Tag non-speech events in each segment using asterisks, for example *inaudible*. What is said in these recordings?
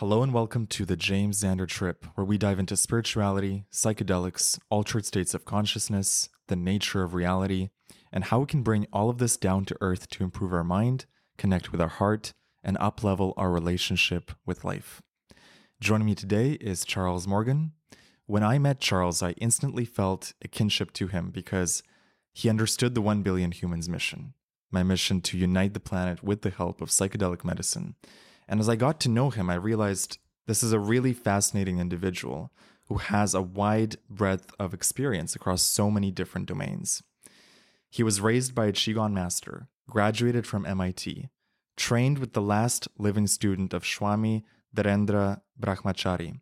Hello and welcome to the James Xander Trip, where we dive into spirituality, psychedelics, altered states of consciousness, the nature of reality, and how we can bring all of this down to earth to improve our mind, connect with our heart, and uplevel our relationship with life. Joining me today is Charles Morgan. When I met Charles, I instantly felt a kinship to him because he understood the 1 billion humans mission, my mission to unite the planet with the help of psychedelic medicine and as I got to know him, I realized this is a really fascinating individual who has a wide breadth of experience across so many different domains. He was raised by a Qigong master, graduated from MIT, trained with the last living student of Swami Dhirendra Brahmachari.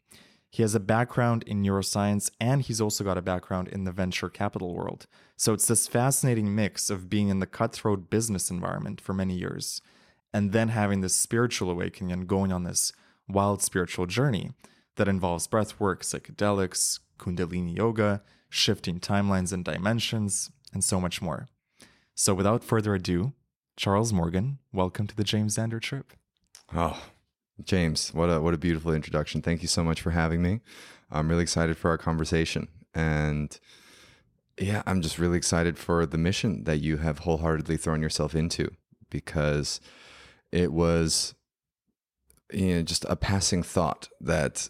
He has a background in neuroscience and he's also got a background in the venture capital world. So it's this fascinating mix of being in the cutthroat business environment for many years and then having this spiritual awakening and going on this wild spiritual journey that involves breath work, psychedelics, kundalini yoga, shifting timelines and dimensions, and so much more. So without further ado, Charles Morgan, welcome to the James Xander trip. Oh, James, what a what a beautiful introduction. Thank you so much for having me. I'm really excited for our conversation and yeah, I'm just really excited for the mission that you have wholeheartedly thrown yourself into because it was you know just a passing thought that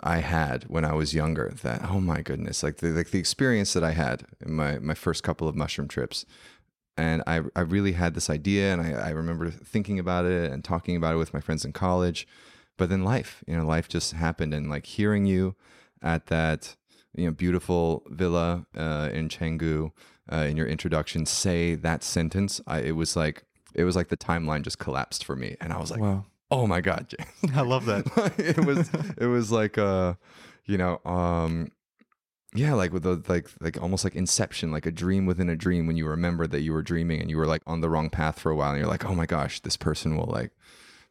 I had when I was younger that oh my goodness like the like the experience that I had in my my first couple of mushroom trips. And I I really had this idea and I, I remember thinking about it and talking about it with my friends in college. But then life you know life just happened and like hearing you at that you know beautiful villa uh, in Canggu uh, in your introduction say that sentence I, it was like it was like the timeline just collapsed for me, and I was like, wow. "Oh my god, *laughs* James!" I love that. it was it was like uh, you know, um, yeah, like with the like like almost like Inception, like a dream within a dream. When you remember that you were dreaming and you were like on the wrong path for a while, and you're like, "Oh my gosh, this person will like,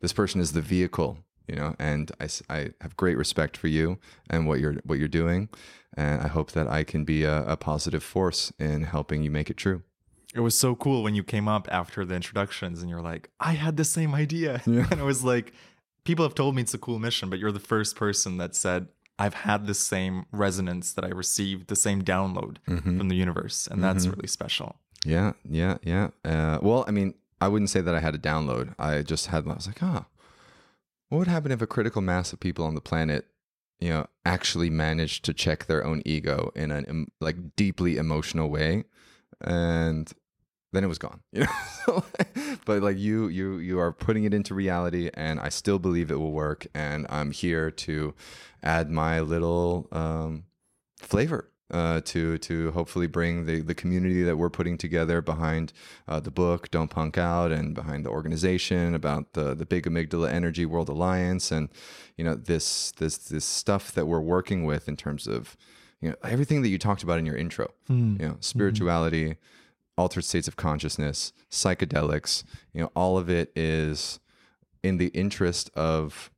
this person is the vehicle." You know, and I, I have great respect for you and what you're what you're doing, and I hope that I can be a, a positive force in helping you make it true it was so cool when you came up after the introductions and you're like, I had the same idea. *laughs* Yeah. And I was like, people have told me it's a cool mission, but you're the first person that said, I've had the same resonance that I received, the same download mm-hmm. from the universe. And that's mm-hmm. really special. Yeah, yeah, yeah. Uh, well, I mean, I wouldn't say that I had a download. I just had, I was like, oh, what would happen if a critical mass of people on the planet, you know, actually managed to check their own ego in an like deeply emotional way? And then it was gone *laughs* you know but like you you you are putting it into reality and i still believe it will work and i'm here to add my little um, flavor uh, to to hopefully bring the the community that we're putting together behind uh, the book Don't Punk Out and behind the organization about the the Big Amygdala Energy World Alliance and you know this this this stuff that we're working with in terms of you know everything that you talked about in your intro mm. you know spirituality mm-hmm altered states of consciousness, psychedelics, you know, all of it is in the interest of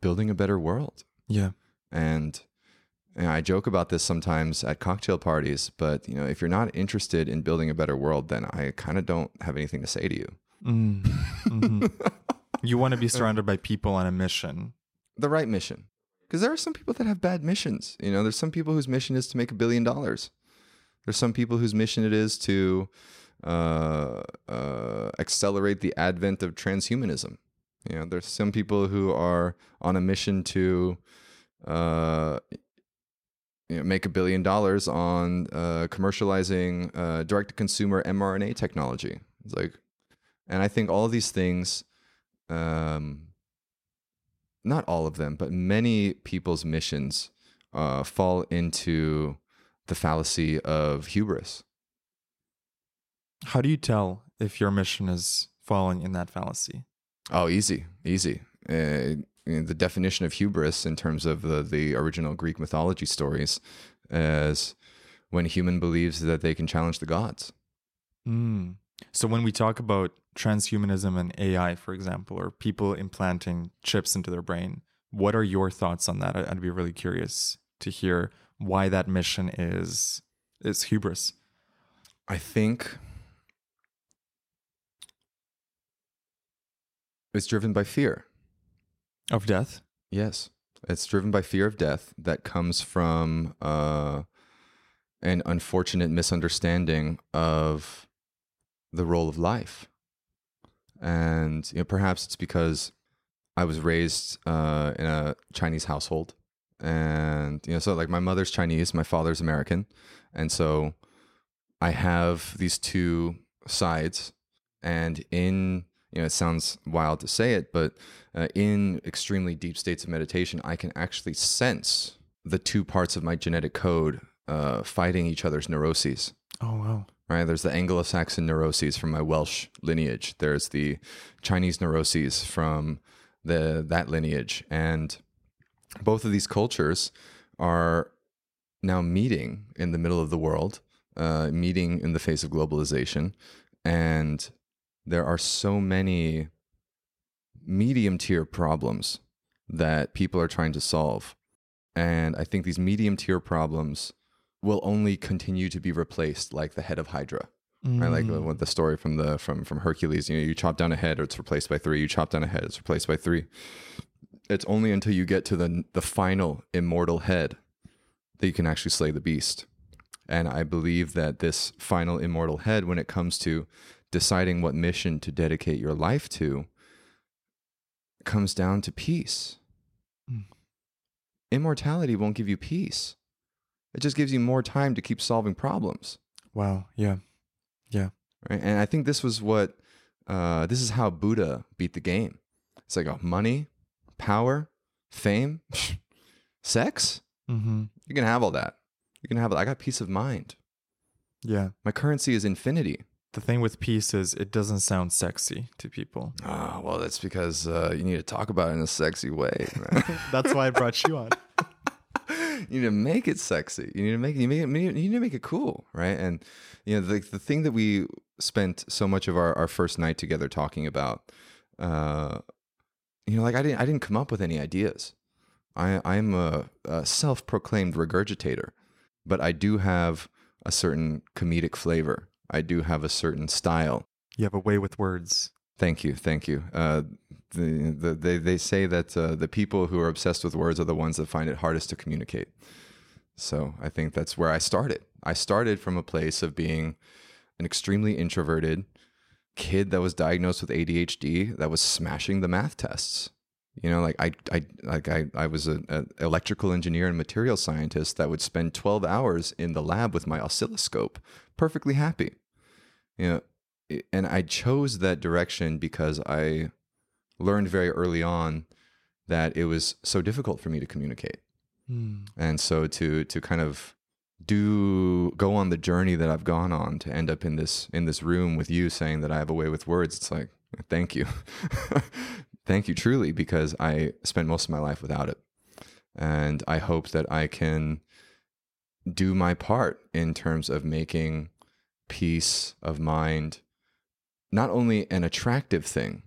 building a better world. Yeah. And, and I joke about this sometimes at cocktail parties, but you know, if you're not interested in building a better world, then I kind of don't have anything to say to you. Mm. Mm-hmm. *laughs* you want to be surrounded by people on a mission. The right mission. Because there are some people that have bad missions. You know, there's some people whose mission is to make a billion dollars. There's some people whose mission it is to uh, uh, accelerate the advent of transhumanism. You know, there's some people who are on a mission to uh, you know, make a billion dollars on uh, commercializing uh, direct-to-consumer mRNA technology. It's like, and I think all of these things, um, not all of them, but many people's missions uh, fall into the fallacy of hubris. How do you tell if your mission is falling in that fallacy? Oh, easy, easy. Uh, the definition of hubris in terms of the, the original Greek mythology stories as when human believes that they can challenge the gods. Mm. So when we talk about transhumanism and AI, for example, or people implanting chips into their brain, what are your thoughts on that? I'd be really curious to hear why that mission is is hubris. I think it's driven by fear. Of death? Yes, it's driven by fear of death that comes from uh, an unfortunate misunderstanding of the role of life, and you know, perhaps it's because I was raised uh, in a Chinese household, and you know, so like my mother's Chinese, my father's American, and so I have these two sides, and in you know, it sounds wild to say it, but uh, in extremely deep states of meditation, I can actually sense the two parts of my genetic code uh, fighting each other's neuroses. Oh, wow. Right? There's the Anglo Saxon neuroses from my Welsh lineage, there's the Chinese neuroses from the, that lineage. And both of these cultures are now meeting in the middle of the world, uh, meeting in the face of globalization. And there are so many medium tier problems that people are trying to solve. And I think these medium tier problems will only continue to be replaced like the head of Hydra. Right, like Mm. what the story from the from from Hercules. You know, you chop down a head, it's replaced by three. You chop down a head, it's replaced by three. It's only until you get to the the final immortal head that you can actually slay the beast. And I believe that this final immortal head, when it comes to deciding what mission to dedicate your life to, comes down to peace. Mm. Immortality won't give you peace. It just gives you more time to keep solving problems. Wow. Yeah. Yeah. Right? And I think this was what uh, this is how Buddha beat the game. It's like oh, money, power, fame, *laughs* sex. Mm-hmm. You can have all that. You can have. I got peace of mind. Yeah. My currency is infinity. The thing with peace is it doesn't sound sexy to people. Ah, well, that's because uh, you need to talk about it in a sexy way. *laughs* That's why I brought you on. *laughs* you need to make it sexy. You need to make it. You, make it, you need to make it cool, right? And you know, the the thing that we spent so much of our, our first night together talking about, uh, you know, like I didn't I didn't come up with any ideas. I I'm a, a self proclaimed regurgitator, but I do have a certain comedic flavor. I do have a certain style. You have a way with words. Thank you, thank you. Uh, the, the, they, they say that uh, the people who are obsessed with words are the ones that find it hardest to communicate. So I think that's where I started. I started from a place of being an extremely introverted kid that was diagnosed with ADHD that was smashing the math tests. You know, like I, I, like I, I was an electrical engineer and material scientist that would spend 12 hours in the lab with my oscilloscope, perfectly happy. You know, and I chose that direction because I learned very early on that it was so difficult for me to communicate. Mm. And so to to kind of do go on the journey that I've gone on to end up in this in this room with you saying that I have a way with words, it's like thank you. *laughs* thank you truly because I spent most of my life without it. And I hope that I can do my part in terms of making peace of mind not only an attractive thing,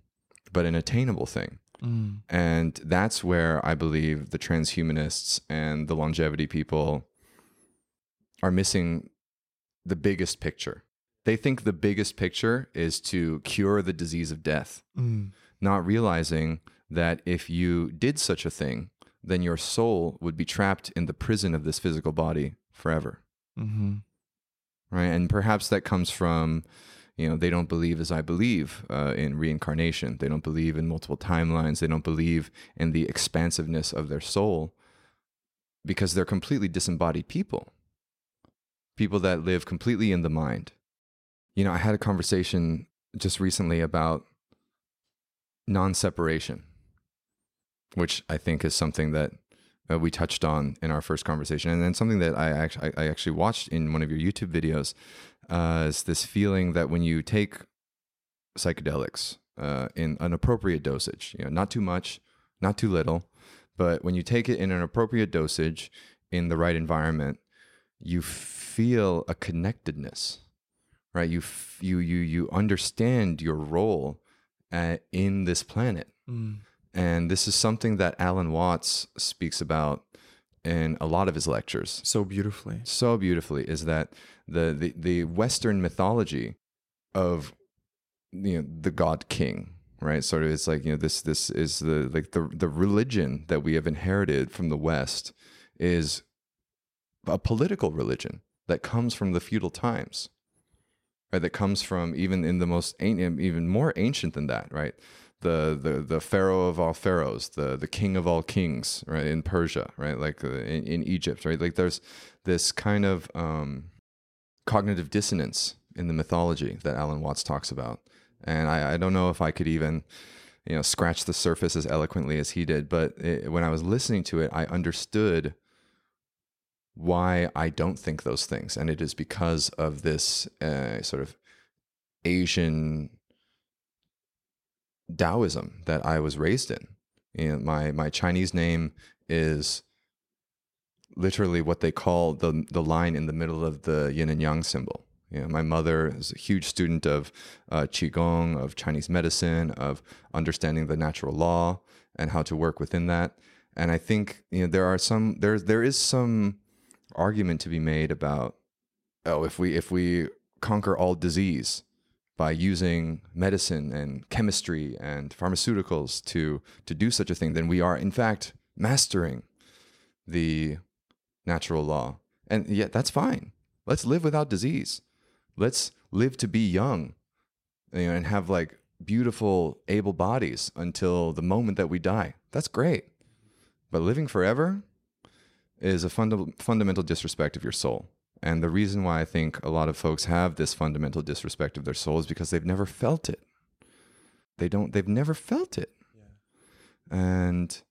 but an attainable thing. Mm. And that's where I believe the transhumanists and the longevity people are missing the biggest picture. They think the biggest picture is to cure the disease of death, Mm. not realizing that if you did such a thing, then your soul would be trapped in the prison of this physical body forever. Mm-hmm. Right. And perhaps that comes from, you know, they don't believe as I believe uh, in reincarnation. They don't believe in multiple timelines. They don't believe in the expansiveness of their soul because they're completely disembodied people. People that live completely in the mind. You know, I had a conversation just recently about non separation, which I think is something that uh, we touched on in our first conversation, and then something that I actually I actually watched in one of your YouTube videos uh, is this feeling that when you take psychedelics uh, in an appropriate dosage, you know, not too much, not too little, but when you take it in an appropriate dosage in the right environment, you feel a connectedness, right? You f- you you you understand your role uh, in this planet. Mm. And this is something that Alan Watts speaks about in a lot of his lectures So beautifully. so beautifully is that the, the, the Western mythology of you know, the God King, right? Sort of, it's like you know, this this is the like the the religion that we have inherited from the West is a political religion that comes from the feudal times, right? That comes from even in the most ancient, even more ancient than that, right? The, the the pharaoh of all pharaohs, the the king of all kings, right in Persia, right, like uh, in, in Egypt, right. Like there's this kind of um, cognitive dissonance in the mythology that Alan Watts talks about, and I, I don't know if I could even you know scratch the surface as eloquently as he did, but it, when I was listening to it, I understood why I don't think those things, and it is because of this uh, sort of Asian Taoism that I was raised in. My my Chinese name is literally what they call the the line in the middle of the yin and yang symbol. You know, my mother is a huge student of uh, qigong, of Chinese medicine, of understanding the natural law and how to work within that. And I think you know there are some there there is some argument to be made about oh if we if we conquer all disease by using medicine and chemistry and pharmaceuticals to to do such a thing then we are in fact mastering the natural law. And yet that's fine. Let's live without disease. Let's live to be young you know, and have like beautiful able bodies until the moment that we die. That's great. But living forever is a funda- fundamental disrespect of your soul. And the reason why I think a lot of folks have this fundamental disrespect of their soul is because they've never felt it. They don't they've never felt it. Yeah. And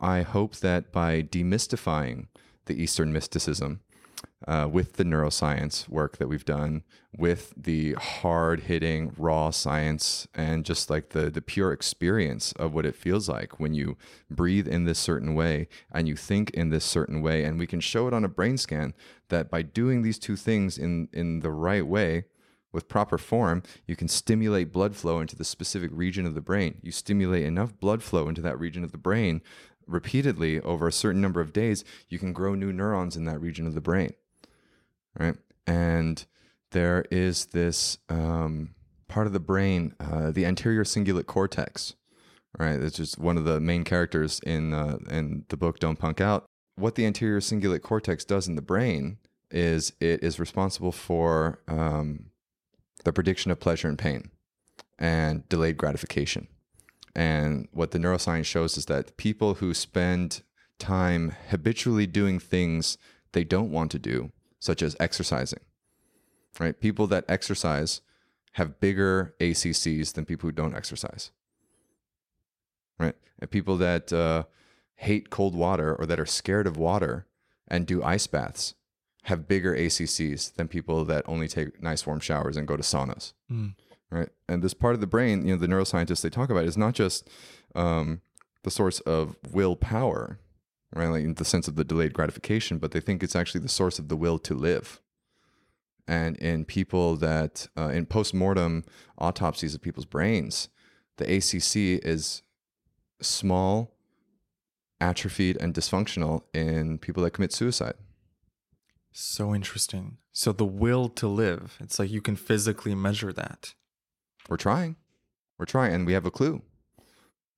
I hope that by demystifying the Eastern mysticism uh, with the neuroscience work that we've done, with the hard hitting raw science, and just like the the pure experience of what it feels like when you breathe in this certain way and you think in this certain way, and we can show it on a brain scan that by doing these two things in in the right way. With proper form, you can stimulate blood flow into the specific region of the brain. You stimulate enough blood flow into that region of the brain repeatedly over a certain number of days, you can grow new neurons in that region of the brain right? And there is this um, part of the brain, uh, the anterior cingulate cortex, right? It's just one of the main characters in uh, in the book Don't Punk Out. What the anterior cingulate cortex does in the brain is it is responsible for um, the prediction of pleasure and pain and delayed gratification. And what the neuroscience shows is that people who spend time habitually doing things they don't want to do such as exercising. Right? People that exercise have bigger ACCs than people who don't exercise. Right? And people that uh, hate cold water or that are scared of water and do ice baths have bigger ACCs than people that only take nice warm showers and go to saunas. Mm. Right? And this part of the brain, you know, the neuroscientists they talk about is not just um, the source of willpower, right? Like in the sense of the delayed gratification, but they think it's actually the source of the will to live. And in people that, uh, in post mortem autopsies of people's brains, the ACC is small, atrophied, and dysfunctional in people that commit suicide. So interesting. So the will to live, it's like you can physically measure that. We're trying. We're trying, and we have a clue.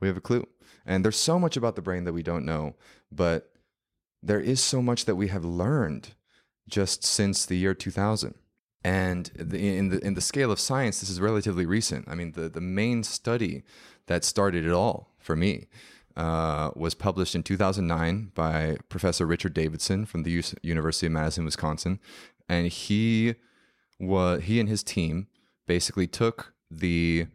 We have a clue. And there's so much about the brain that we don't know, but there is so much that we have learned just since the year 2000. And the, in the in the scale of science, this is relatively recent. I mean, the the main study that started it all for me uh, was published in 2009 by Professor Richard Davidson from the U- University of Madison, Wisconsin, and he was he and his team basically took the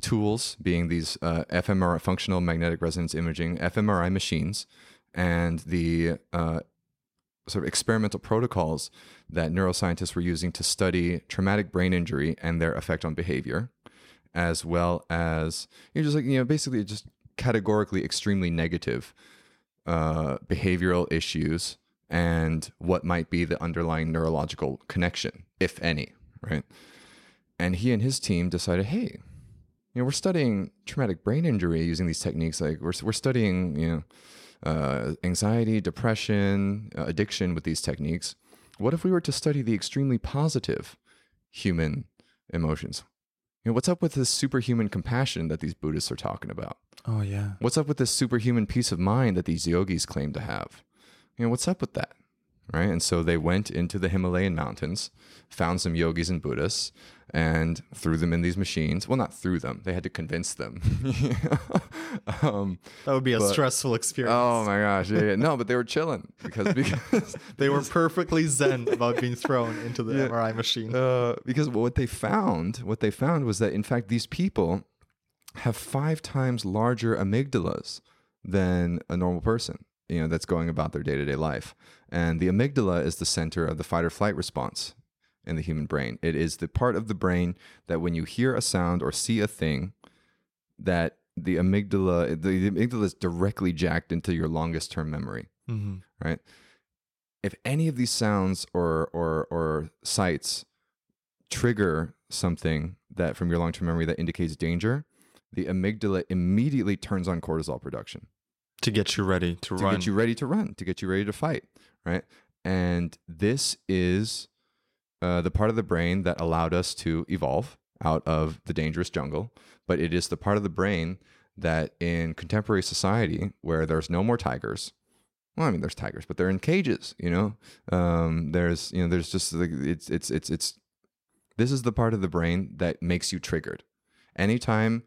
tools, being these uh, fMRI, functional magnetic resonance imaging, fMRI machines, and the uh, sort of experimental protocols that neuroscientists were using to study traumatic brain injury and their effect on behavior, as well as you know, just like you know, basically just categorically extremely negative uh, behavioral issues and what might be the underlying neurological connection, if any, right? And he and his team decided, hey, you know, we're studying traumatic brain injury using these techniques. Like we're we're studying, you know, uh, anxiety, depression, uh, addiction with these techniques. What if we were to study the extremely positive human emotions? You know, what's up with this superhuman compassion that these Buddhists are talking about? Oh yeah. What's up with this superhuman peace of mind that these yogis claim to have? You know, what's up with that? Right. And so they went into the Himalayan mountains, found some yogis and Buddhists, and threw them in these machines. Well, not threw them, they had to convince them. *laughs* um, That would be a But- stressful experience. oh my gosh. Yeah, yeah. No, but they were chilling because, *laughs* because *laughs* they were perfectly zen about being thrown into the Yeah. MRI machine. uh, because what they found, what they found was that in fact these people have five times larger amygdalas than a normal person. You know, that's going about their day to day life, and the amygdala is the center of the fight or flight response in the human brain. It is the part of the brain that when you hear a sound or see a thing, that the amygdala, the, the amygdala is directly jacked into your longest term memory hmm right? If any of these sounds or or or sights trigger something that from your long-term memory that indicates danger, the amygdala immediately turns on cortisol production To get you ready to, to run. get you ready to run, to get you ready to fight, right? And this is uh, the part of the brain that allowed us to evolve out of the dangerous jungle, but it is the part of the brain that in contemporary society where there's no more tigers. Well, I mean, there's tigers, but they're in cages. You know, um, there's you know, there's just like it's it's it's it's. This is the part of the brain that makes you triggered. Anytime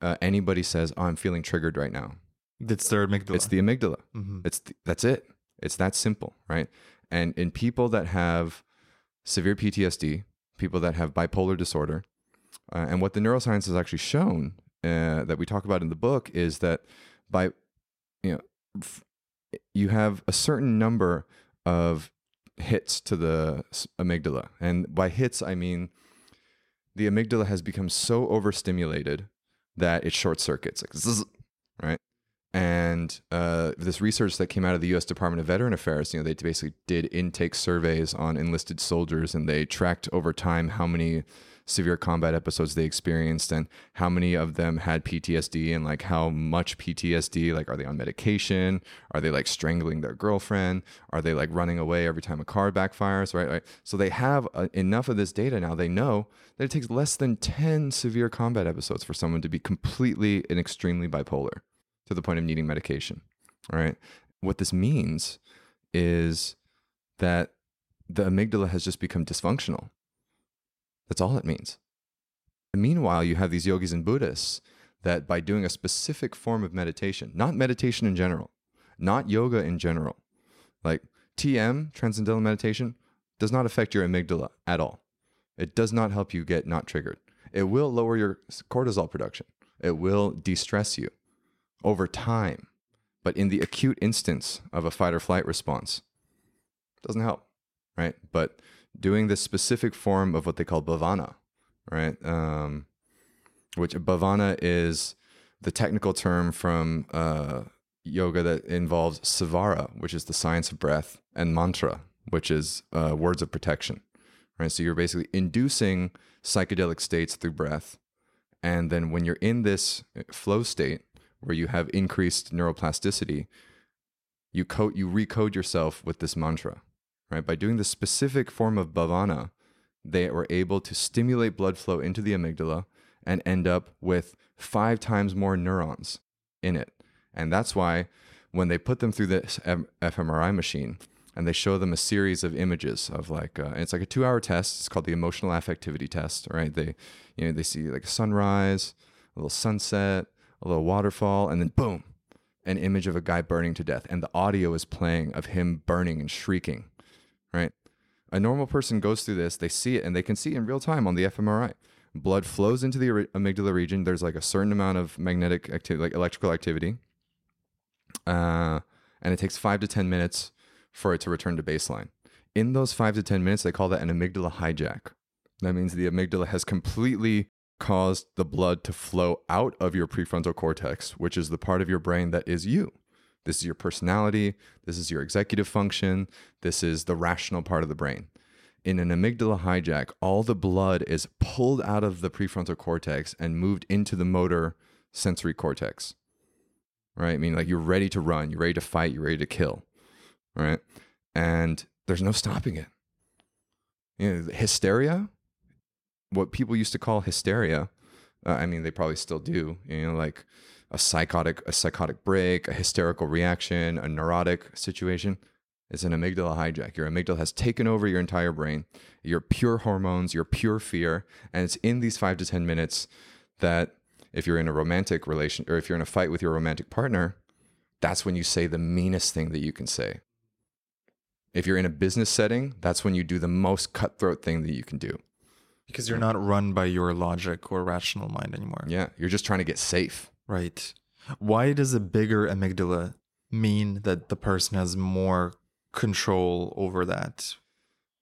uh, anybody says, "Oh, I'm feeling triggered right now," it's their amygdala. it's the amygdala. hmm It's th- that's it. It's that simple, right? And in people that have severe PTSD, people that have bipolar disorder, uh, and what the neuroscience has actually shown uh, that we talk about in the book is that by you know f- you have a certain number of hits to the amygdala, and by hits I mean the amygdala has become so overstimulated that it short circuits, like zzz, right? And uh, this research that came out of the U.S. Department of Veteran Affairs, you know, they basically did intake surveys on enlisted soldiers, and they tracked over time how many severe combat episodes they experienced and how many of them had PTSD and like how much PTSD. Like, are they on medication? Are they like strangling their girlfriend? Are they like running away every time a car backfires? Right, right. So they have uh, enough of this data now. They know that it takes less than ten severe combat episodes for someone to be completely and extremely bipolar to the point of needing medication. All right. What this means is that the amygdala has just become dysfunctional. That's all it means. And meanwhile, you have these yogis and Buddhists that by doing a specific form of meditation, not meditation in general, not yoga in general, like TM, transcendental meditation, does not affect your amygdala at all. It does not help you get not triggered. It will lower your cortisol production. It will de stress you over time. But in the acute instance of a fight or flight response, doesn't help, right? But doing this specific form of what they call bhavana, right? Um, which bhavana is the technical term from uh, yoga that involves swara, which is the science of breath, and mantra, which is uh, words of protection, right? So you're basically inducing psychedelic states through breath. And then when you're in this flow state where you have increased neuroplasticity, you code you recode yourself with this mantra, right? By doing this specific form of bhavana, they were able to stimulate blood flow into the amygdala and end up with five times more neurons in it. And that's why when they put them through this fMRI machine and they show them a series of images of like uh, it's like a two hour test. It's called the emotional affectivity test, right? They you know they see like a sunrise, a little sunset, a little waterfall, and then boom, an image of a guy burning to death, and the audio is playing of him burning and shrieking, right? A normal person goes through this, they see it, and they can see in real time on the fMRI. Blood flows into the amygdala region. There's like a certain amount of magnetic activity, like electrical activity, uh, and it takes five to ten minutes for it to return to baseline. In those five to ten minutes, they call that an amygdala hijack. That means the amygdala has completely caused the blood to flow out of your prefrontal cortex, which is the part of your brain that is you. This is your personality. This is your executive function. This is the rational part of the brain. In an amygdala hijack, all the blood is pulled out of the prefrontal cortex and moved into the motor sensory cortex. Right? I mean, like you're ready to run, you're ready to fight, you're ready to kill. Right? And there's no stopping it. You know, hysteria what people used to call hysteria. Uh, I mean, they probably still do. You know, like a psychotic a psychotic break, a hysterical reaction, a neurotic situation. It's an amygdala hijack. Your amygdala has taken over your entire brain. Your pure hormones, your pure fear, and it's in these five to ten minutes that if you're in a romantic relation or if you're in a fight with your romantic partner, that's when you say the meanest thing that you can say. If you're in a business setting, that's when you do the most cutthroat thing that you can do. Because you're not run by your logic or rational mind anymore. Yeah, you're just trying to get safe. Right. Why does a bigger amygdala mean that the person has more control over that?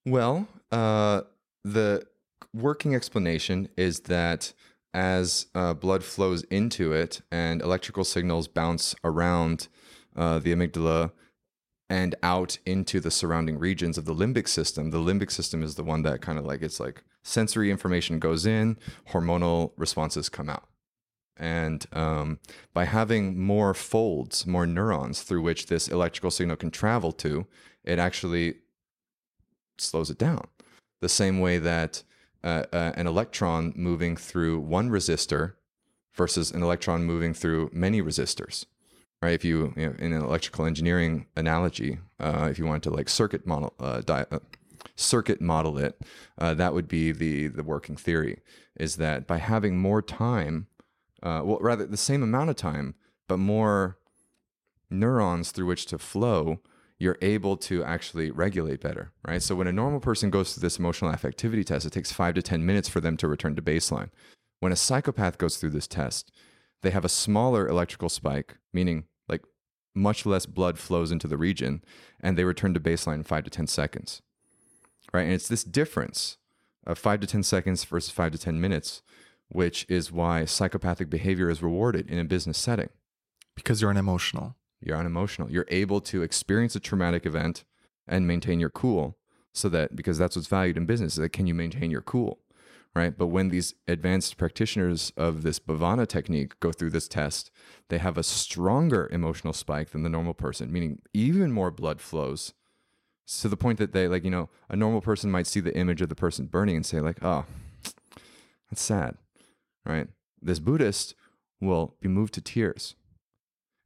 Well, uh, the working explanation is that as uh, blood flows into it and electrical signals bounce around uh, the amygdala and out into the surrounding regions of the limbic system, the limbic system is the one that kind of like it's like sensory information goes in, hormonal responses come out. And um, by having more folds, more neurons through which this electrical signal can travel to, it actually slows it down. The same way that uh, uh, an electron moving through one resistor versus an electron moving through many resistors. Right? If you, you know, in an electrical engineering analogy, uh, if you wanted to like circuit model, uh, di- uh, circuit model it, uh, that would be the the working theory. Is that by having more time, well, rather the same amount of time, but more neurons through which to flow, you're able to actually regulate better, right? So when a normal person goes through this emotional affectivity test, it takes five to 10 minutes for them to return to baseline. When a psychopath goes through this test, they have a smaller electrical spike, meaning much less blood flows into the region, and they return to baseline in five to 10 seconds, right? And it's this difference of five to 10 seconds versus five to 10 minutes, which is why psychopathic behavior is rewarded in a business setting. Because you're unemotional you're unemotional. You're able to experience a traumatic event and maintain your cool so that because that's what's valued in business, is that can you maintain your cool? Right. But when these advanced practitioners of this Bhavana technique go through this test, they have a stronger emotional spike than the normal person, meaning even more blood flows to the point that they like, you know, a normal person might see the image of the person burning and say, like, oh, that's sad. Right. This Buddhist will be moved to tears.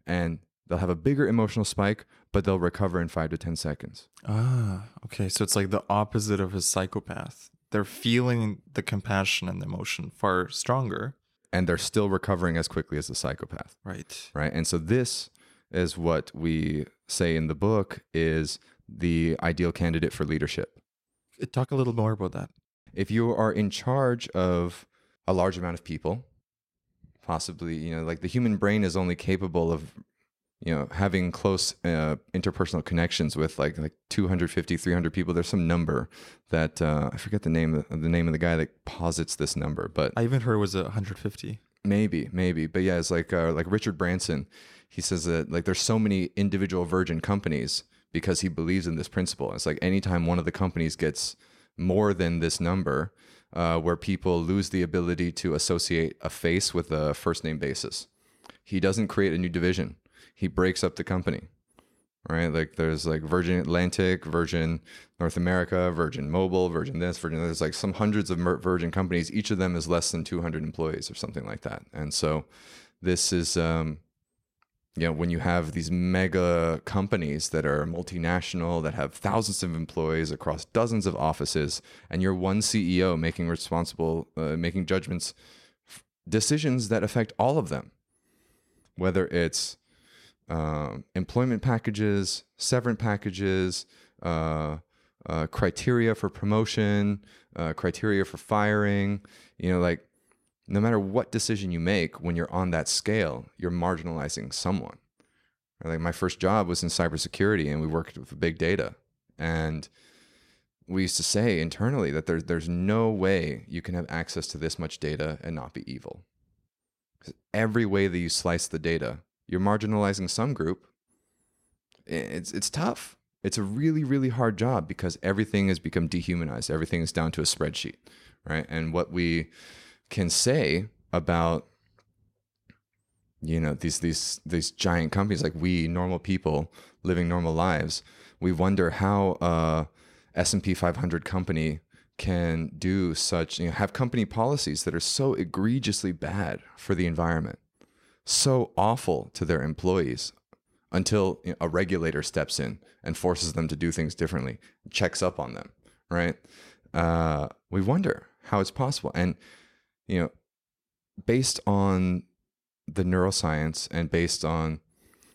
And They'll have a bigger emotional spike, but they'll recover in five to 10 seconds. Ah, okay. So it's like the opposite of a psychopath. They're feeling the compassion and the emotion far stronger. And they're still recovering as quickly as the psychopath. Right. Right. And so this is what we say in the book is the ideal candidate for leadership. Uh, talk a little more about that. If you are in charge of a large amount of people, possibly, you know, like the human brain is only capable of you know having close uh, interpersonal connections with like like 250 300 people there's some number that uh, i forget the name of the, name of the guy that posits this number but i even heard it was 150 maybe maybe but yeah it's like uh, like richard branson he says that like there's so many individual virgin companies because he believes in this principle. It's like anytime one of the companies gets more than this number uh, where people lose the ability to associate a face with a first name basis he doesn't create a new division he breaks up the company right? Like there's like virgin atlantic virgin north america virgin mobile virgin this virgin there's like some hundreds of virgin companies. Each of them is less than 200 employees or something like that. And so this is um, you know when you have these mega companies that are multinational that have thousands of employees across dozens of offices and you're one ceo making responsible uh, making judgments decisions that affect all of them whether it's uh, employment packages, severance packages, uh, uh, criteria for promotion, uh, criteria for firing. You know, like no matter what decision you make, when you're on that scale, you're marginalizing someone. Like my first job was in cybersecurity, and we worked with big data, and we used to say internally that there's there's no way you can have access to this much data and not be evil. Every way that you slice the data you're marginalizing some group. It's it's tough. It's a really really hard job because everything has become dehumanized. Everything is down to a spreadsheet, right? And what we can say about you know these these these giant companies like we normal people living normal lives we wonder how a s&p 500 company can do such, you know, have company policies that are so egregiously bad for the environment, so awful to their employees until a regulator steps in and forces them to do things differently, checks up on them, right? Uh, we wonder how it's possible. And, you know, based on the neuroscience and based on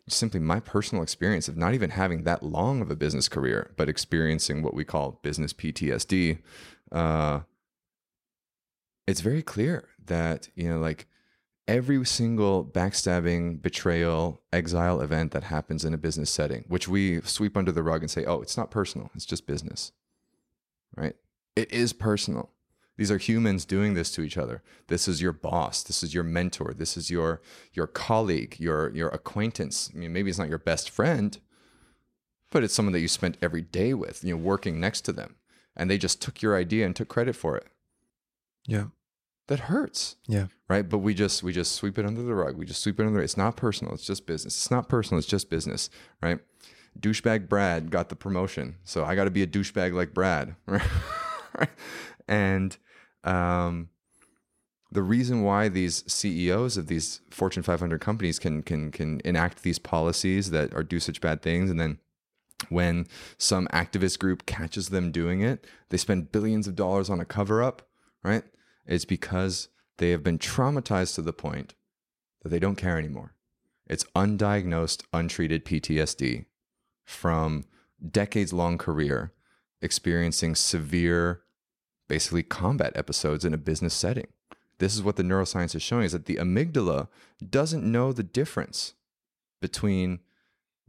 simply my personal experience of not even having that long of a business career, but experiencing what we call business PTSD, uh, it's very clear that, you know, like every single backstabbing, betrayal, exile event that happens in a business setting, which we sweep under the rug and say, oh, it's not personal, it's just business, right? It is personal. These are humans doing this to each other. This is your boss. This is your mentor. This is your your colleague, your your acquaintance. I mean, maybe it's not your best friend, but it's someone that you spent every day with, you know, working next to them, and they just took your idea and took credit for it. Yeah. That hurts. Yeah. Right. But we just we just sweep it under the rug. We just sweep it under. It's not personal. It's just business. It's not personal. It's just business. Right. Douchebag Brad got the promotion, so I got to be a douchebag like Brad. *laughs* Right. and um, the reason why these CEOs of these Fortune 500 companies can can can enact these policies that are do such bad things, and then when some activist group catches them doing it, they spend billions of dollars on a cover up, right? It's because they have been traumatized to the point that they don't care anymore. It's undiagnosed, untreated PTSD from decades long career experiencing severe basically combat episodes in a business setting. This is what the neuroscience is showing is that the amygdala doesn't know the difference between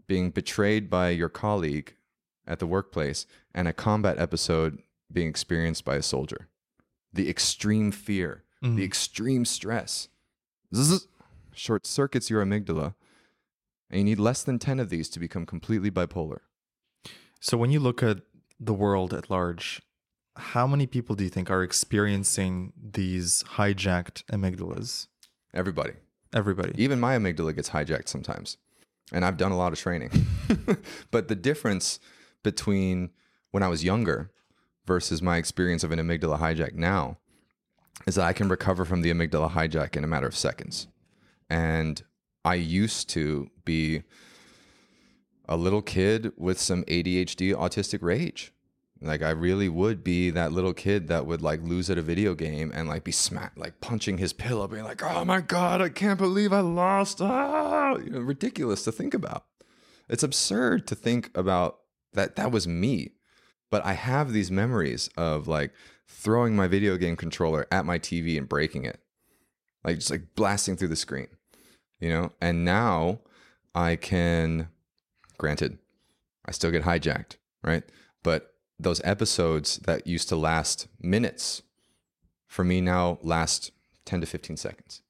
being betrayed by your colleague at the workplace and a combat episode being experienced by a soldier. The extreme fear, Mhm. the extreme stress zzz, short circuits your amygdala. And you need less than 10 of these to become completely bipolar. So when you look at the world at large, how many people do you think are experiencing these hijacked amygdalas? Everybody. Everybody. Even my amygdala gets hijacked sometimes. And I've done a lot of training. *laughs* but the difference between when I was younger versus my experience of an amygdala hijack now is that I can recover from the amygdala hijack in a matter of seconds. And I used to be a little kid with some ADHD autistic rage. Like I really would be that little kid that would like lose at a video game and like be smacked, like punching his pillow, being like, "Oh my god, I can't believe I lost!" Ah, you know, ridiculous to think about. It's absurd to think about that. That was me, but I have these memories of like throwing my video game controller at my TV and breaking it, like just like blasting through the screen, you know. And now I can, granted, I still get hijacked, right? But those episodes that used to last minutes for me now last 10 to 15 seconds.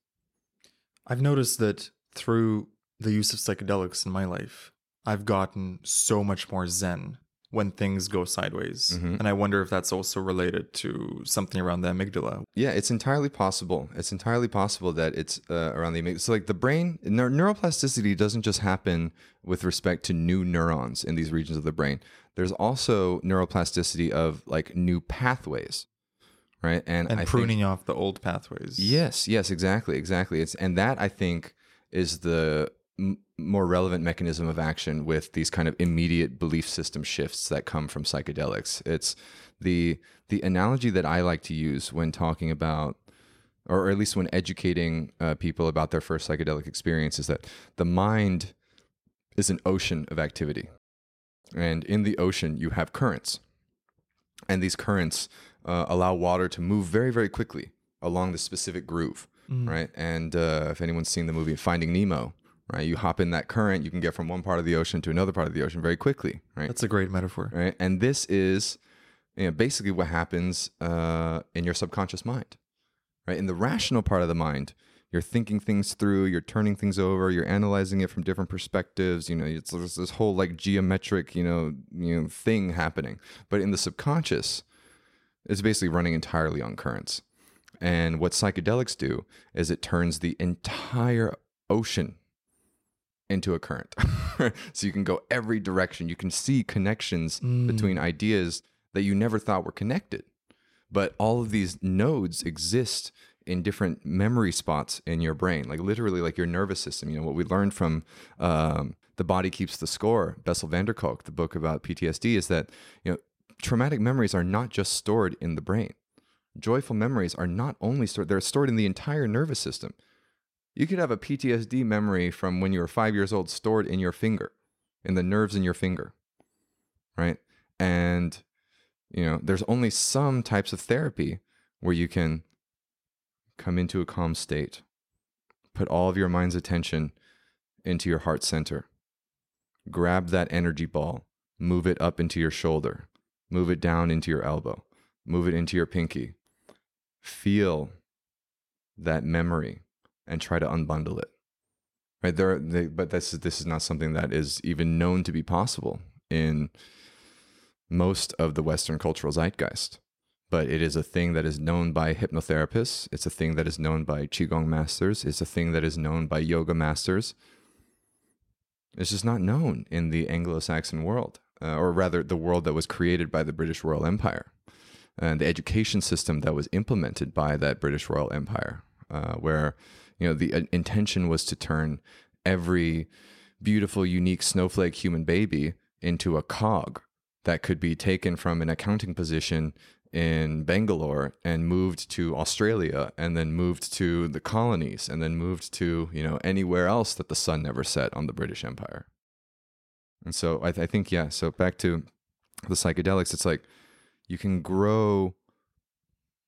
I've noticed that through the use of psychedelics in my life, I've gotten so much more zen when things go sideways. Mhm. And I wonder if that's also related to something around the amygdala. Yeah, it's entirely possible. It's entirely possible that it's uh, around the amygdala. So, like the brain, neur- neuroplasticity doesn't just happen with respect to new neurons in these regions of the brain. There's also neuroplasticity of like new pathways, right? And think- pruning off the old pathways. Yes, yes, exactly, exactly. It's and that I think is the m- more relevant mechanism of action with these kind of immediate belief system shifts that come from psychedelics. It's the the analogy that I like to use when talking about or at least when educating uh, people about their first psychedelic experience is that the mind is an ocean of activity. And in the ocean, you have currents. And these currents uh, allow water to move very, very quickly along the specific groove, Mm. right? And uh, if anyone's seen the movie Finding Nemo, right, you hop in that current, you can get from one part of the ocean to another part of the ocean very quickly, right? That's a great metaphor. right? And this is you know, basically what happens uh, in your subconscious mind, right? In the rational part of the mind, you're thinking things through, you're turning things over, you're analyzing it from different perspectives. You know, it's there's this whole like geometric, you know, you know, thing happening. But in the subconscious, it's basically running entirely on currents. And what psychedelics do is it turns the entire ocean into a current. *laughs* so you can go every direction. You can see connections Mm. between ideas that you never thought were connected. but all of these nodes exist in different memory spots in your brain, like literally like your nervous system. You know, what we learned from um, The Body Keeps the Score, Bessel van der Kolk, the book about PTSD, is that, you know, traumatic memories are not just stored in the brain. Joyful memories are not only stored, they're stored in the entire nervous system. You could have a PTSD memory from when you were five years old stored in your finger, in the nerves in your finger, right? And, you know, there's only some types of therapy where you can come into a calm state, put all of your mind's attention into your heart center, grab that energy ball, move it up into your shoulder, move it down into your elbow, move it into your pinky, feel that memory and try to unbundle it. Right there, they, but this is this is not something that is even known to be possible in most of the Western cultural zeitgeist. But it is a thing that is known by hypnotherapists. It's a thing that is known by qigong masters. It's a thing that is known by yoga masters. It's just not known in the Anglo-Saxon world, uh, or rather, the world that was created by the British Royal Empire and the education system that was implemented by that British Royal Empire, uh, where you know the uh, intention was to turn every beautiful, unique snowflake human baby into a cog that could be taken from an accounting position in Bangalore and moved to Australia and then moved to the colonies and then moved to, you know, anywhere else that the sun never set on the British Empire. And so I, th- I think, yeah, so back to the psychedelics, it's like you can grow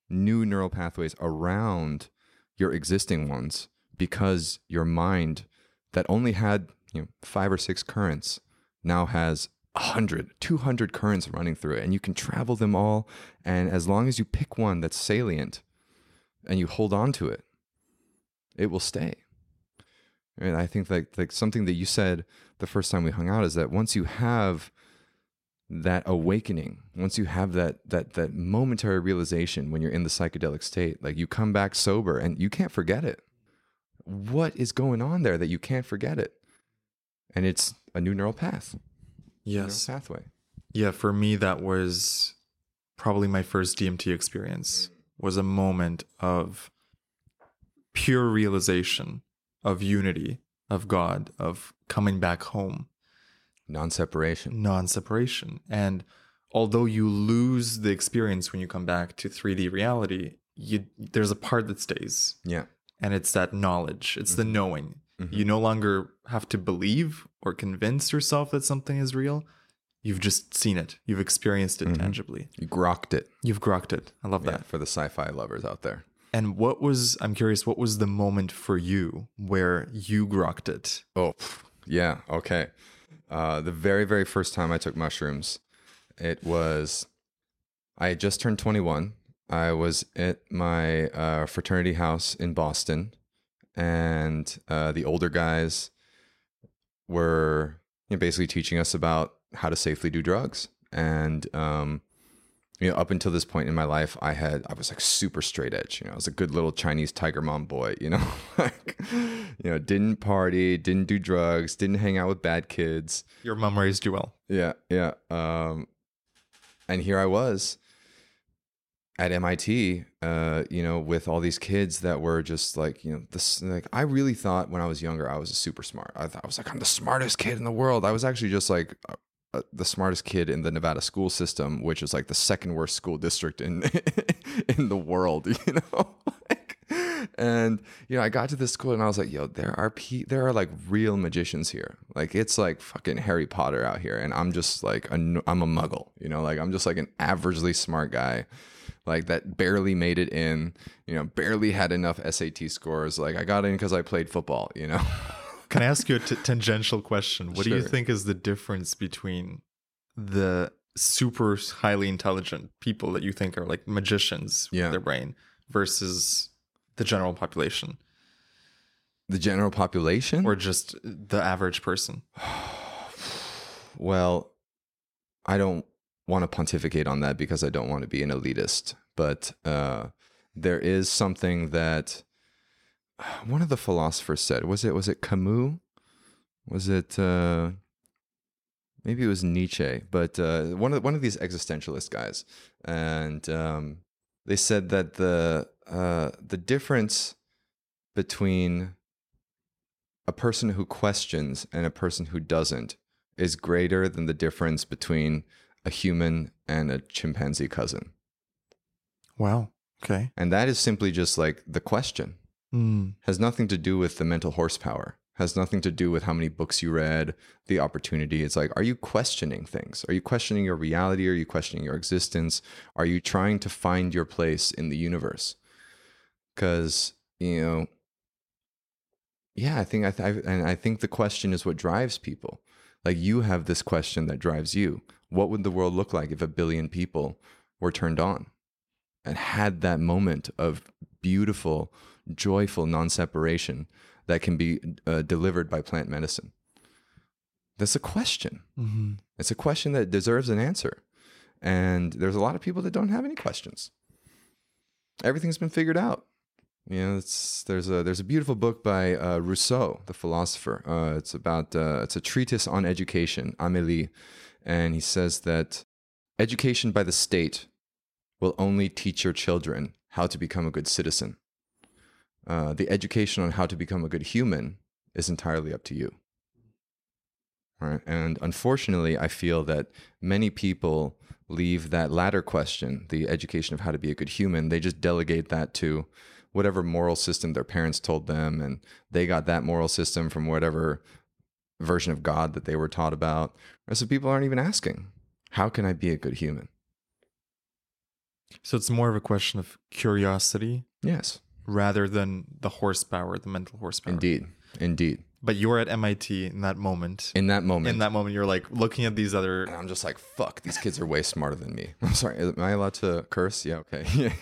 new neural pathways around your existing ones because your mind that only had you know five or six currents now has 100 200 currents running through it and you can travel them all and as long as you pick one that's salient and you hold on to it it will stay. And i think like like something that you said the first time we hung out is that once you have that awakening once you have that that that momentary realization when you're in the psychedelic state like you come back sober and you can't forget it what is going on there that you can't forget it and it's a new neural path Yes. neural pathway Yeah, for me that was probably my first DMT experience. Was a moment of pure realization of unity, of God, of coming back home, non-separation non-separation. And although you lose the experience when you come back to 3D reality, you there's a part that stays. yeah And it's that knowledge. It's the knowing. Mhm. You no longer have to believe or convince yourself that something is real. You've just seen it. You've experienced it Mhm. tangibly. you grokked it You've grokked it. I love yeah, that. for the sci-fi lovers out there And what was, I'm curious, what was the moment for you where you grokked it? Oh, yeah. Okay. Uh, the very, very first time I took mushrooms, it was, I had just turned 21. I was at my uh, fraternity house in Boston, and uh, the older guys were you know, basically teaching us about how to safely do drugs. And, um, you know, up until this point in my life, I had I was like super straight edge. You know, I was a good little Chinese tiger mom boy. You know, *laughs* like you know, didn't party, didn't do drugs, didn't hang out with bad kids. Your mom raised you well. Yeah, yeah. Um, and here I was at MIT, uh, you know, with all these kids that were just like, you know, this. Like, I really thought when I was younger, I was a super smart. I thought I was like, I'm the smartest kid in the world. I was actually just like. Uh, the smartest kid in the Nevada school system, which is like the second worst school district in *laughs* in the world, *laughs* you know. And you know, I got to this school and I was like, "Yo, there are pe- there are like real magicians here. Like it's like fucking Harry Potter out here, and I'm just like I'm a muggle, you know. Like I'm just like an averagely smart guy, like that barely made it in, you know, barely had enough SAT scores. Like I got in because I played football, you know." *laughs* Can I ask you a t- tangential question? What do you think is the difference between the super highly intelligent people that you think are like magicians Yeah. with their brain versus the general population the general population, or just the average person? *sighs* Well, I don't want to pontificate on that because I don't want to be an elitist, but uh, there is something that *sighs* one of the philosophers said. Was it was it Camus? Was it uh, maybe it was Nietzsche? But uh, one of one of these existentialist guys, and um, they said that the uh, the difference between a person who questions and a person who doesn't is greater than the difference between a human and a chimpanzee cousin. Wow. Okay. And that is simply just like the question. Mm. Has nothing to do with the mental horsepower. Has nothing to do with how many books you read, the opportunity. It's like, are you questioning things? Are you questioning your reality? Are you questioning your existence? Are you trying to find your place in the universe? Because, you know, yeah, I think I, th- I and I think the question is what drives people. Like you have this question that drives you. What would the world look like if a billion people were turned on and had that moment of beautiful, joyful non-separation that can be uh, delivered by plant medicine? That's a question. hmm It's a question that deserves an answer. And there's a lot of people that don't have any questions. Everything's been figured out. You know, it's there's a there's a beautiful book by uh, Rousseau, the philosopher. Uh, it's about uh, it's a treatise on education, Émile, and he says that education by the state will only teach your children how to become a good citizen. Uh, the education on how to become a good human is entirely up to you. Right? And unfortunately, I feel that many people leave that latter question, the education of how to be a good human, they just delegate that to whatever moral system their parents told them. And they got that moral system from whatever version of God that they were taught about. And so people aren't even asking, how can I be a good human? So it's more of a question of curiosity Yes, rather than the horsepower, the mental horsepower. indeed. Indeed. But you're at MIT in that moment. In that moment, in that moment, you're like looking at these other. And I'm just like, fuck, these kids are way smarter than me. *laughs* I'm sorry, am I allowed to curse? Yeah, okay.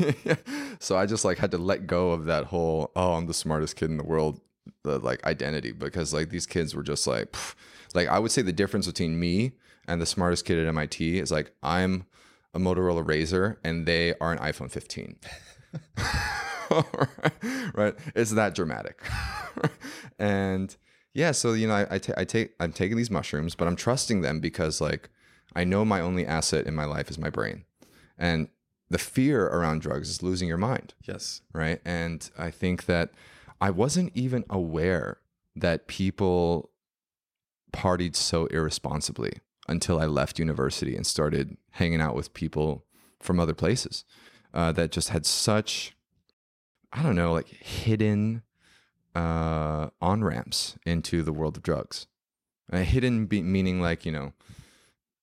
*laughs* so I just like had to let go of that whole, oh, I'm the smartest kid in the world, the like identity because like these kids were just like, pff. like I would say the difference between me and the smartest kid at MIT is like I'm a Motorola Razr and they are an iPhone 15. *laughs* *laughs* right? It's that dramatic. *laughs* and yeah, so you know, I, I, take I'm taking these mushrooms, but I'm trusting them because like I know my only asset in my life is my brain, and the fear around drugs is losing your mind, Yes. right? And I think that I wasn't even aware that people partied so irresponsibly until I left university and started hanging out with people from other places uh, that just had such I don't know, like hidden uh, on ramps into the world of drugs. Uh, hidden be- meaning like, you know,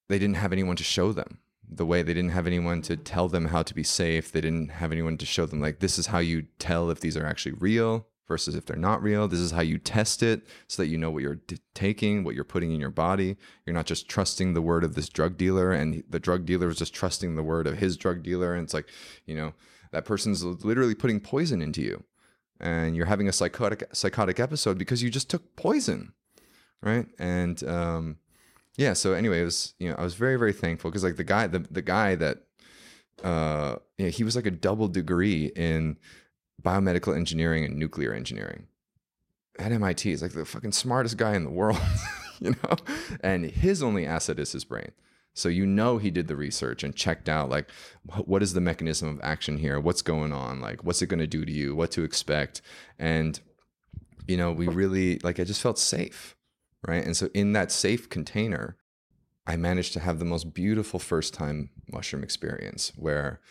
they didn't have anyone to show them the way. They didn't have anyone to tell them how to be safe. They didn't have anyone to show them, like, this is how you tell if these are actually real versus if they're not real. This is how you test it so that you know what you're d- taking, what you're putting in your body. You're not just trusting the word of this drug dealer, and the drug dealer is just trusting the word of his drug dealer. And it's like, you know, that person's literally putting poison into you. And you're having a psychotic psychotic episode because you just took poison right? And um yeah so anyway it was you know i was very very thankful because like the guy the, the guy that uh know, he was like a double degree in biomedical engineering and nuclear engineering at mit he's like the fucking smartest guy in the world *laughs* you know? And his only asset is his brain so you know he did the research and checked out like what is the mechanism of action here? What's going on? Like what's it going to do to you? What to expect? And you know, we really like I just felt safe, right? And so in that safe container, I managed to have the most beautiful first time mushroom experience where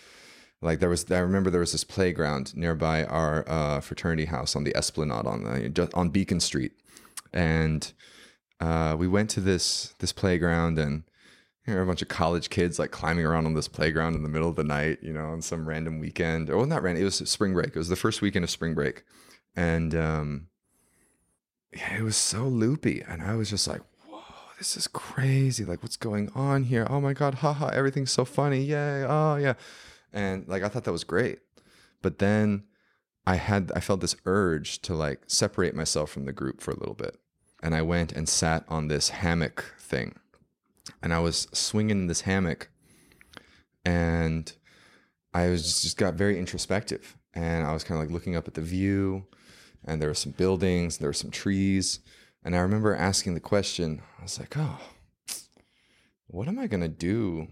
like there was I remember there was this playground nearby our uh, fraternity house on the Esplanade on the, on Beacon Street, and uh, we went to this this playground and you know, a bunch of college kids like climbing around on this playground in the middle of the night, you know, on some random weekend. Oh, not random. It was spring break. It was the first weekend of spring break, and um, yeah, it was so loopy, and I was just like, "Whoa, this is crazy! Like, what's going on here? Oh my god, haha! Everything's so funny! Yay! Oh yeah!" And like, I thought that was great, but then I had I felt this urge to like separate myself from the group for a little bit, and I went and sat on this hammock thing and I was swinging in this hammock, and I was just, just got very introspective, and I was kind of like looking up at the view, and there were some buildings, there were some trees, and I remember asking the question. I was like, "Oh, what am I gonna do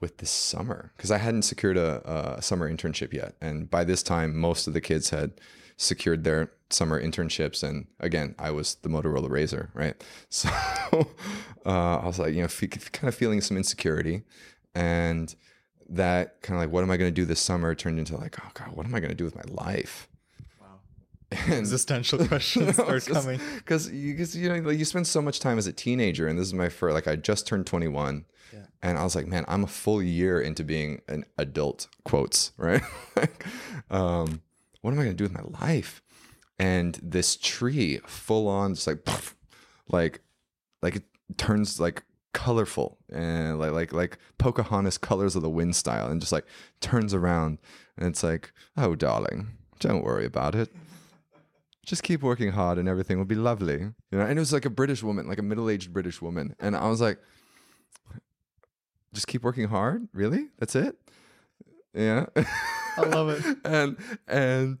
with this summer because I hadn't secured a, a summer internship yet, and by this time, most of the kids had secured their summer internships, and again, I was the Motorola Razr, right? *laughs* So uh, I was like, you know, f- kind of feeling some insecurity, and that kind of like, what am I going to do this summer? Turned into like, oh god, what am I going to do with my life? And Existential *laughs* questions are coming because you, cause, you know like you spend so much time as a teenager, and this is my first. Like I just turned twenty one, Yeah. and I was like, man, I'm a full year into being an adult. Quotes right. *laughs* um, what am I gonna do with my life? And this tree, full on, just like, like, like it turns like colorful and like like like Pocahontas colors of the wind style, and just like turns around, and it's like, oh darling, don't worry about it just keep working hard and everything will be lovely. You know, and it was like a British woman, like a middle-aged British woman. And I was like, just keep working hard? Really? That's it? Yeah. *laughs* I love it. *laughs* and and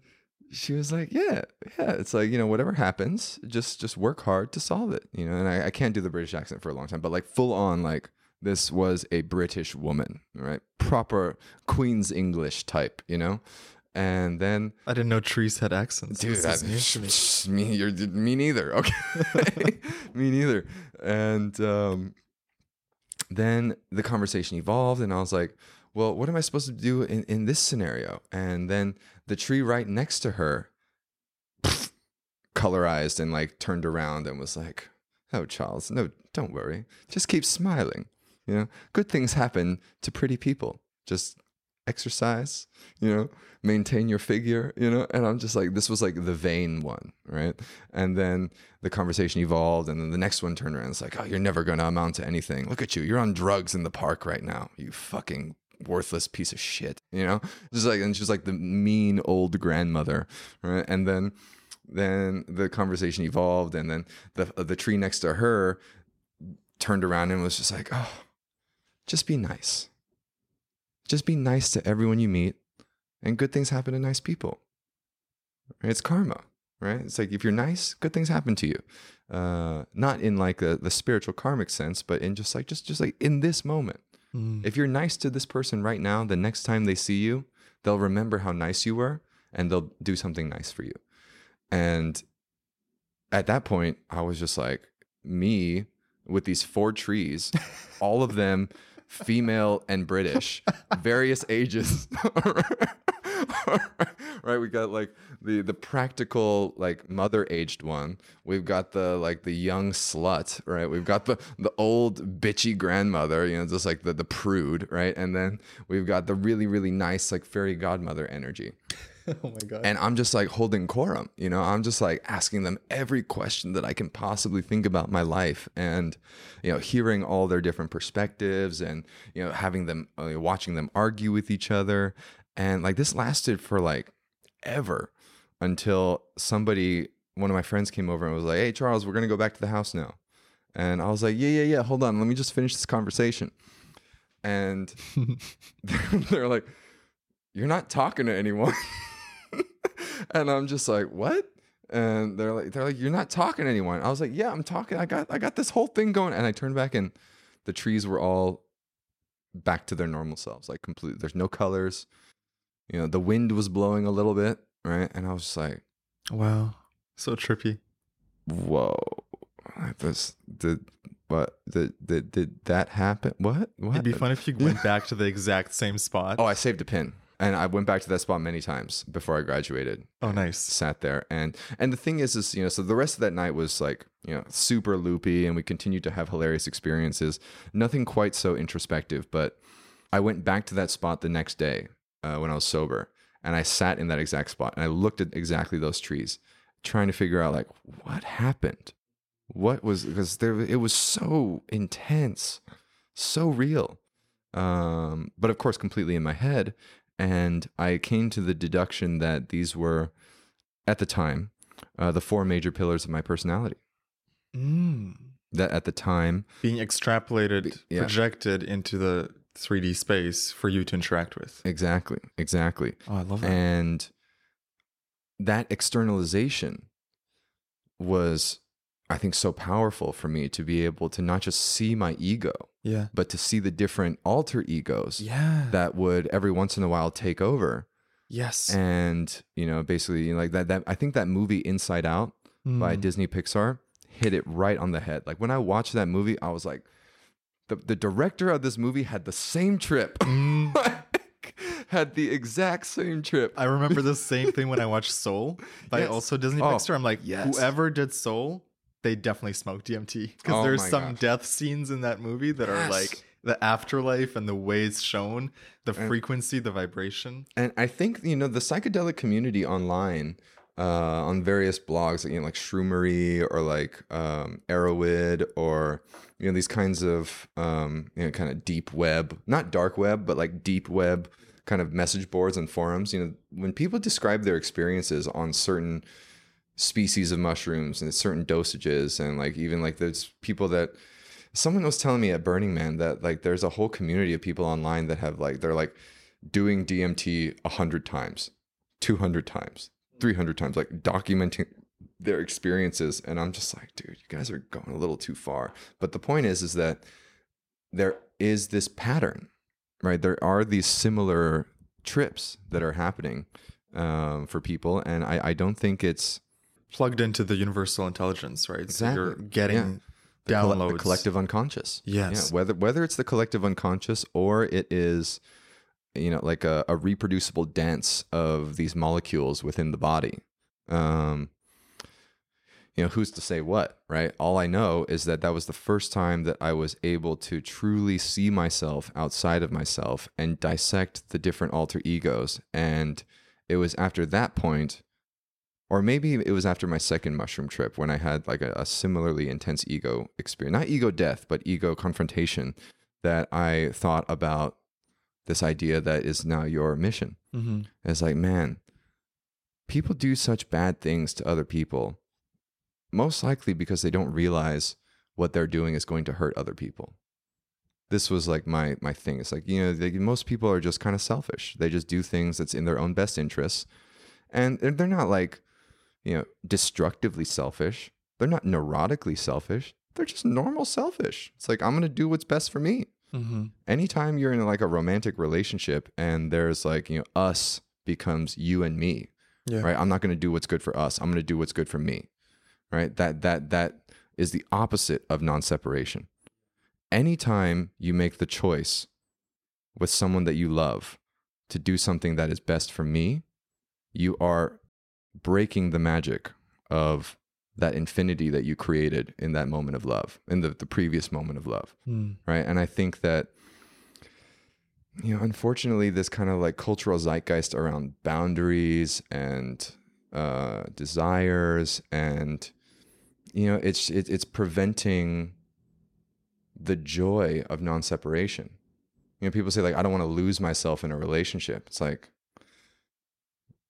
she was like, Yeah, yeah. It's like, you know, whatever happens, just just work hard to solve it. You know, and I, I can't do the British accent for a long time, but like full on like this was a British woman, right? Proper Queen's English type, you know? And then I didn't know trees had accents. dude that, that, is news to me. *laughs* me you're me neither okay *laughs* me neither and um then the conversation evolved and i was like well what am i supposed to do in, in this scenario? And then the tree right next to her colorized and like turned around and was like oh charles no don't worry. Just keep smiling you know? Good things happen to pretty people. Just exercise you know? Maintain your figure you know? And i'm just like this was like the vain one right? And then the conversation evolved and then the next one turned around. It's like oh you're never going to amount to anything. Look at you. You're on drugs in the park right now you fucking worthless piece of shit you know? Just like and she's like the mean old grandmother right? And then then the conversation evolved and then the the tree next to her turned around and was just like oh just be nice. Just be nice to everyone you meet and good things happen to nice people. It's karma right? It's like if you're nice good things happen to you. Uh not in like a, the spiritual karmic sense but in just like just just like in this moment Mm. if you're nice to this person right now the next time they see you they'll remember how nice you were and they'll do something nice for you and at that point i was just like me with these four trees *laughs* all of them female and british various ages *laughs* *laughs* right? We got like the the practical like mother aged one. We've got the like the young slut right? We've got the the old bitchy grandmother you know just like the the prude right? And then we've got the really really nice like fairy godmother energy. *laughs* Oh my god. and I'm just like holding quorum, you know, I'm just like asking them every question that I can possibly think about my life and, you know, hearing all their different perspectives and, you know, having them, uh, watching them argue with each other. And like this lasted for like ever until somebody, one of my friends came over and was like, Hey, Charles, we're going to go back to the house now. And I was like, Yeah, yeah, yeah, hold on. Let me just finish this conversation. And *laughs* *laughs* they're like, You're not talking to anyone. *laughs* and I'm just like, what? And they're like, they're like, you're not talking to anyone. I was like, yeah, I'm talking. I got, I got this whole thing going. And I turned back, and the trees were all back to their normal selves, like completely. There's no colors. You know, the wind was blowing a little bit, right? And I was just like, wow. So trippy. whoa, this did what did did did that happen? What what? It'd be fun if you *laughs* went back to the exact same spot. Oh, I saved a pin. And I went back to that spot many times before I graduated. Oh, nice. sat there and and the thing is is you know so the rest of that night was like you know super loopy and we continued to have hilarious experiences nothing quite so introspective but i went back to that spot the next day uh, when i was sober and i sat in that exact spot and i looked at exactly those trees trying to figure out like what happened what was because there it was so intense so real um but of course completely in my head and i came to the deduction that these were at the time uh, the four major pillars of my personality Mm. that at the time Being extrapolated, Yeah. projected into the 3D space for you to interact with. exactly exactly Oh, I love that. and that externalization was i think so powerful for me to be able to not just see my ego Yeah. but to see the different alter egos Yeah. that would every once in a while take over yes. and you know basically you know, like that that I think that movie Inside Out by Mm. Disney Pixar hit it right on the head. Like when I watched that movie, I was like, the the director of this movie had the same trip. Mm. *laughs* had the exact same trip. I remember the *laughs* same thing when I watched Soul by Yes. also Disney Oh, Pixar. I'm like, yes. whoever did Soul, they definitely smoked DMT because Oh there's some gosh. death scenes in that movie that are like the afterlife and the way it's shown, the And- frequency, the vibration. And I think you know the psychedelic community online uh, on various blogs, you know, like Shroomery or like um, Erowid or you know these kinds of um, you know kind of deep web, not dark web, but like deep web kind of message boards and forums. You know, when people describe their experiences on certain species of mushrooms and certain dosages, and like even like there's people that someone was telling me at Burning Man that like there's a whole community of people online that have like they're like doing DMT a hundred times, two hundred times, three hundred times, like documenting their experiences. And I'm just like, dude, you guys are going a little too far. But the point is, is that there is this pattern, right? There are these similar trips that are happening um, for people, and I, I don't think it's Plugged into the universal intelligence, right? So you're Exactly. getting the, colle- downloads. the collective unconscious. Yes. Yeah, whether whether it's the collective unconscious or it is, you know, like a, a reproducible dance of these molecules within the body. Um, you know, who's to say what, right? All I know is that that was the first time that I was able to truly see myself outside of myself and dissect the different alter egos. And it was after that point, or maybe it was after my second mushroom trip when I had like a, a similarly intense ego experience, not ego death, but ego confrontation, that I thought about this idea that is now your mission. Mm-hmm. It's like, man, people do such bad things to other people, most likely because they don't realize what they're doing is going to hurt other people. This was like my my thing. It's like you know, they, most people are just kind of selfish. They just do things that's in their own best interests, and they're they're not like you know destructively selfish. They're not neurotically selfish. They're just normal selfish. It's like I'm gonna do what's best for me Mm-hmm. anytime you're in like a romantic relationship and there's like you know us becomes you and me Yeah. right i'm not going to do what's good for us i'm going to do what's good for me right that that that is the opposite of non-separation anytime you make the choice with someone that you love to do something that is best for me you are breaking the magic of that infinity that you created in that moment of love in the, the previous moment of love Mm. right? And i think that you know unfortunately this kind of like cultural zeitgeist around boundaries and uh desires and you know it's it, it's preventing the joy of non-separation. You know people say like i don't want to lose myself in a relationship. It's like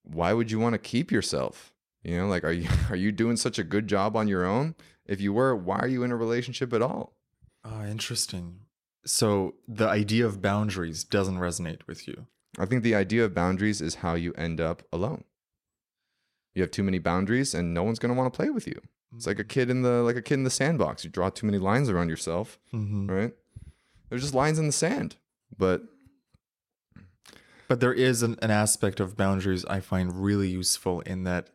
why would you want to keep yourself you know like are you *laughs* are you doing such a good job on your own if you were why are you in a relationship at all Ah, interesting. So the idea of boundaries doesn't resonate with you. I think the idea of boundaries is how you end up alone. You have too many boundaries and no one's going to want to play with you. It's like a kid in the like a kid in the sandbox. You draw too many lines around yourself, Mhm. right? There's just lines in the sand. But But there is an, an aspect of boundaries I find really useful in that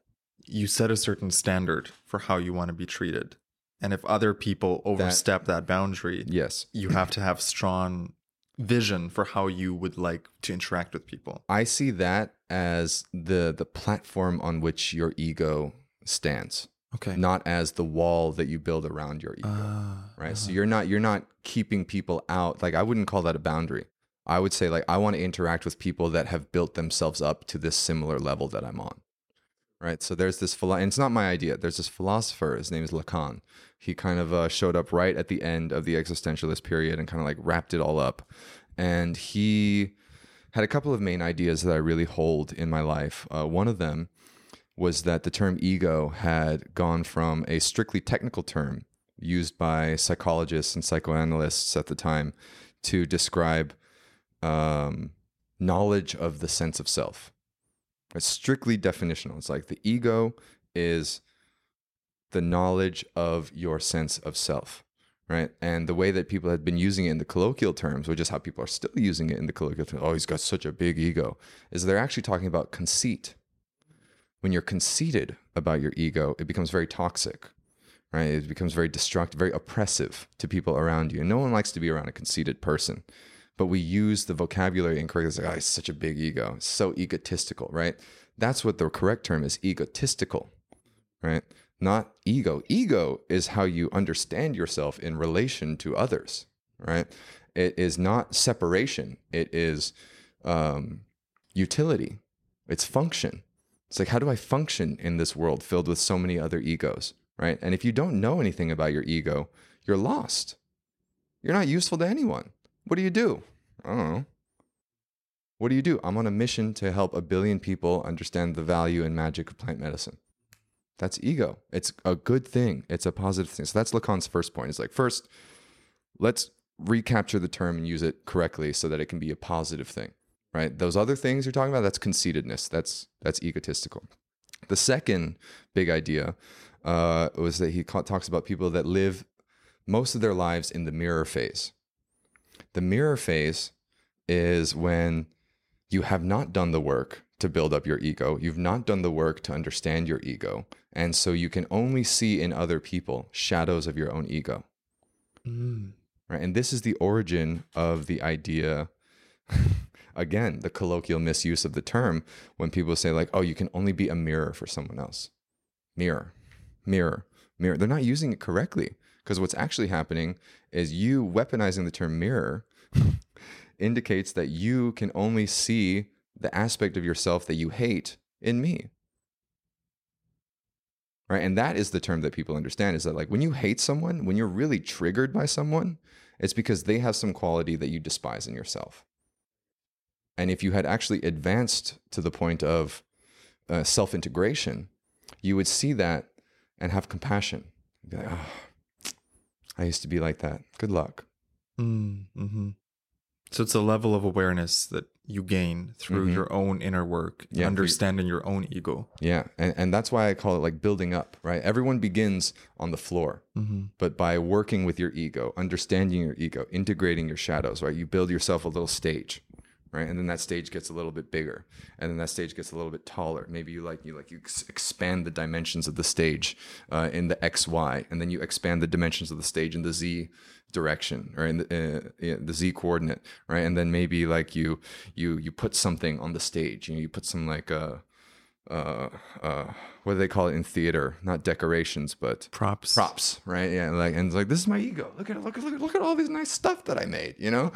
you set a certain standard for how you want to be treated. And if other people overstep that, boundary, yes, you have to have strong vision for how you would like to interact with people. I see that as the the platform on which your ego stands, Okay. not as the wall that you build around your ego. Ah, right so uh-huh. you're not you're not keeping people out like i wouldn't call that a boundary i would say like i want to interact with people that have built themselves up to this similar level that i'm on right? So there's this philo- and it's not my idea. There's this philosopher his name is lacan. He kind of uh, showed up right at the end of the existentialist period and kind of like wrapped it all up. And he had a couple of main ideas that i really hold in my life. Uh, one of them was that the term ego had gone from a strictly technical term used by psychologists and psychoanalysts at the time to describe um, knowledge of the sense of self. It's strictly definitional. It's like the ego is the knowledge of your sense of self, right? And the way that people had been using it in the colloquial terms, which is how people are still using it in the colloquial terms, oh, he's got such a big ego, is they're actually talking about conceit. When you're conceited about your ego, it becomes very toxic, right? It becomes very destructive, very oppressive to people around you. And no one likes to be around a conceited person. But we use the vocabulary incorrectly. It's like, oh, he's such a big ego. It's so egotistical, right? That's what the correct term is egotistical, right? Not ego. Ego is how you understand yourself in relation to others, right? It is not separation, it is um, utility, it's function. It's like, how do I function in this world filled with so many other egos, right? And if you don't know anything about your ego, you're lost. You're not useful to anyone. What do you do? I don't know. What do you do? I'm on a mission to help a billion people understand the value and magic of plant medicine. That's ego. It's a good thing. It's a positive thing. So that's Lacan's first point. It's like, first, let's recapture the term and use it correctly so that it can be a positive thing, right? Those other things you're talking about, that's conceitedness. That's that's egotistical. The second big idea uh, was that he talks about people that live most of their lives in the mirror phase. The mirror phase is when you have not done the work to build up your ego. You've not done the work to understand your ego. And so you can only see in other people shadows of your own ego. Mm. Right? And this is the origin of the idea *laughs* again, the colloquial misuse of the term when people say like, "Oh, you can only be a mirror for someone else." Mirror. Mirror. Mirror. They're not using it correctly because what's actually happening is you weaponizing the term mirror *laughs* indicates that you can only see the aspect of yourself that you hate in me. Right? And that is the term that people understand is that like when you hate someone, when you're really triggered by someone, it's because they have some quality that you despise in yourself. And if you had actually advanced to the point of uh, self integration, you would see that and have compassion. Be like, oh, I used to be like that. Good luck. Mm, mm-hmm. So it's a level of awareness that you gain through mm-hmm. your own inner work, yeah, understanding your own ego. Yeah. And, and that's why I call it like building up, right? Everyone begins on the floor, mm-hmm. but by working with your ego, understanding your ego, integrating your shadows, right? You build yourself a little stage right? And then that stage gets a little bit bigger and then that stage gets a little bit taller. Maybe you like you like you expand the dimensions of the stage uh, in the x y and then you expand the dimensions of the stage in the z direction or in the, uh, the z coordinate right? And then maybe like you you you put something on the stage you know you put some like uh uh uh what do they call it in theater? Not decorations but props. props right? Yeah like and it's like this is my ego. Look at it look at look at look at all these nice stuff that i made you know?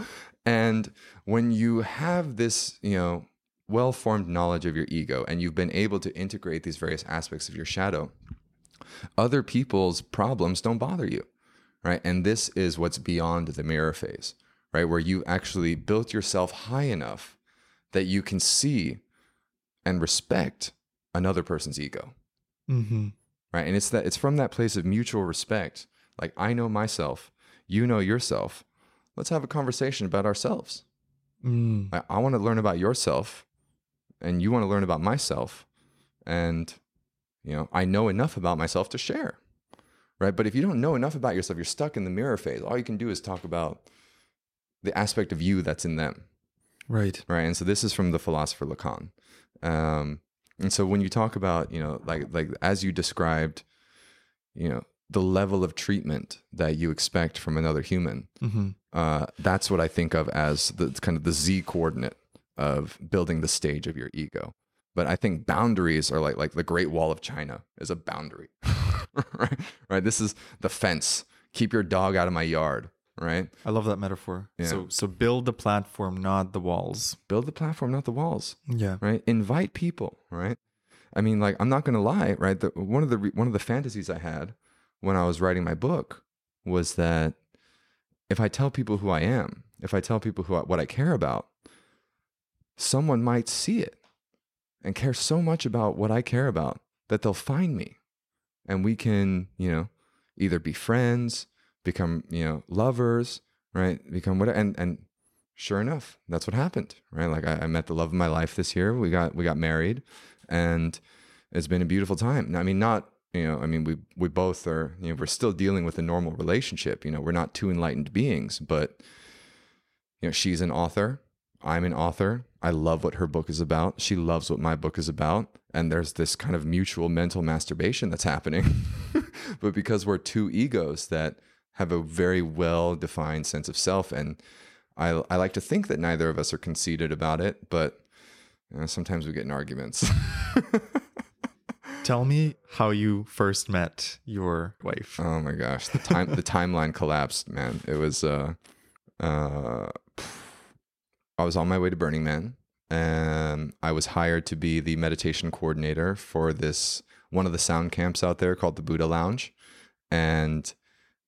And when you have this you know well formed knowledge of your ego and you've been able to integrate these various aspects of your shadow other people's problems don't bother you right? And this is what's beyond the mirror phase right? Where you actually built yourself high enough that you can see and respect another person's ego. Mm-hmm. Right. And it's that it's from that place of mutual respect. Like I know myself, you know yourself. Let's have a conversation about ourselves. Mm. I, I want to learn about yourself and you want to learn about myself. And, you know, I know enough about myself to share. Right. But if you don't know enough about yourself, you're stuck in the mirror phase. All you can do is talk about the aspect of you that's in them. Right. Right. And so this is from the philosopher Lacan. Um, and so when you talk about, you know, like like as you described, you know, the level of treatment that you expect from another human, mm-hmm. uh, that's what I think of as the kind of the z coordinate of building the stage of your ego. But I think boundaries are like like the Great Wall of China is a boundary, right? *laughs* Right. This is the fence. Keep your dog out of my yard right? I love that metaphor. Yeah. So so build the platform, not the walls. Build the platform, not the walls. Yeah. Right. Invite people. Right. I mean, like I'm not gonna lie. Right. The, one of the one of the fantasies I had when I was writing my book was that if I tell people who I am, if I tell people who I, what I care about, someone might see it and care so much about what I care about that they'll find me, and we can, you know, either be friends become you know lovers right become what and and sure enough that's what happened right like I, I, met the love of my life this year we got we got married and it's been a beautiful time i mean not You know, I mean, we we both are. You know, we're still dealing with a normal relationship. You know, we're not two enlightened beings, but you know, she's an author. I'm an author. I love what her book is about. She loves what my book is about. And there's this kind of mutual mental masturbation that's happening. *laughs* but because we're two egos that have a very well defined sense of self, and I, I like to think that neither of us are conceited about it, but you know, sometimes we get in arguments. Tell me *laughs* how you first met your wife. oh my gosh, the time the timeline collapsed, man. It was uh uh I was on my way to Burning Man and I was hired to be the meditation coordinator for this one of the sound camps out there called the Buddha Lounge. And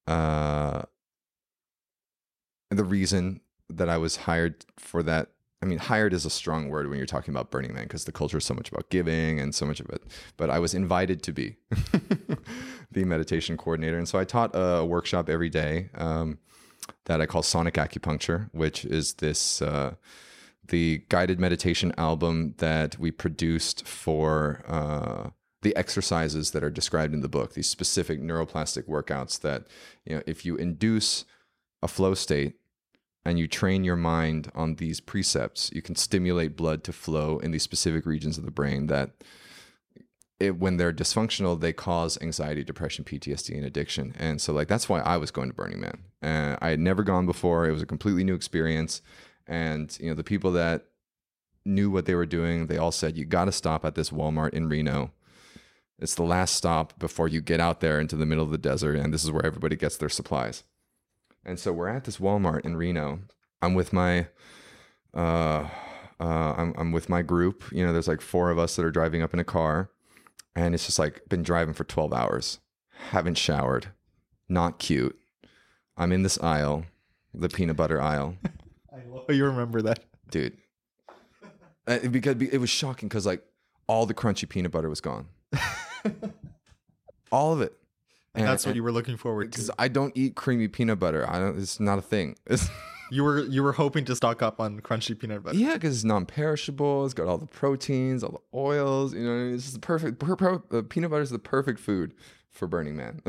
uh the reason that I was hired for that I mean, hired is a strong word when you're talking about Burning Man because the culture is so much about giving and so much of it. But I was invited to be *laughs* the meditation coordinator. And so I taught a workshop every day um, that I call Sonic Acupuncture, which is this uh, the guided meditation album that we produced for uh, the exercises that are described in the book, these specific neuroplastic workouts that, you know, if you induce a flow state, and you train your mind on these precepts, you can stimulate blood to flow in these specific regions of the brain that it, when they're dysfunctional, they cause anxiety, depression, PTSD, and addiction. And so, like, that's why I was going to Burning Man. I had never gone before. It was a completely new experience. And, you know, the people that knew what they were doing, they all said, you got to stop at this Walmart in Reno. It's the last stop before you get out there into the middle of the desert. And this is where everybody gets their supplies. And so we're at this Walmart in Reno. I'm with my uh uh I'm I'm with my group. You know, there's like four of us that are driving up in a car and it's just like been driving for 12 hours. Haven't showered. Not cute. I'm in this aisle, the peanut butter aisle. *laughs* I love you remember that. Dude. Uh, because it was shocking cuz like all the crunchy peanut butter was gone. *laughs* *laughs* all of it. And that's what you were looking forward because to. I don't eat creamy peanut butter. I don't. It's not a thing. It's, *laughs* You were you were hoping to stock up on crunchy peanut butter. yeah, because it's non-perishable. It's got all the proteins, all the oils. You know, it's just the perfect. Per, per, uh, peanut butter is the perfect food for Burning Man.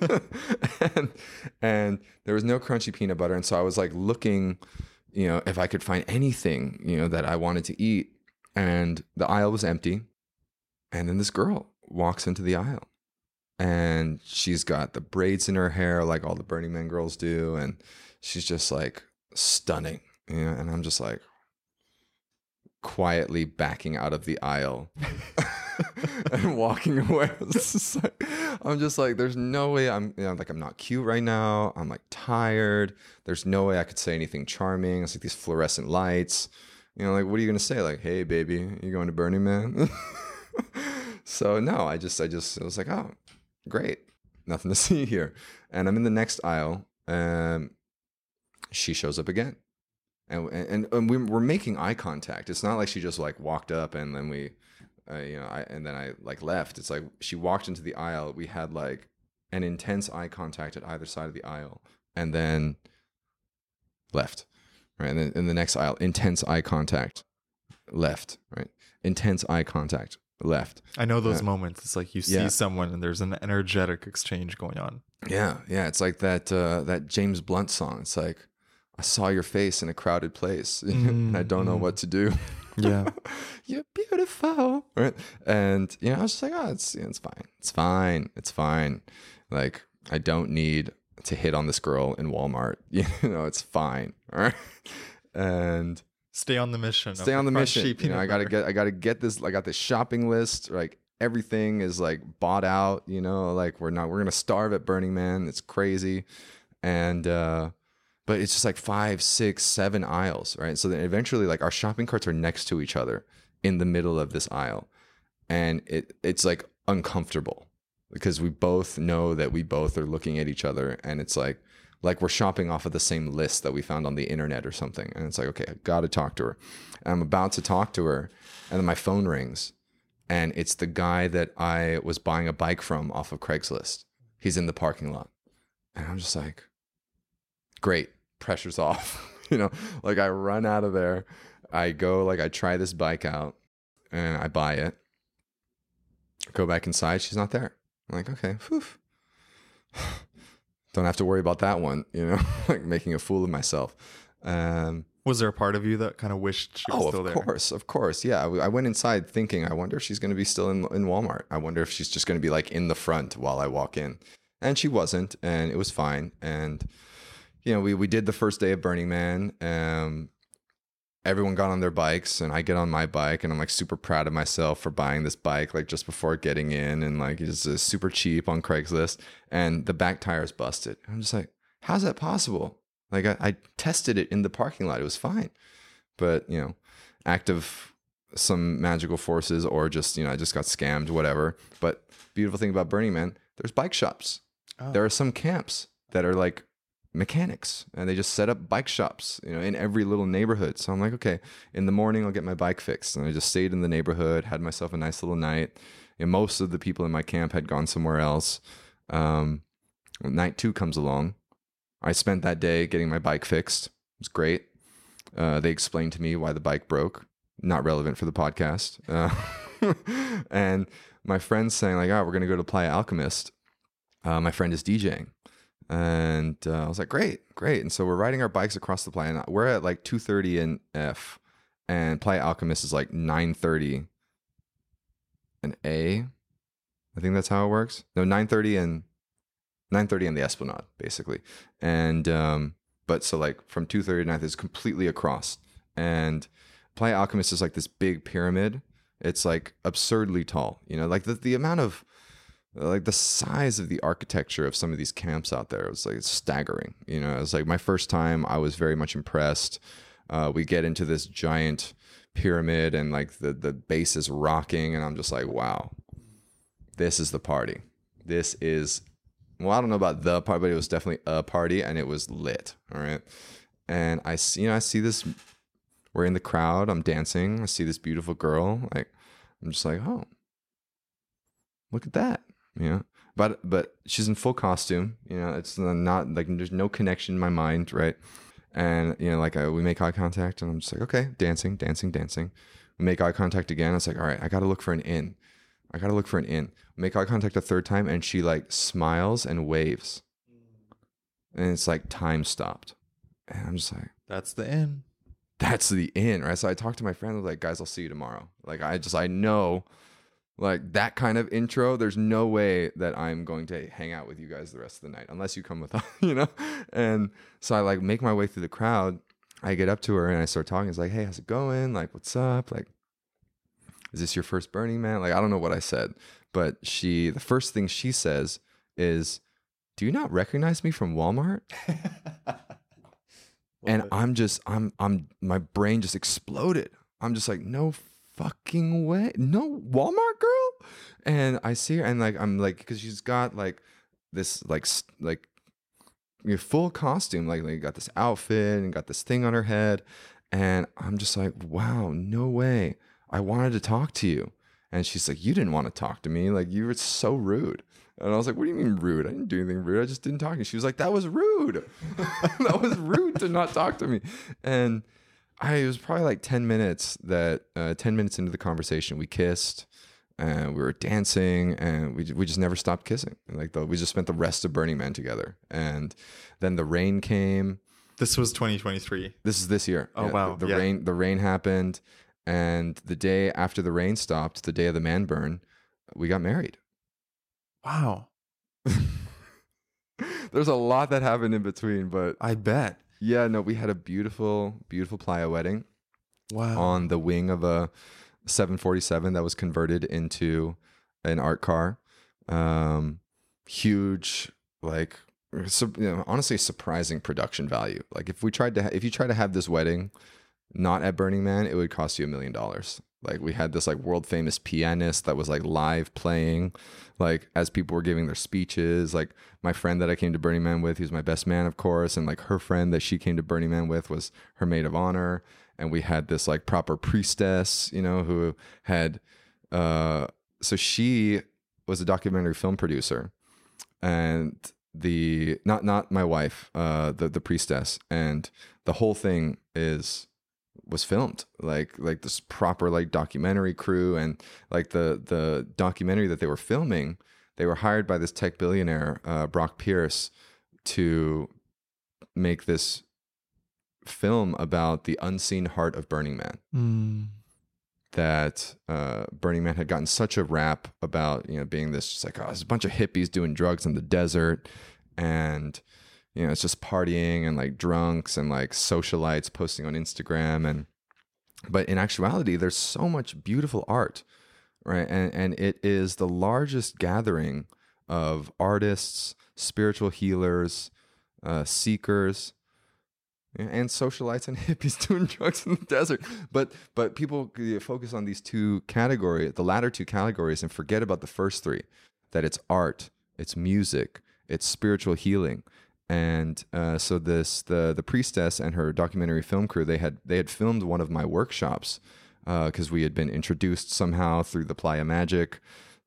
*laughs* and, and there was no crunchy peanut butter, and so I was like looking, you know, if I could find anything, you know, that I wanted to eat, and the aisle was empty. And then this girl walks into the aisle and she's got the braids in her hair like all the Burning Man girls do, and she's just like stunning, you know. And I'm just like quietly backing out of the aisle *laughs* and walking away. *laughs* I'm just like, there's no way I'm, you know, like I'm not cute right now. I'm like tired. There's no way I could say anything charming. It's like these fluorescent lights. You know, like what are you gonna say? Like, hey, baby, you going to Burning Man? *laughs* so no, I just, I just, I was like, oh, great, nothing to *laughs* see here. And I'm in the next aisle, and she shows up again, and and, and we we're making eye contact. It's not like she just like walked up and then we, uh, you know, I, and then I like left. It's like she walked into the aisle. We had like an intense eye contact at either side of the aisle, and then left. Right, and then in the next aisle, intense eye contact, left. Right, intense eye contact, left. I know those Yeah. moments. It's like you see Yeah. someone and there's an energetic exchange going on. Yeah, yeah. It's like that uh, that James Blunt song. It's like I saw your face in a crowded place, *laughs* and I don't know Mm, what to do. *laughs* Yeah. *laughs* You're beautiful, right? And you know, I was just like, oh, it's it's fine, it's fine, it's fine. Like I don't need to hit on this girl in Walmart. You know, it's fine. All right, and Stay on the mission. stay on the mission. You know, I gotta get I gotta get this. I got this shopping list. Like everything is like bought out. You know, like we're not we're gonna starve at Burning Man. It's crazy, and uh, but it's just like five, six, seven aisles, right? So then eventually, like our shopping carts are next to each other in the middle of this aisle, and it it's like uncomfortable because we both know that we both are looking at each other, and it's like like we're shopping off of the same list that we found on the internet or something. And it's like, okay, I got to talk to her. And I'm about to talk to her, and then my phone rings, and it's the guy that I was buying a bike from off of Craigslist. He's in the parking lot, and I'm just like, great, pressure's off. *laughs* you know, like I run out of there, I go like I try this bike out, and I buy it. Go back inside, she's not there. I'm like, okay, phew. *sighs* Don't have to worry about that one, you know, *laughs* like making a fool of myself. Um, Was there a part of you that kind of wished she was oh, still there? of course, of course. Yeah, I I went inside thinking, I wonder if she's going to be still in, in Walmart. I wonder if she's just going to be like in the front while I walk in. And she wasn't, and it was fine. And, you know, we, we did the first day of Burning Man. Um, everyone got on their bikes and I get on my bike and I'm like super proud of myself for buying this bike like just before getting in and like it's uh, super cheap on Craigslist and the back tire's busted. I'm just like, how's that possible? Like I, I tested it in the parking lot. It was fine. But, you know, act of some magical forces or just, you know, I just got scammed, whatever. But beautiful thing about Burning Man, there's bike shops. Oh. There are some camps that are like mechanics and they just set up bike shops you know in every little neighborhood. So i'm like okay in the morning i'll get my bike fixed. And i just stayed in the neighborhood had myself a nice little night. And most of the people in my camp had gone somewhere else. Um, night two comes along. I spent that day getting my bike fixed. It was great. Uh, they explained to me why the bike broke. Not relevant for the podcast. Uh, *laughs* and my friend's saying like oh we're going to go to playa alchemist. Uh, my friend is djing and uh, I was like, "Great, great!" And so we're riding our bikes across the playa. We're at like two thirty in F, and Playa Alchemist is like nine thirty in A. I think that's how it works. No, nine thirty and nine thirty in the Esplanade, basically. And um, but so like from two thirty to nine is completely across. And Playa Alchemist is like this big pyramid. It's like absurdly tall. You know, like the the amount of like the size of the architecture of some of these camps out there it was like staggering you know? It was like my first time i was very much impressed. Uh, we get into this giant pyramid and like the the base is rocking and i'm just like wow. This is the party. This is well i don't know about the party but it was definitely a party and it was lit all right? And i see you know i see this we're in the crowd i'm dancing i see this beautiful girl like i'm just like oh look at that you know? But but she's in full costume you know it's not like there's no connection in my mind right? And you know like I, we make eye contact and i'm just like okay dancing dancing dancing. We make eye contact again. It's like all right i gotta look for an in i gotta look for an in we make eye contact a third time and she like smiles and waves. And it's like time stopped. And i'm just like That's the end. that's the in right? So i talked to my friend I was like guys i'll see you tomorrow. Like i just i know like that kind of intro there's no way that i'm going to hang out with you guys the rest of the night unless you come with *laughs* us you know? And so i like make my way through the crowd. I get up to her and i start talking. It's like hey how's it going? Like what's up? Like is this your first burning man? Like i don't know what i said but she the first thing she says is do you not recognize me from walmart? *laughs* And i'm just i'm i'm my brain just exploded. I'm just like no fucking way no walmart girl and i see her and like i'm like because she's got like this like like your full costume like, like got this outfit and got this thing on her head and i'm just like wow no way i wanted to talk to you and she's like you didn't want to talk to me like you were so rude and I was like, "What do you mean rude? I didn't do anything rude. I just didn't talk you." She was like, "That was rude. *laughs* that was rude to not talk to me." And I it was probably like ten minutes that uh, ten minutes into the conversation, we kissed, and we were dancing, and we we just never stopped kissing. And like the, we just spent the rest of Burning Man together. And then the rain came. This was 2023. This is this year. Oh, wow. The, the Yeah. rain the rain happened, and the day after the rain stopped, the day of the man burn, we got married. Wow. *laughs* There's a lot that happened in between, but I bet. Yeah, no, we had a beautiful, beautiful playa wedding Wow. on the wing of a 747 that was converted into an art car. Um, huge, like, su- you know, honestly, surprising production value. Like, if we tried to, ha- if you try to have this wedding not at Burning Man, it would cost you a million dollars. Like, we had this like world famous pianist that was like live playing, like as people were giving their speeches. Like my friend that I came to Burning Man with, he was my best man, of course, and like her friend that she came to Burning Man with was her maid of honor. And we had this like proper priestess, you know, who had uh so she was a documentary film producer. And the not not my wife, uh the the priestess. And the whole thing is was filmed like like this proper like documentary crew and like the the documentary that they were filming they were hired by this tech billionaire uh, Brock Pierce to make this film about the unseen heart of Burning Man. Mm. That uh, Burning Man had gotten such a rap about, you know, being this just like, oh, there's a bunch of hippies doing drugs in the desert, and you know, it's just partying and like drunks and like socialites posting on Instagram, and but in actuality, there's so much beautiful art, right? And and it is the largest gathering of artists, spiritual healers, uh, seekers, and socialites and *laughs* hippies doing drugs in the desert. But but people focus on these two categories, the latter two categories, and forget about the first three. That it's art, it's music, it's spiritual healing. And uh, so this the the priestess and her documentary film crew they had they had filmed one of my workshops because uh, we had been introduced somehow through the Playa Magic.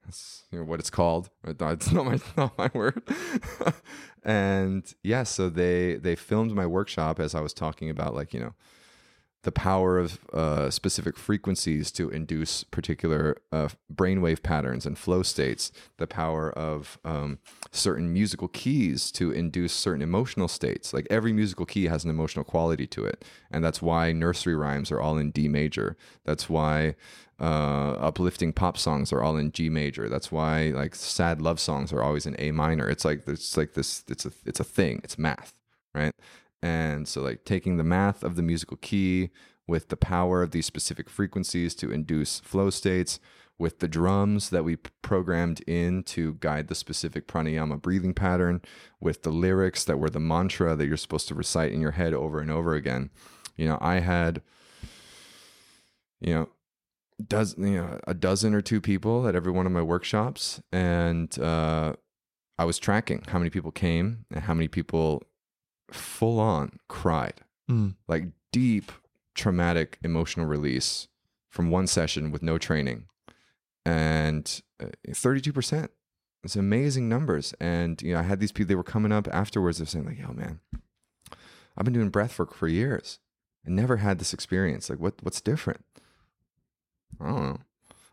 That's you know, what it's called. It's not my *laughs* not my word. *laughs* and yeah, so they they filmed my workshop as I was talking about like you know the power of uh, specific frequencies to induce particular uh, brainwave patterns and flow states, the power of um, certain musical keys to induce certain emotional states. Like every musical key has an emotional quality to it. And that's why nursery rhymes are all in D major. That's why uh, uplifting pop songs are all in G major. That's why like sad love songs are always in A minor. It's like it's like this. It's a it's a thing. It's math, right? And so, like, taking the math of the musical key with the power of these specific frequencies to induce flow states, with the drums that we programmed in to guide the specific pranayama breathing pattern, with the lyrics that were the mantra that you're supposed to recite in your head over and over again. You know, I had, you know, does you know a dozen or two people at every one of my workshops, and uh, I was tracking how many people came and how many people full on cried, Mm. like deep traumatic emotional release from one session with no training. And uh, 32%. It's amazing numbers. And, you know, I had these people, they were coming up afterwards, they're saying, like, yo, man, I've been doing breath work for years. and never had this experience. Like, what, what's different? I don't know.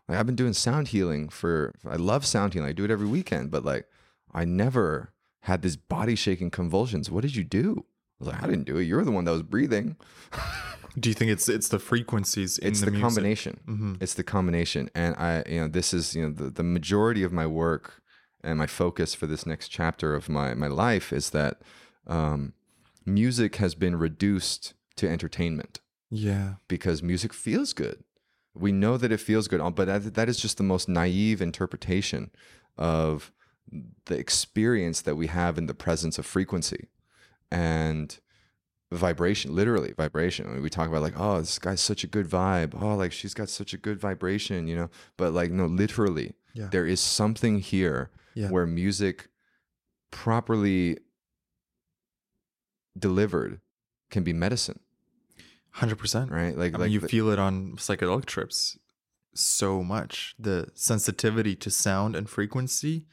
Like, I've been doing sound healing for, I love sound healing. I do it every weekend, but like, I never had this body shaking convulsions. What did you do? I was like, I didn't do it. You're the one that was breathing. Do you think it's it's the frequencies in it's the, the, combination. Mhm. It's the combination. And I, you know, this is, you know, the, the majority of my work and my focus for this next chapter of my, my life is that um, music has been reduced to entertainment Yeah. because music feels good. We know that it feels good, but that, that is just the most naive interpretation of the experience that we have in the presence of frequency and vibration, literally vibration. I mean, we talk about like, oh, this guy's such a good vibe. Oh, like she's got such a good vibration, you know? But like, no, literally, Yeah. there is something here Yeah. where music properly delivered can be medicine, Hundred percent. right? Like, I like mean, you the- feel it on psychedelic trips so much. The sensitivity to sound and frequency.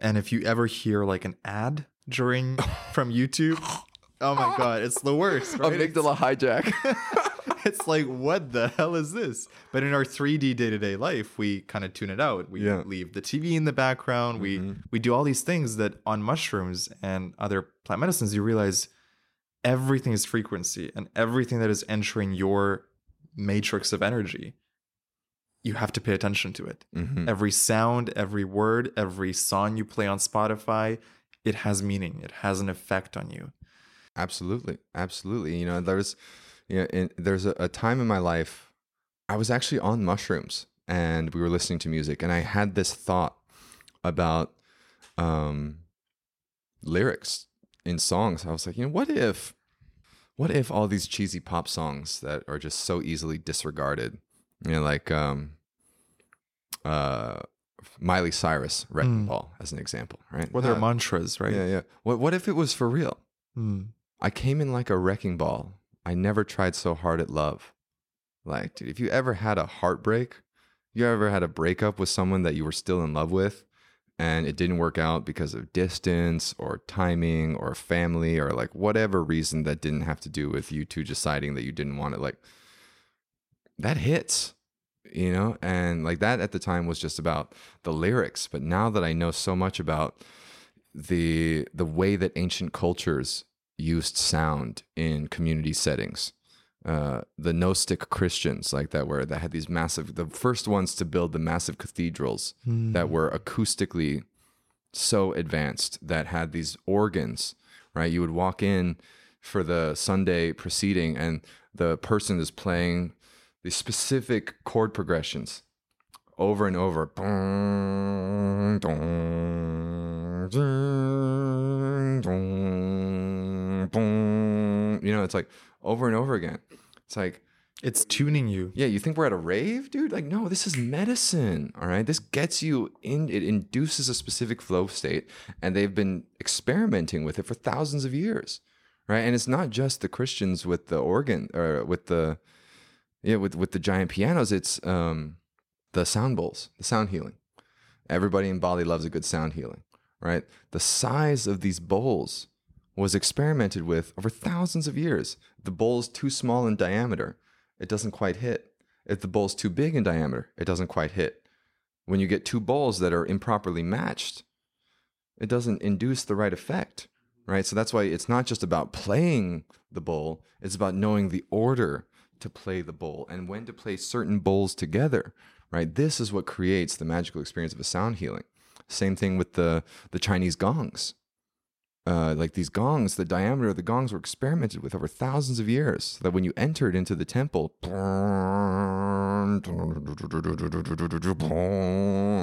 And if you ever hear like an ad during from YouTube, oh my *laughs* god, it's the worst. *laughs* Right? amygdala hijack. *laughs* It's, like what the hell is this? But in our 3D day-to-day life, we kind of tune it out. We Yeah. leave the TV in the background. We Mhm. we do all these things that on mushrooms and other plant medicines you realize everything is frequency and everything that is entering your matrix of energy you have to pay attention to it Mhm. every sound every word every song you play on spotify it has meaning it has an effect on you Absolutely, absolutely. You know, there's, you know, in, there's a, a time in my life, I was actually on mushrooms and we were listening to music, and I had this thought about um, lyrics in songs. I was like, you know, what if, what if all these cheesy pop songs that are just so easily disregarded, you know, like um, uh, Miley Cyrus, Wrecking Mm. Ball, as an example, right? or their Uh, mantras right Yeah, yeah. What what if it was for real? Mm. I came in like a wrecking ball. I never tried so hard at love. Like, dude, if you ever had a heartbreak, you ever had a breakup with someone that you were still in love with and it didn't work out because of distance or timing or family or like whatever reason that didn't have to do with you two deciding that you didn't want it, like that hits. You know? And like that at the time was just about the lyrics. But now that i know so much about the the way that ancient cultures used sound in community settings uh, the Gnostic Christians like that were that had these massive the first ones to build the massive cathedrals that were acoustically so advanced that had these organs right? You would walk in for the Sunday proceeding and the person is playing these specific chord progressions over and over Dong, dong, ding, dong, dong. you know it's like over and over again it's like It's tuning you. yeah, you think we're at a rave, dude? Like, no, this is medicine. All right. This gets you in, it induces a specific flow state, and they've been experimenting with it for thousands of years. Right. And it's not just the Christians with the organ or with the, yeah, with, with the giant pianos, it's um, the sound bowls, the sound healing. Everybody in Bali loves a good sound healing, right? The size of these bowls was experimented with over thousands of years. The bowl's too small in diameter, it doesn't quite hit. If the bowl's too big in diameter, it doesn't quite hit. When you get two bowls that are improperly matched, it doesn't induce the right effect, right? So that's why it's not just about playing the bowl, it's about knowing the order to play the bowl and when to play certain bowls together, right? This is what creates the magical experience of a sound healing. Same thing with the the Chinese gongs. Uh, like these gongs, the diameter of the gongs were experimented with over thousands of years. So that when you entered into the temple,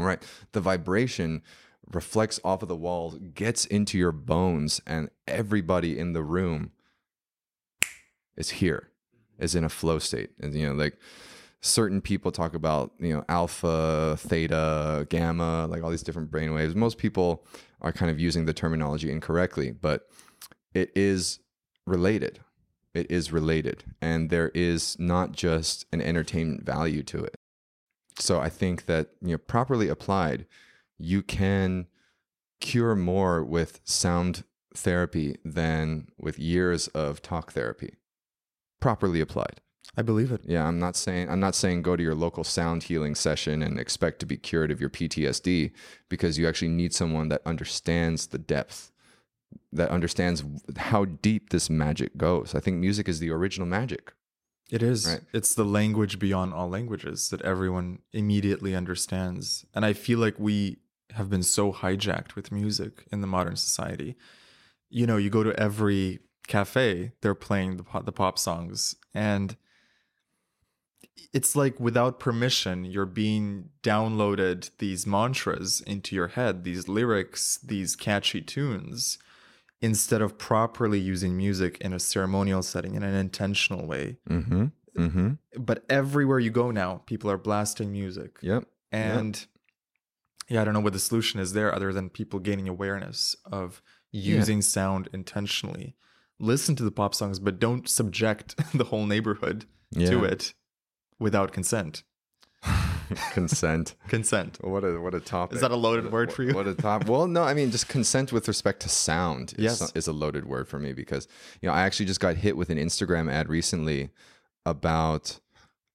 right, the vibration reflects off of the walls, gets into your bones, and everybody in the room is here, is in a flow state. And you know, like certain people talk about you know alpha theta gamma like all these different brain waves. Most people are kind of using the terminology incorrectly but it is related. It is related. And there is not just an entertainment value to it. So i think that you know properly applied you can cure more with sound therapy than with years of talk therapy properly applied I believe it. yeah, I'm not saying I'm not saying go to your local sound healing session and expect to be cured of your PTSD because you actually need someone that understands the depth, that understands how deep this magic goes. I think music is the original magic. It is. Right. It's the language beyond all languages that everyone immediately understands. And I feel like we have been so hijacked with music in the modern society. You know, you go to every cafe, they're playing the pop, the pop songs and it's like without permission you're being downloaded these mantras into your head, these lyrics, these catchy tunes instead of properly using music in a ceremonial setting in an intentional way Mm-hmm. Mm-hmm. but everywhere you go now, people are blasting music. Yep. And yeah, I don't know what the solution is there other than people gaining awareness of using sound intentionally. Listen to the pop songs, but don't subject *laughs* the whole neighborhood to it without consent. *laughs* Consent. *laughs* Consent. What a what a topic. Is that a loaded word for you? What a top. Well, no, I mean just consent with respect to sound. Is, Yes. is a loaded word for me because you know I actually just got hit with an Instagram ad recently about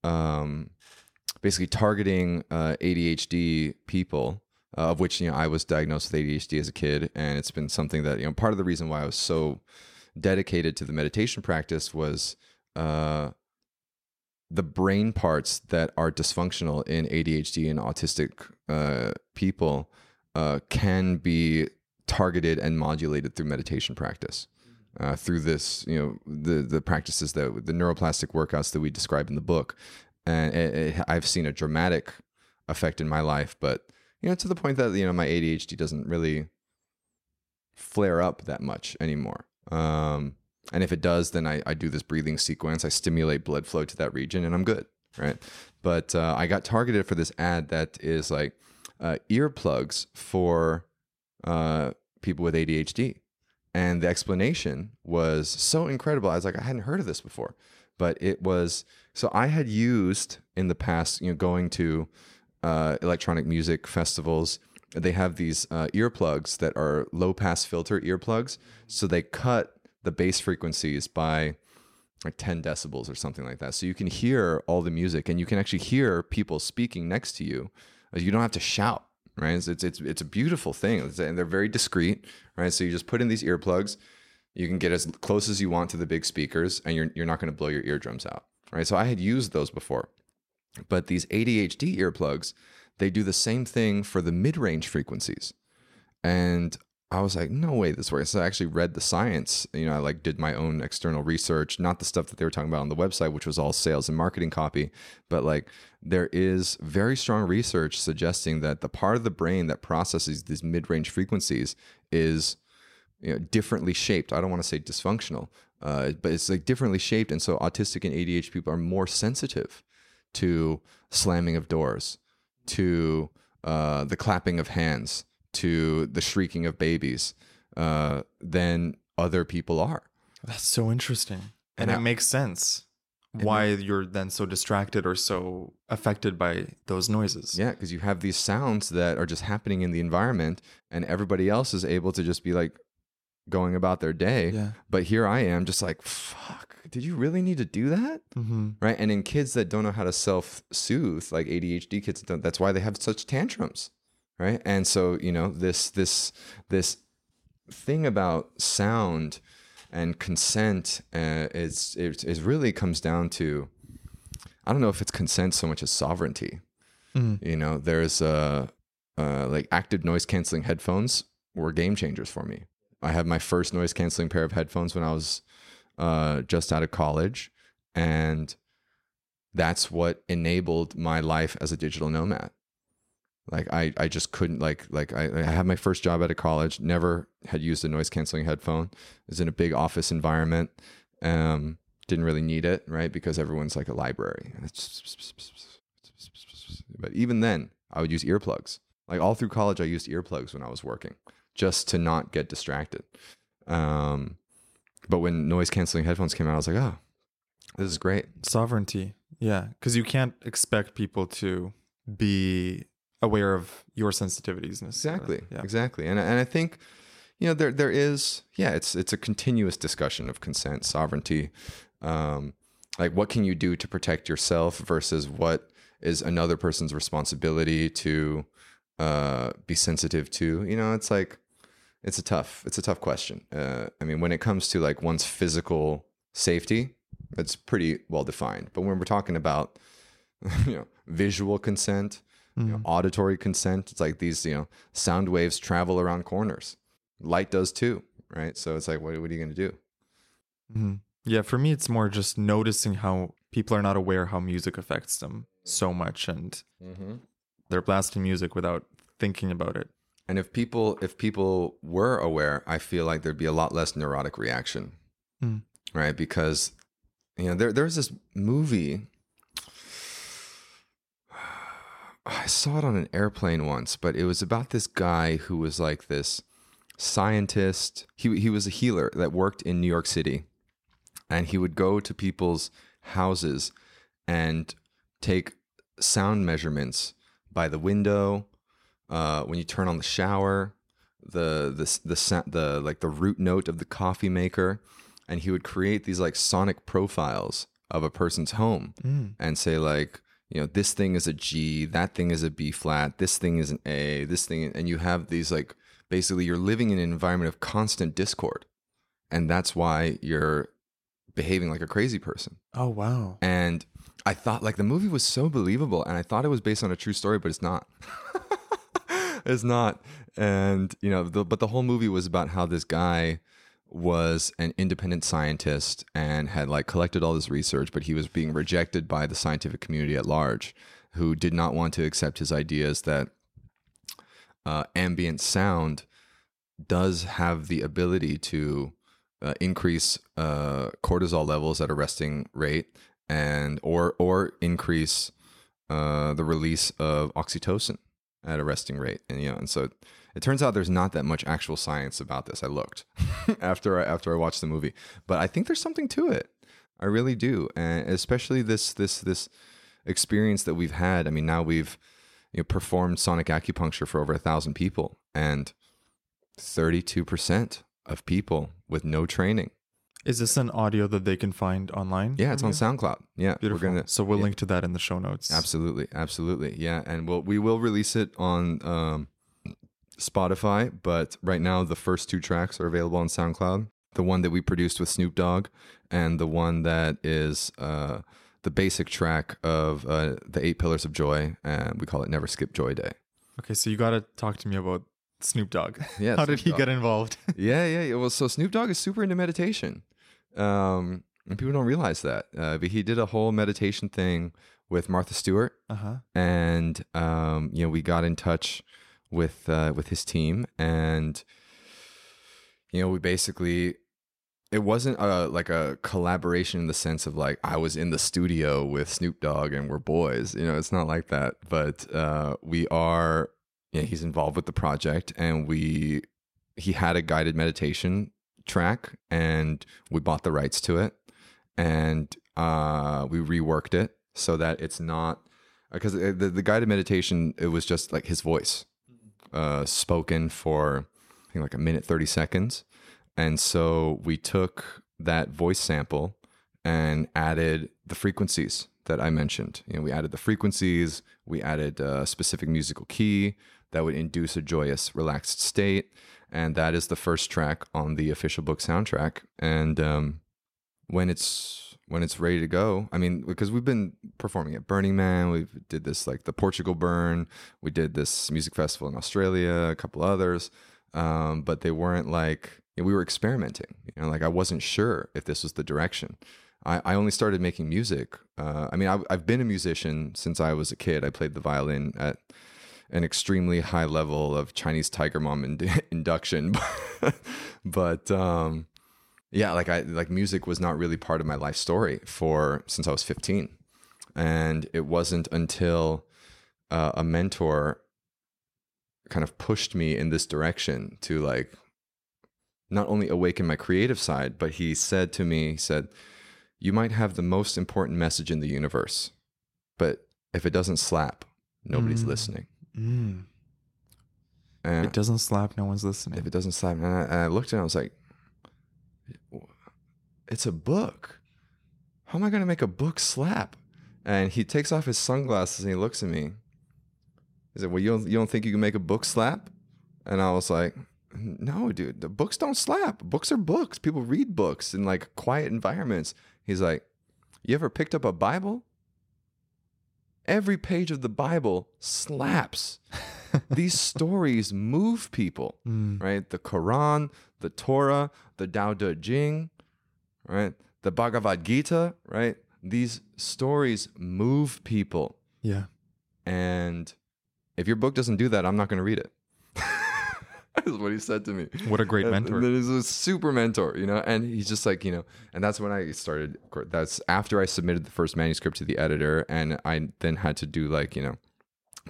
um, basically targeting uh, ADHD people, uh, of which you know I was diagnosed with ADHD as a kid, and it's been something that you know part of the reason why I was so dedicated to the meditation practice was. Uh, the brain parts that are dysfunctional in ADHD and autistic uh, people uh, can be targeted and modulated through meditation practice. Uh, through this, you know, the the practices that the neuroplastic workouts that we describe in the book, and it, it, I've seen a dramatic effect in my life. But you know, to the point that you know my ADHD doesn't really flare up that much anymore. Um, and if it does, then I, I do this breathing sequence. I stimulate blood flow to that region, and I'm good, right? But uh, I got targeted for this ad that is like uh, earplugs for uh, people with ADHD, and the explanation was so incredible. I was like, I hadn't heard of this before, but it was so I had used in the past, you know, going to uh, electronic music festivals. They have these uh, earplugs that are low pass filter earplugs, so they cut the bass frequencies by like 10 decibels or something like that. So you can hear all the music and you can actually hear people speaking next to you. Uh, You don't have to shout, right? It's it's it's, it's a beautiful thing. It's- and they're very discreet, right? So you just put in these earplugs. You can get as close as you want to the big speakers and you're you're not going to blow your eardrums out, right? So I had used those before. But these ADHD earplugs, they do the same thing for the mid-range frequencies. And I was like, no way this works. So I actually read the science. You know, I like did my own external research, not the stuff that they were talking about on the website, which was all sales and marketing copy, but like there is very strong research suggesting that the part of the brain that processes these mid-range frequencies is you know, differently shaped. I don't want to say dysfunctional, uh, but it's like differently shaped, and so autistic and ADHD people are more sensitive to slamming of doors, to uh, the clapping of hands, to the shrieking of babies uh, than other people are. That's so interesting. And, And it I- makes sense why you're then so distracted or so affected by those noises. Yeah, because you have these sounds that are just happening in the environment, and everybody else is able to just be like going about their day. Yeah. But here I am, just like, fuck, did you really need to do that? Mm-hmm. right? And in kids that don't know how to self soothe, like ADHD kids, don't, that's why they have such tantrums, right? And so you know this this this thing about sound and consent uh, is it, it really comes down to I don't know if it's consent so much as sovereignty. Mhm. You know, there's uh, uh, like active noise canceling headphones were game changers for me. I had my first noise canceling pair of headphones when I was uh, just out of college, and that's what enabled my life as a digital nomad. Like I, I just couldn't like like I, I had my first job out of college. Never had used a noise canceling headphone. Was in a big office environment. Um, didn't really need it, right? Because everyone's like a library. But even then, I would use earplugs. Like all through college, I used earplugs when I was working, just to not get distracted. Um, but when noise canceling headphones came out, I was like, oh, this is great. Sovereignty. Yeah. Because you can't expect people to be aware of your sensitivities. Exactly. Yeah. Exactly. And and I think you know there there is yeah it's it's a continuous discussion of consent sovereignty um like what can you do to protect yourself versus what is another person's responsibility to uh be sensitive to you know it's like it's a tough it's a tough question uh i mean when it comes to like one's physical safety it's pretty well defined but when we're talking about *laughs* you know visual consent you know, auditory consent. It's like these, you know, sound waves travel around corners. Light does too, right? So it's like, what, what are you going to do? Mhm. Yeah. For me, it's more just noticing how people are not aware how music affects them so much and they're blasting music without thinking about it. And if people, if people were aware, I feel like there'd be a lot less neurotic reaction, Mm. right? Because you know, there there's this movie. *sighs* I saw it on an airplane once, but it was about this guy who was like this scientist. He he was a healer that worked in New York City, and he would go to people's houses and take sound measurements by the window, uh, when you turn on the shower, the the the sa- the like the root note of the coffee maker, and he would create these like sonic profiles of a person's home and say like you know this thing is a G, that thing is a B flat, this thing is an A, this thing, and you have these like basically you're living in an environment of constant discord, and that's why you're behaving like a crazy person. Oh, wow. And I thought like the movie was so believable and I thought it was based on a true story, but it's not. *laughs* it's not. And you know, the, but the whole movie was about how this guy was an independent scientist and had like collected all this research, but he was being rejected by the scientific community at large, who did not want to accept his ideas that uh, ambient sound does have the ability to uh, increase uh, cortisol levels at a resting rate and or or increase uh, the release of oxytocin at a resting rate and you know and so it turns out there's not that much actual science about this. I looked *laughs* after I, after i watched the movie but i think there's something to it. I really do and especially this this this experience that we've had. I mean now we've you know, performed sonic acupuncture for over a thousand people and 32% of people with no training Is this an audio that they can find online? Yeah, it's on you? SoundCloud. Yeah, Beautiful. we're gonna. so we'll yeah. link to that in the show notes. Absolutely, absolutely. Yeah, and we'll we will release it on um, Spotify, but right now the first two tracks are available on SoundCloud. The one that we produced with Snoop Dogg, and the one that is uh, the basic track of uh, the Eight Pillars of Joy, and we call it Never Skip Joy Day. Okay, so you got to talk to me about Snoop Dogg. *laughs* Yeah, How did he Dogg. get involved? *laughs* yeah, yeah, yeah. Well, so Snoop Dogg is super into meditation. Um, and people don't realize that. Uh, but he did a whole meditation thing with Martha Stewart. uh huh. and um, you know we got in touch with uh, with his team and you know we basically it wasn't a, like a collaboration in the sense of like I was in the studio with Snoop Dogg and we're boys you know it's not like that but uh, we are yeah he's involved with the project and we he had a guided meditation track and we bought the rights to it and uh, we reworked it so that it's not because the, the guided meditation it was just like his voice uh, spoken for I think like a minute 30 seconds. And so we took that voice sample and added the frequencies that I mentioned. You know we added the frequencies we added a specific musical key that would induce a joyous relaxed state and that is the first track on the official book soundtrack. And um, when it's when it's ready to go i mean because we've been performing at burning man we did this like the portugal burn we did this music festival in australia a couple others um, but they weren't like we were experimenting you know like i wasn't sure if this was the direction. I, I only started making music uh, i mean I, i've been a musician since i was a kid. I played the violin at an extremely high level of chinese tiger mom ind- *laughs* induction. *laughs* But um yeah like i like music was not really part of my life story for since i was 15 and it wasn't until uh, a mentor kind of pushed me in this direction to like not only awaken my creative side but he said to me he said you might have the most important message in the universe but if it doesn't slap nobody's Mm. listening Mm. and It doesn't slap. No one's listening. if it doesn't slap and I, and I looked at it i was like it's a book. How am i going to make a book slap? And he takes off his sunglasses and he looks at me. He said well you don't, you don't think you can make a book slap? And i was like no dude the books don't slap. Books are books. People read books in like quiet environments. He's like you ever picked up a bible every page of the bible slaps *laughs* these stories move people Mm. right? The Quran, the Torah, the Tao Te Ching, right? The Bhagavad Gita, right? These stories move people. Yeah. And if your book doesn't do that, I'm not going to read it. *laughs* That's what he said to me. What a great And- mentor. And he's a super mentor, you know, and he's just like, you know, and that's when I started. That's after I submitted the first manuscript to the editor, and I then had to do like, you know,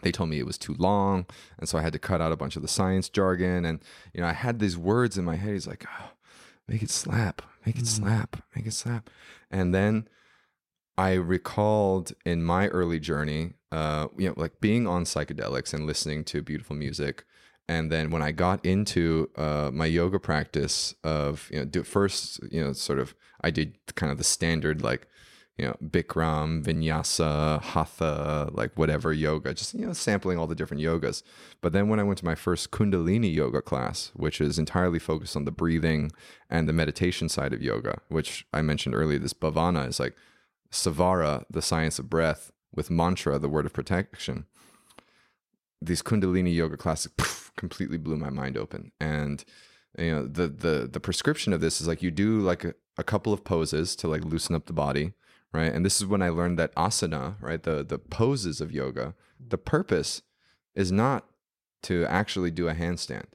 they told me it was too long, and so I had to cut out a bunch of the science jargon, and you know, I had these words in my head. He's like, oh, make it slap, make it Mm. slap, make it slap, and then I recalled in my early journey, uh, you know, like being on psychedelics and listening to beautiful music. And then when I got into uh, my yoga practice of, you know, do first, you know, sort of, I did kind of the standard, like, you know, Bikram, Vinyasa, Hatha, like whatever yoga, just, you know, sampling all the different yogas. But then when I went to my first Kundalini yoga class, which is entirely focused on the breathing and the meditation side of yoga, which I mentioned earlier, this Bhavana is like swara, the science of breath, with mantra, the word of protection. These Kundalini yoga classes poof, completely blew my mind open. And you know, the the the prescription of this is like you do like a, a couple of poses to like loosen up the body, right? And this is when I learned that asana, right, the the poses of yoga, the purpose is not to actually do a handstand.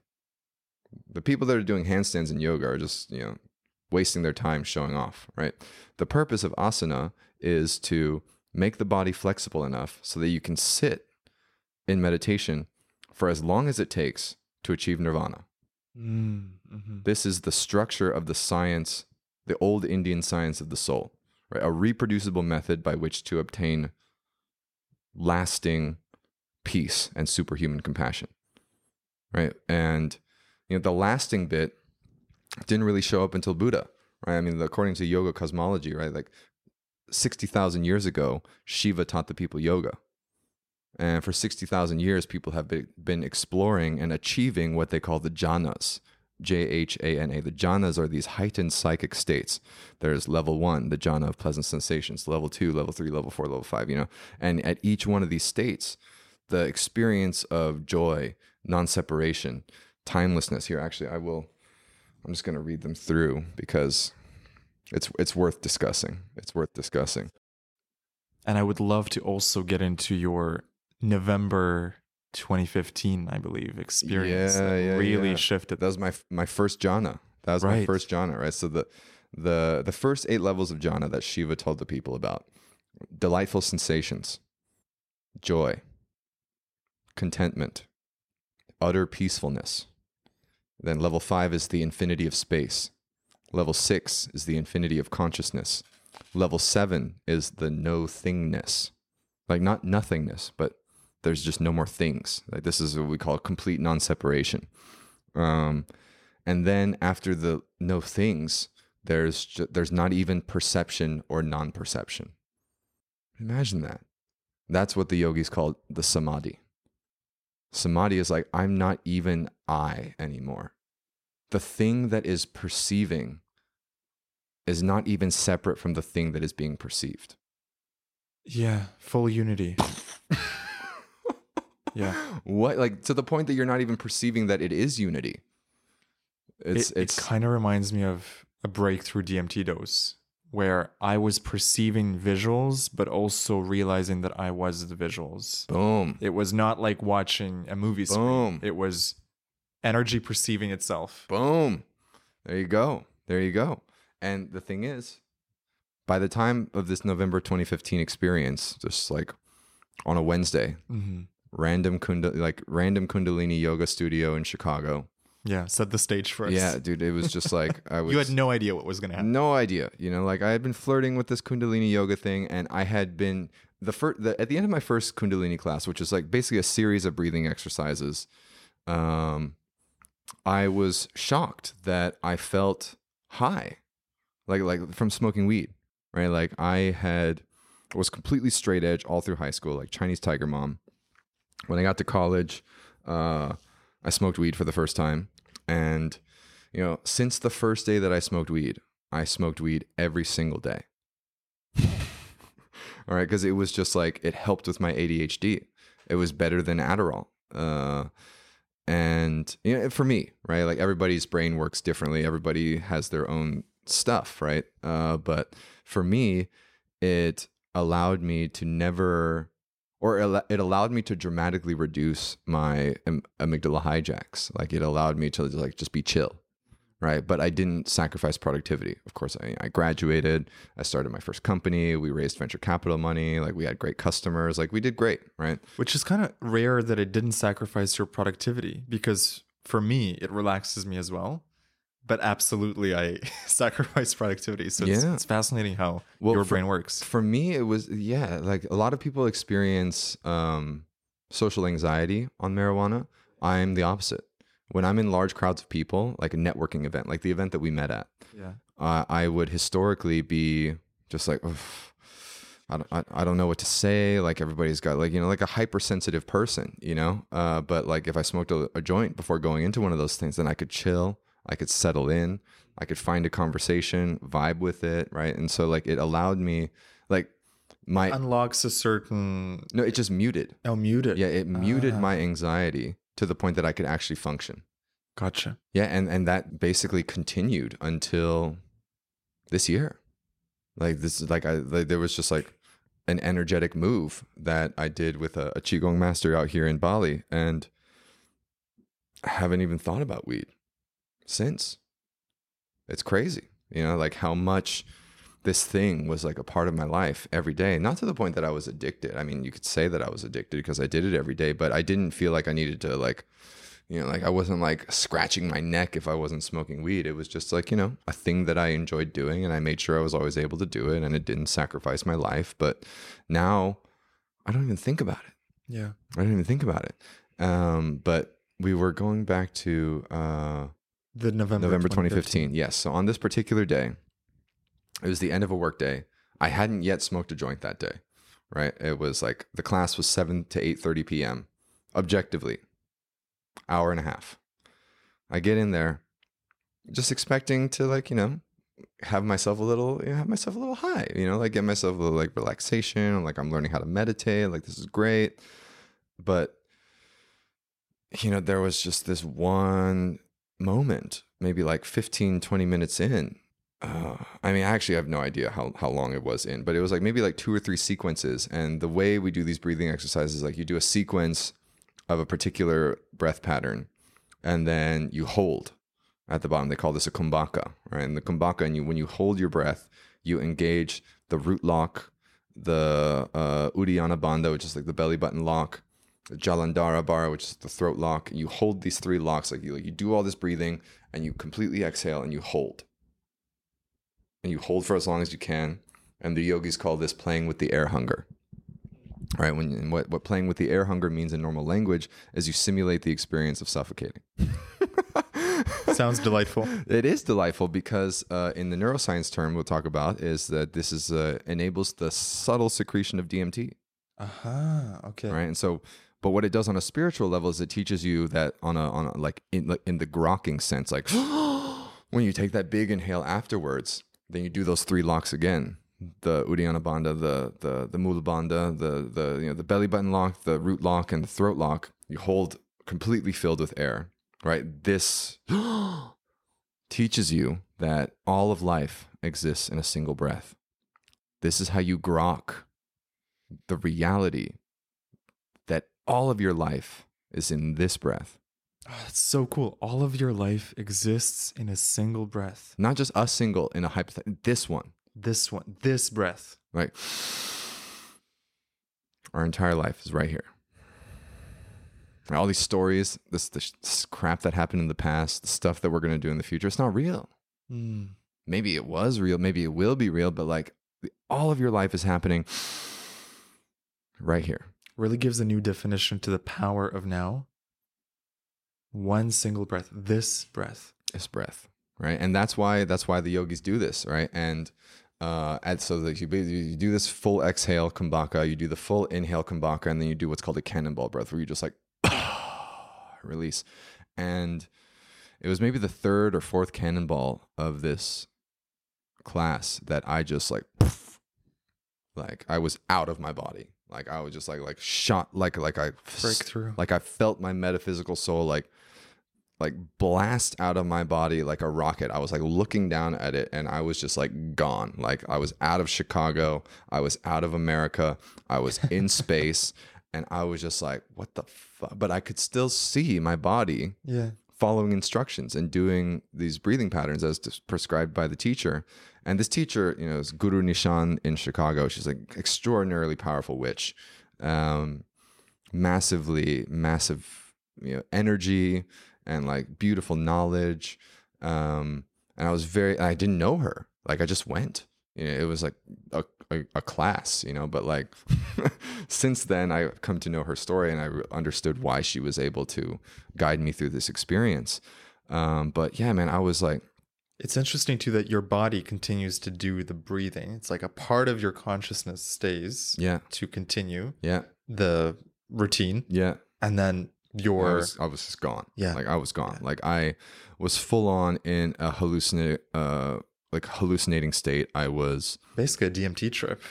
The people that are doing handstands in yoga are just, you know, wasting their time showing off, right? The purpose of asana is to make the body flexible enough so that you can sit in meditation for as long as it takes to achieve nirvana. Mm. mhm. This is the structure of the science, the old Indian science of the soul, right? A reproducible method by which to obtain lasting peace and superhuman compassion, right? And you know, the lasting bit didn't really show up until Buddha, right? I mean, according to yoga cosmology, right? Like 60,000 years ago, Shiva taught the people yoga. And for 60,000 years, people have been exploring and achieving what they call the jhanas. J H A N A. The jhanas are these heightened psychic states. There's level one, the jhana of pleasant sensations, level two, level three, level four, level five, you know. And at each one of these states, the experience of joy, non separation, timelessness. Here, actually, I will, I'm just going to read them through because it's, it's worth discussing. It's worth discussing. And I would love to also get into your November 2015, I believe, experience Yeah, that yeah, really yeah. shifted. That was my my first jhana. That was my first jhana, right? So the the the first eight levels of jhana that Shiva told the people about: delightful sensations, joy, contentment, utter peacefulness. Then level five is the infinity of space. Level six is the infinity of consciousness. Level seven is the no thingness, like not nothingness, but there's just no more things. Like this is what we call complete non-separation. Um, and then after the no things, there's ju- there's not even perception or non-perception. Imagine that. That's what the yogis call the samadhi. Samadhi is like I'm not even I anymore. The thing that is perceiving is not even separate from the thing that is being perceived. yeah, full unity. *laughs* yeah. *laughs* What like to the point that you're not even perceiving that it is unity. It's it, it's it kind of reminds me of a breakthrough DMT dose where I was perceiving visuals, but also realizing that I was the visuals. boom. It was not like watching a movie screen. Boom. It was energy perceiving itself. Boom. There you go. There you go. And the thing is, by the time of this November 2015 experience, just like on a Wednesday, hmm random kunda like random Kundalini yoga studio in Chicago. Yeah, set the stage for us. Yeah, dude, it was just like I *laughs* was you had no idea what was going to happen. No idea. You know, like I had been flirting with this Kundalini yoga thing, and I had been the first the, at the end of my first Kundalini class, which is like basically a series of breathing exercises. Um, I was shocked that I felt high, like like from smoking weed, right? Like I had was completely straight edge all through high school, like Chinese tiger mom. When I got to college, uh, I smoked weed for the first time, and you know, since the first day that I smoked weed, I smoked weed every single day. *laughs* All right, because it was just like it helped with my ADHD. It was better than Adderall. Uh, and you know, for me, right, like everybody's brain works differently. Everybody has their own stuff, right? Uh, but for me, it allowed me to never, or it allowed me to dramatically reduce my am- amygdala hijacks. Like it allowed me to like just be chill, right? But I didn't sacrifice productivity. Of course, I, I graduated. I started my first company. We raised venture capital money. Like we had great customers. Like we did great, right? Which is kind of rare that it didn't sacrifice your productivity because for me, it relaxes me as well. But absolutely, I *laughs* sacrifice productivity. So it's, Yeah. it's fascinating how Well, your for- brain works. For me, it was yeah. Like a lot of people experience um, social anxiety on marijuana. I'm the opposite. When I'm in large crowds of people, like a networking event, like the event that we met at, Yeah. uh, I would historically be just like, "Ugh, I don't, I, I don't know what to say. Like everybody's got like, you know, like a hypersensitive person, you know? Uh, but like if I smoked a, a joint before going into one of those things, then I could chill, I could settle in, I could find a conversation, vibe with it. Right. And so like it allowed me like my, Unlocks a certain. no, it just muted. Oh, muted. Yeah. It muted Ah. my anxiety to the point that I could actually function. Gotcha. Yeah, and and that basically continued until this year. Like this, is like I, like there was just like an energetic move that I did with a, a qigong master out here in Bali, and I haven't even thought about weed since. It's crazy, you know, like how much this thing was like a part of my life every day. Not to the point that I was addicted. I mean, you could say that I was addicted because I did it every day, but I didn't feel like I needed to like you know, like I wasn't like scratching my neck if I wasn't smoking weed. It was just like, you know, a thing that I enjoyed doing and I made sure I was always able to do it and it didn't sacrifice my life. But now I don't even think about it. Yeah. I don't even think about it. Um, but we were going back to uh, The November, November 2015. Yes. So on this particular day, It was the end of a work day. I hadn't yet smoked a joint that day, right? It was like the class was 7 to 8:30 p.m. objectively. Hour and a half. I get in there just expecting to like, you know, have myself a little you know, have myself a little high, you know, like get myself a little like relaxation, like I'm learning how to meditate, like this is great. But you know, there was just this one moment, maybe like 15, 20 minutes in. Uh, I mean, I actually have no idea how, how long it was in, but it was like maybe like two or three sequences. And the way we do these breathing exercises, like you do a sequence of a particular breath pattern, and then you hold at the bottom. They call this a kumbhaka, right? And the kumbhaka, and you when you hold your breath, you engage the root lock, the uh, Uddiyana Bandha, which is like the belly button lock, the Jalandhara bar, which is the throat lock. You hold these three locks, like you like you do all this breathing, and you completely exhale and you hold, and you hold for as long as you can. And the yogis call this playing with the air hunger. Right? When what what playing with the air hunger means in normal language is you simulate the experience of suffocating. *laughs* Sounds delightful. It is delightful because uh, in the neuroscience term we'll talk about is that this is uh, enables the subtle secretion of DMT, Uh-huh. Okay. right? And so, but what it does on a spiritual level is it teaches you that on a on a, like in like in the grokking sense, like *gasps* when you take that big inhale afterwards, then you do those three locks again. The Uddiyana Bandha, the the the Mula Bandha, the the you know the belly button lock, the root lock, and the throat lock. You hold completely filled with air, right? This *gasps* teaches you that all of life exists in a single breath. This is how you grok the reality all of your life is in this breath. Oh, that's so cool. All of your life exists in a single breath. Not just a single in a hypothetical, this one, This one, this breath. right? Our entire life is right here. And all these stories, this, this, this crap that happened in the past, the stuff that we're going to do in the future, it's not real. Mm. maybe it was real, maybe it will be real, but like all of your life is happening right here. Really gives a new definition to the power of now. One single breath. This breath. This breath, right? And that's why that's why the yogis do this, right? And uh, and so that you, you do this full exhale kumbhaka, you do the full inhale kumbhaka, and then you do what's called a cannonball breath, where you just like *sighs* release. And it was maybe the third or fourth cannonball of this class that I just like, *laughs* like I was out of my body. Like I was just like like shot like like I Breakthrough. like I felt my metaphysical soul like like blast out of my body like a rocket. I was like looking down at it and I was just like gone. Like I was out of Chicago, I was out of America, I was in *laughs* space and I was just like what the fuck? But I could still see my body Yeah. Following instructions and doing these breathing patterns as prescribed by the teacher. And this teacher, you know, is Guru Nishan in Chicago. She's like extraordinarily powerful witch, um, massively, massive, you know, energy and like beautiful knowledge. Um, and I was very, I didn't know her. Like I just went. You know, it was like a, a, a class, you know. But like *laughs* since then, I've come to know her story and I understood why she was able to guide me through this experience. Um, but yeah, man, I was like, It's interesting too that your body continues to do the breathing. It's like a part of your consciousness stays yeah, to continue yeah, the routine, yeah. and then I your was, I was just gone. Yeah. like I was gone. Like I was full on in a hallucinate, uh, like hallucinating state. I was basically a DMT trip.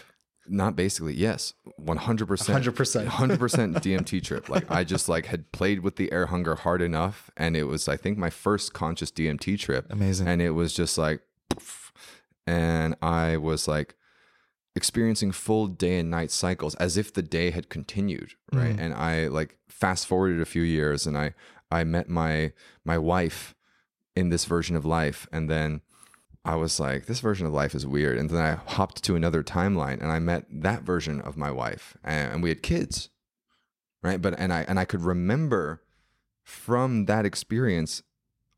not basically yes, one hundred percent, 100%. hundred percent DMT *laughs* trip. Like I just like had played with the air hunger hard enough, and it was I think my first conscious DMT trip. Amazing. and it was just like poof. and i was like experiencing full day and night cycles as if the day had continued right Mm. and i like fast forwarded a few years and i i met my my wife in this version of life and then i was like this version of life is weird and then i hopped to another timeline and i met that version of my wife and, we had kids right but and i and i could remember from that experience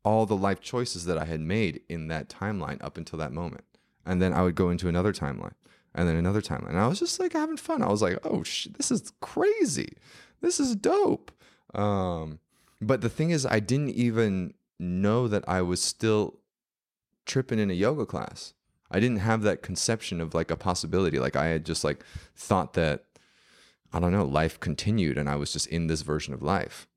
all the life choices that I had made in that timeline up until that moment. And then I would go into another timeline and then another timeline. And I was just like having fun. I was like, oh, sh- this is crazy. This is dope. Um, but the thing is, I didn't even know that I was still tripping in a yoga class. I didn't have that conception of like a possibility. Like I had just like thought that I don't know, life continued and I was just in this version of life.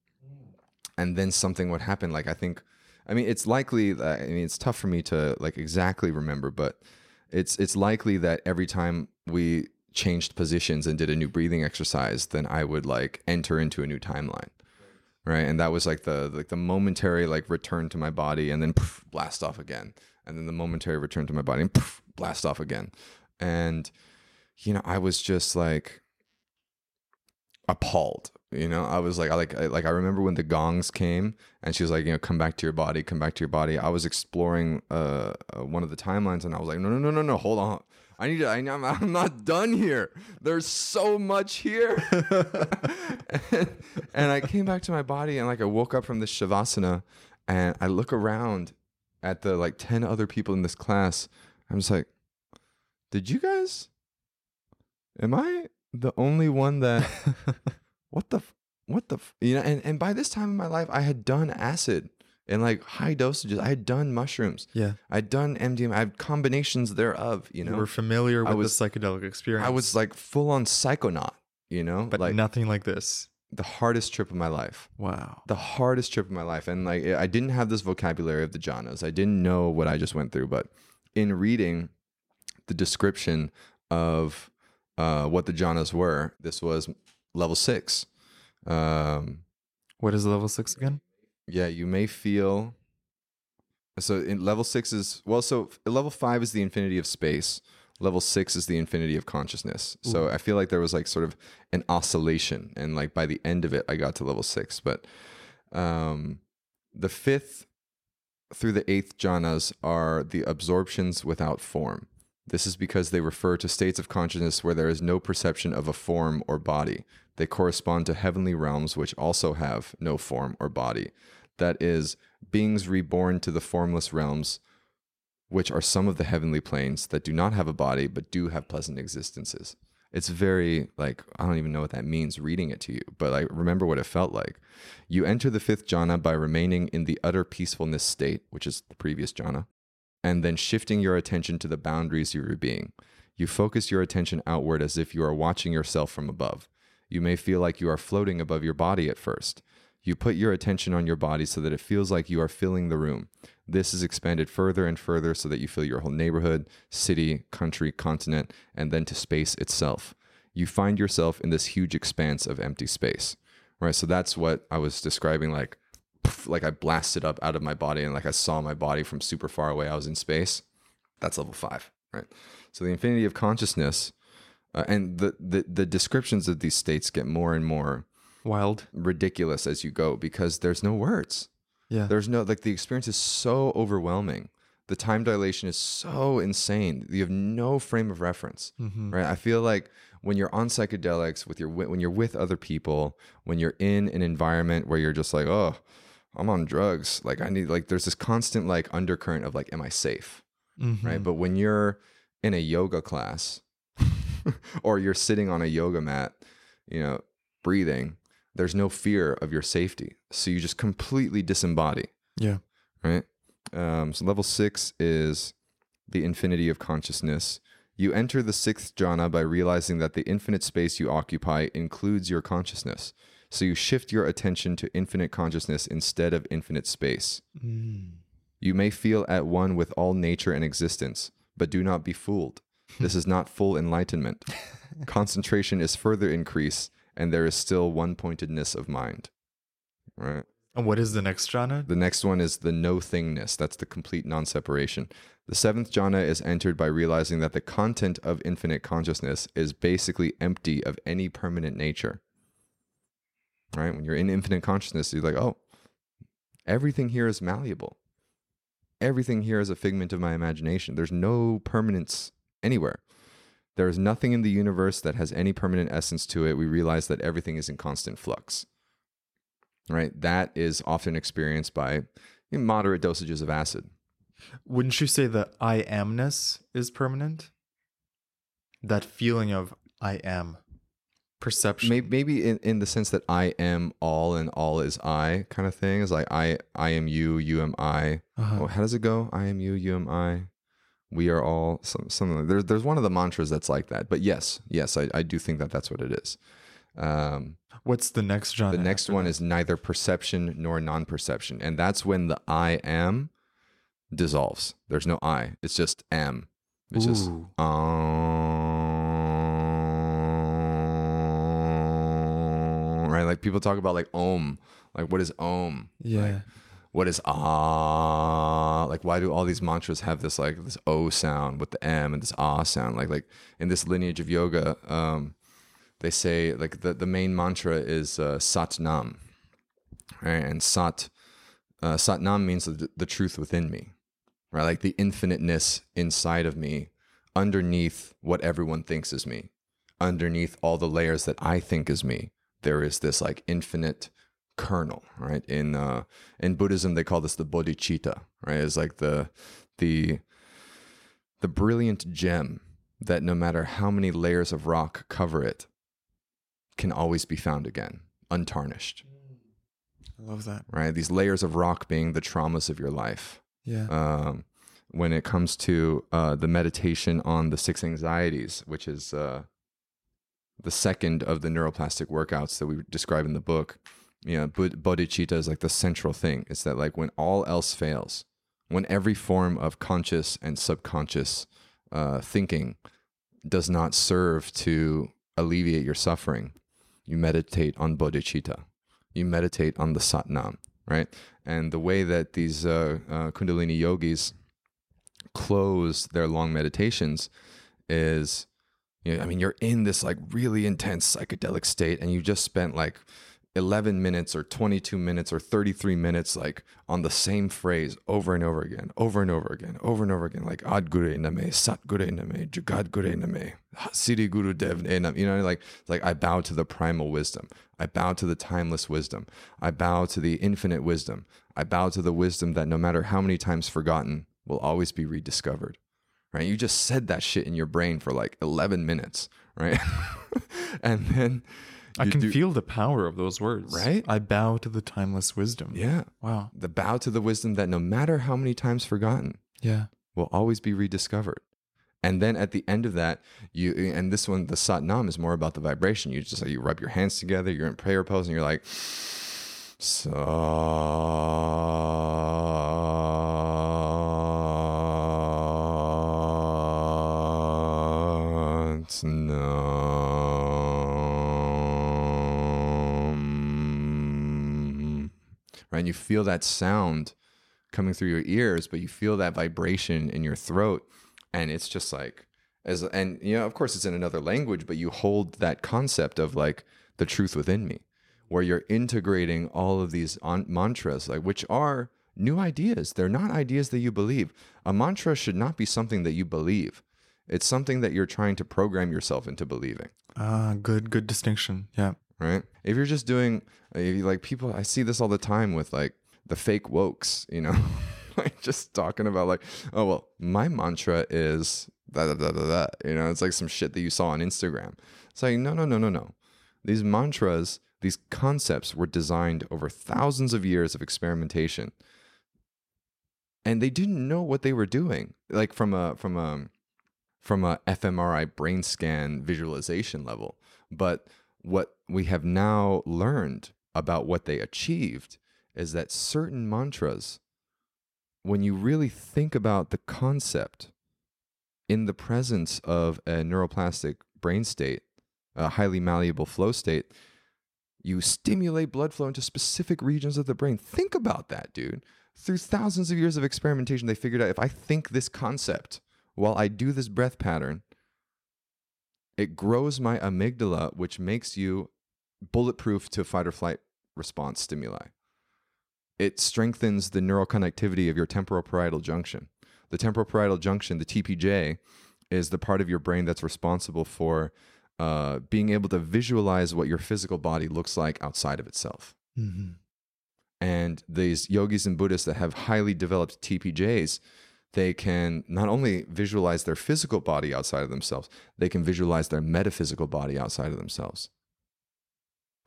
And then something would happen. Like I think I mean it's likely that I mean it's tough for me to like exactly remember, but it's it's likely that every time we changed positions and did a new breathing exercise, then I would like enter into a new timeline. Right. And that was like the like the momentary like return to my body and then poof, blast off again. And then the momentary return to my body and poof, blast off again. And you know, I was just like appalled. You know, I was like, I like, I, like I remember when the gongs came, and she was like, you know, come back to your body, come back to your body. I was exploring uh, uh one of the timelines, and I was like, no, no, no, no, no, hold on. I need to. I, I'm, I'm not done here. There's so much here. *laughs* and, and I came back to my body, and like I woke up from this shavasana, and I look around at the like ten other people in this class. I'm just like, did you guys? Am I the only one that *laughs* what the f- what the f-? you know and, and by this time in my life i had done acid in like high dosages i had done mushrooms Yeah. i'd done mdma i had combinations thereof you You know were familiar with was- the psychedelic experience. i was like full on psychonaut you know but like nothing like this. The hardest trip of my life. Wow. the hardest trip of my life. And like i didn't have this vocabulary of the jhanas. I didn't know what i just went through. But in reading the description of uh, what the jhanas were this was level six. Um, What is level six again? yeah you may feel so in level six is well so level five is the infinity of space level six is the infinity of consciousness. So i feel like there was like sort of an oscillation and like by the end of it i got to level six. But um the fifth through the eighth jhanas are the absorptions without form. This is because they refer to states of consciousness where there is no perception of a form or body. They correspond to heavenly realms which also have no form or body. That is beings reborn to the formless realms which are some of the heavenly planes that do not have a body but do have pleasant existences. It's very like i don't even know what that means reading it to you but like remember what it felt like. You enter the fifth jhana by remaining in the utter peacefulness state which is the previous jhana and then shifting your attention to the boundaries of your being. You focus your attention outward as if you are watching yourself from above. You may feel like you are floating above your body at first you put your attention on your body so that it feels like you are filling the room. This is expanded further and further so that you fill your whole neighborhood, city, country, continent, and then to space itself. You find yourself in this huge expanse of empty space. Right? So that's what I was describing like like I blasted up out of my body and like I saw my body from super far away. I was in space. That's level 5, right? So the infinity of consciousness uh, and the, the the descriptions of these states get more and more Wild. ridiculous as you go because there's no words. Yeah. There's no like the experience is so overwhelming. The time dilation is so insane. You have no frame of reference, Mhm. right? I feel like when you're on psychedelics with your when you're with other people, when you're in an environment where you're just like, "Oh, I'm on drugs." Like I need like there's this constant like undercurrent of like am I safe? Mhm. right? But when you're in a yoga class *laughs* or you're sitting on a yoga mat, you know, breathing, there's no fear of your safety. So you just completely disembody, Yeah. right? Um, so level six is the infinity of consciousness. You enter the sixth jhana by realizing that the infinite space you occupy includes your consciousness. So you shift your attention to infinite consciousness instead of infinite space. Mm. You may feel at one with all nature and existence, but do not be fooled. This is not full enlightenment. *laughs* Concentration is further increased, and there is still one pointedness of mind. Right. And what is the next jhana? The next one is the no thingness. That's the complete non separation. The seventh jhana is entered by realizing that the content of infinite consciousness is basically empty of any permanent nature. Right? When you're in infinite consciousness, you're like, oh, everything here is malleable. Everything here is a figment of my imagination. There's no permanence anywhere. There is nothing in the universe that has any permanent essence to it. We realize that everything is in constant flux right? That is often experienced by moderate dosages of acid. Wouldn't you say that I amness is permanent? That feeling of I am perception. Maybe, maybe in, in the sense that I am all and all is I kind of thing is like I I am you, you am I. Uh-huh. Oh, how does it go? I am you, you am I. We are all some some. There's there's one of the mantras that's like that. But yes, yes, I, I do think that that's what it is. Um, What's the next jhana? the next one that? is neither perception nor non-perception, and that's when the I am dissolves. There's no I. It's just am. It's just um, right. Like people talk about like om. Like what is om? yeah. What is ah like why do all these mantras have this like this o sound with the m and this ah sound? Like like in this lineage of yoga um they say like the, the main mantra is uh, sat nam right? And sat uh, sat nam means the, the truth within me right? Like the infiniteness inside of me underneath what everyone thinks is me underneath all the layers that i think is me there is this like infinite kernel right in uh in buddhism they call this the bodhicitta right it's like the the the brilliant gem that no matter how many layers of rock cover it can always be found again untarnished I love that. right these layers of rock being the traumas of your life Yeah. um, when it comes to uh, the meditation on the six anxieties, which is uh, the second of the neuroplastic workouts that we describe in the book. You know, bod- bodhicitta is like the central thing. It's that like when all else fails, when every form of conscious and subconscious uh, thinking does not serve to alleviate your suffering, you meditate on bodhicitta. You meditate on the satnam, right? And the way that these uh, uh, Kundalini yogis close their long meditations is, you know, I mean, you're in this like really intense psychedelic state, and you just spent like 11 minutes or 22 minutes or 33 minutes like on the same phrase over and over again, over and over again, over and over again, like Ad Guru Name, Sat Guru Name, Jagad Guru Name, Siddhi Guru Dev Name, you know, like, like I bow to the primal wisdom. I bow to the timeless wisdom. I bow to the infinite wisdom. I bow to the wisdom that no matter how many times forgotten will always be rediscovered. Right? You just said that shit in your brain for like 11 minutes, right? *laughs* and then I can do- feel the power of those words. Right? I bow to the timeless wisdom. Yeah. Wow. The bow to the wisdom that no matter how many times forgotten Yeah. will always be rediscovered. And then at the end of that, you and this one, the sat nam is more about the vibration. You just like you rub your hands together, you're in prayer pose, and you're like, Sat Nam. Right, and you feel that sound coming through your ears, but you feel that vibration in your throat, and it's just like as and you know, of course, it's in another language, but you hold that concept of like the truth within me, where you're integrating all of these on, mantras, like which are new ideas. They're not ideas that you believe. A mantra should not be something that you believe. It's something that you're trying to program yourself into believing Ah, good, good distinction. Yeah. Right? If you're just doing, uh, you, like people, I see this all the time with like the fake wokes, you know, *laughs* like just talking about like, oh well, my mantra is da da da da. You know, it's like some shit that you saw on Instagram. It's like no no no no no. These mantras, these concepts were designed over thousands of years of experimentation, and they didn't know what they were doing. Like from a from a from a fMRI brain scan visualization level, but what we have now learned about what they achieved is that certain mantras, when you really think about the concept in the presence of a neuroplastic brain state, a highly malleable flow state, you stimulate blood flow into specific regions of the brain. Think about that, dude. Through thousands of years of experimentation, they figured out if I think this concept while I do this breath pattern, it grows my amygdala, which makes you bulletproof to fight or flight response stimuli. It strengthens the neural connectivity of your temporal parietal junction. The temporal parietal junction, the TPJ, is the part of your brain that's responsible for uh, being able to visualize what your physical body looks like outside of itself. Mm-hmm. And these yogis and Buddhists that have highly developed TPJs, they can not only visualize their physical body outside of themselves, they can visualize their metaphysical body outside of themselves.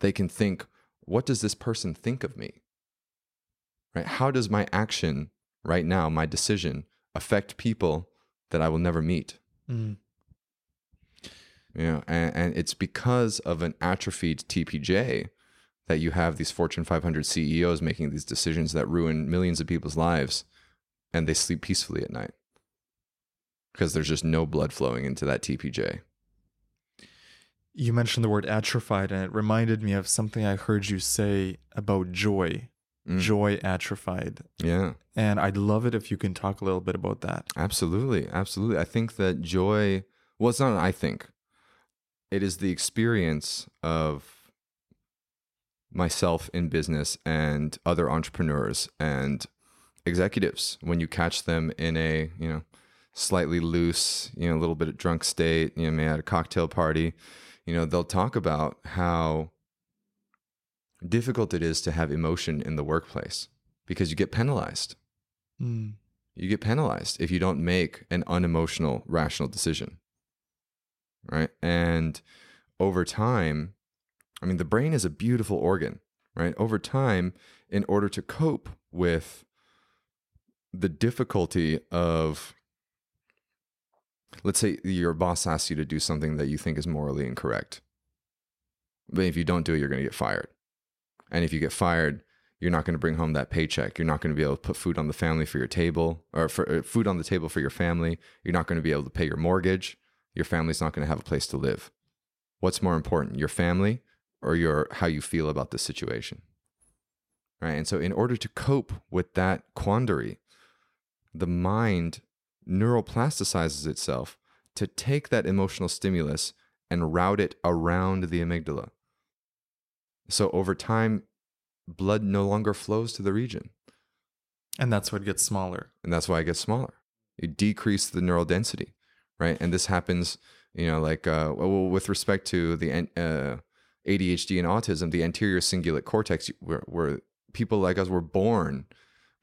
They can think, what does this person think of me? Right? How does my action right now, my decision, affect people that I will never meet. Mm. You know, and, and it's because of an atrophied TPJ that you have these Fortune 500 CEOs making these decisions that ruin millions of people's lives and they sleep peacefully at night because there's just no blood flowing into that TPJ. You mentioned the word atrophied, and it reminded me of something I heard you say about joy. Mm. Joy atrophied. Yeah, And I'd love it if you can talk a little bit about that. absolutely. Absolutely. I think that joy, well, it's not an I think, it is the experience of myself in business and other entrepreneurs and executives when you catch them in a, you know, slightly loose, you know, a little bit of drunk state, you know, maybe at a cocktail party, you know, they'll talk about how difficult it is to have emotion in the workplace because you get penalized. Mm. You get penalized if you don't make an unemotional, rational decision. Right. And over time, I mean, the brain is a beautiful organ, right? Over time, in order to cope with the difficulty of, let's say your boss asks you to do something that you think is morally incorrect. But if you don't do it, you're going to get fired. And if you get fired, you're not going to bring home that paycheck. You're not going to be able to put food on the family for your table or for uh, food on the table for your family. You're not going to be able to pay your mortgage. Your family's not going to have a place to live. What's more important, your family or your how you feel about the situation? Right? And so in order to cope with that quandary, the mind neuroplasticizes itself to take that emotional stimulus and route it around the amygdala. So over time, blood no longer flows to the region. And that's what gets smaller. And that's why it gets smaller. You decrease the neural density, right? And this happens, you know, like uh, well, with respect to the uh, ADHD and autism, the anterior cingulate cortex, where, where people like us were born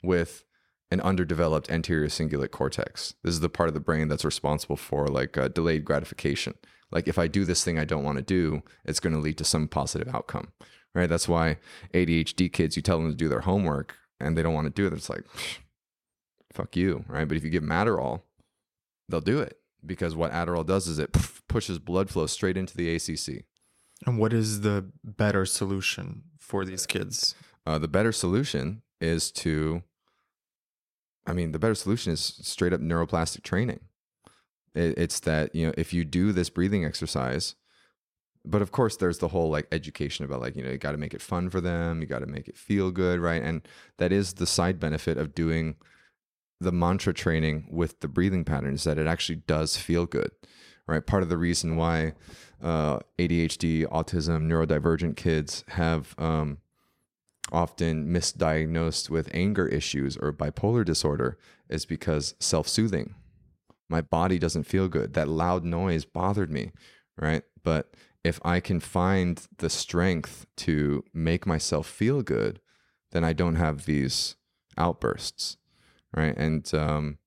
with an underdeveloped anterior cingulate cortex. This is the part of the brain that's responsible for like uh, delayed gratification. Like if I do this thing I don't want to do, it's going to lead to some positive outcome, right? That's why ADHD kids, you tell them to do their homework and they don't want to do it. It's like, fuck you, right? But if you give them Adderall, they'll do it because what Adderall does is it pushes blood flow straight into the ACC. And what is the better solution for these kids? Uh, the better solution is to, I mean, the better solution is straight up neuroplastic training. It, it's that, you know, if you do this breathing exercise, but of course there's the whole like education about like, you know, you got to make it fun for them, you got to make it feel good, right? And that is the side benefit of doing the mantra training with the breathing patterns that it actually does feel good, right? Part of the reason why uh, ADHD, autism, neurodivergent kids have um, often misdiagnosed with anger issues or bipolar disorder is because self soothing. My body doesn't feel good. That loud noise bothered me, right? But if I can find the strength to make myself feel good, then I don't have these outbursts, right? And um,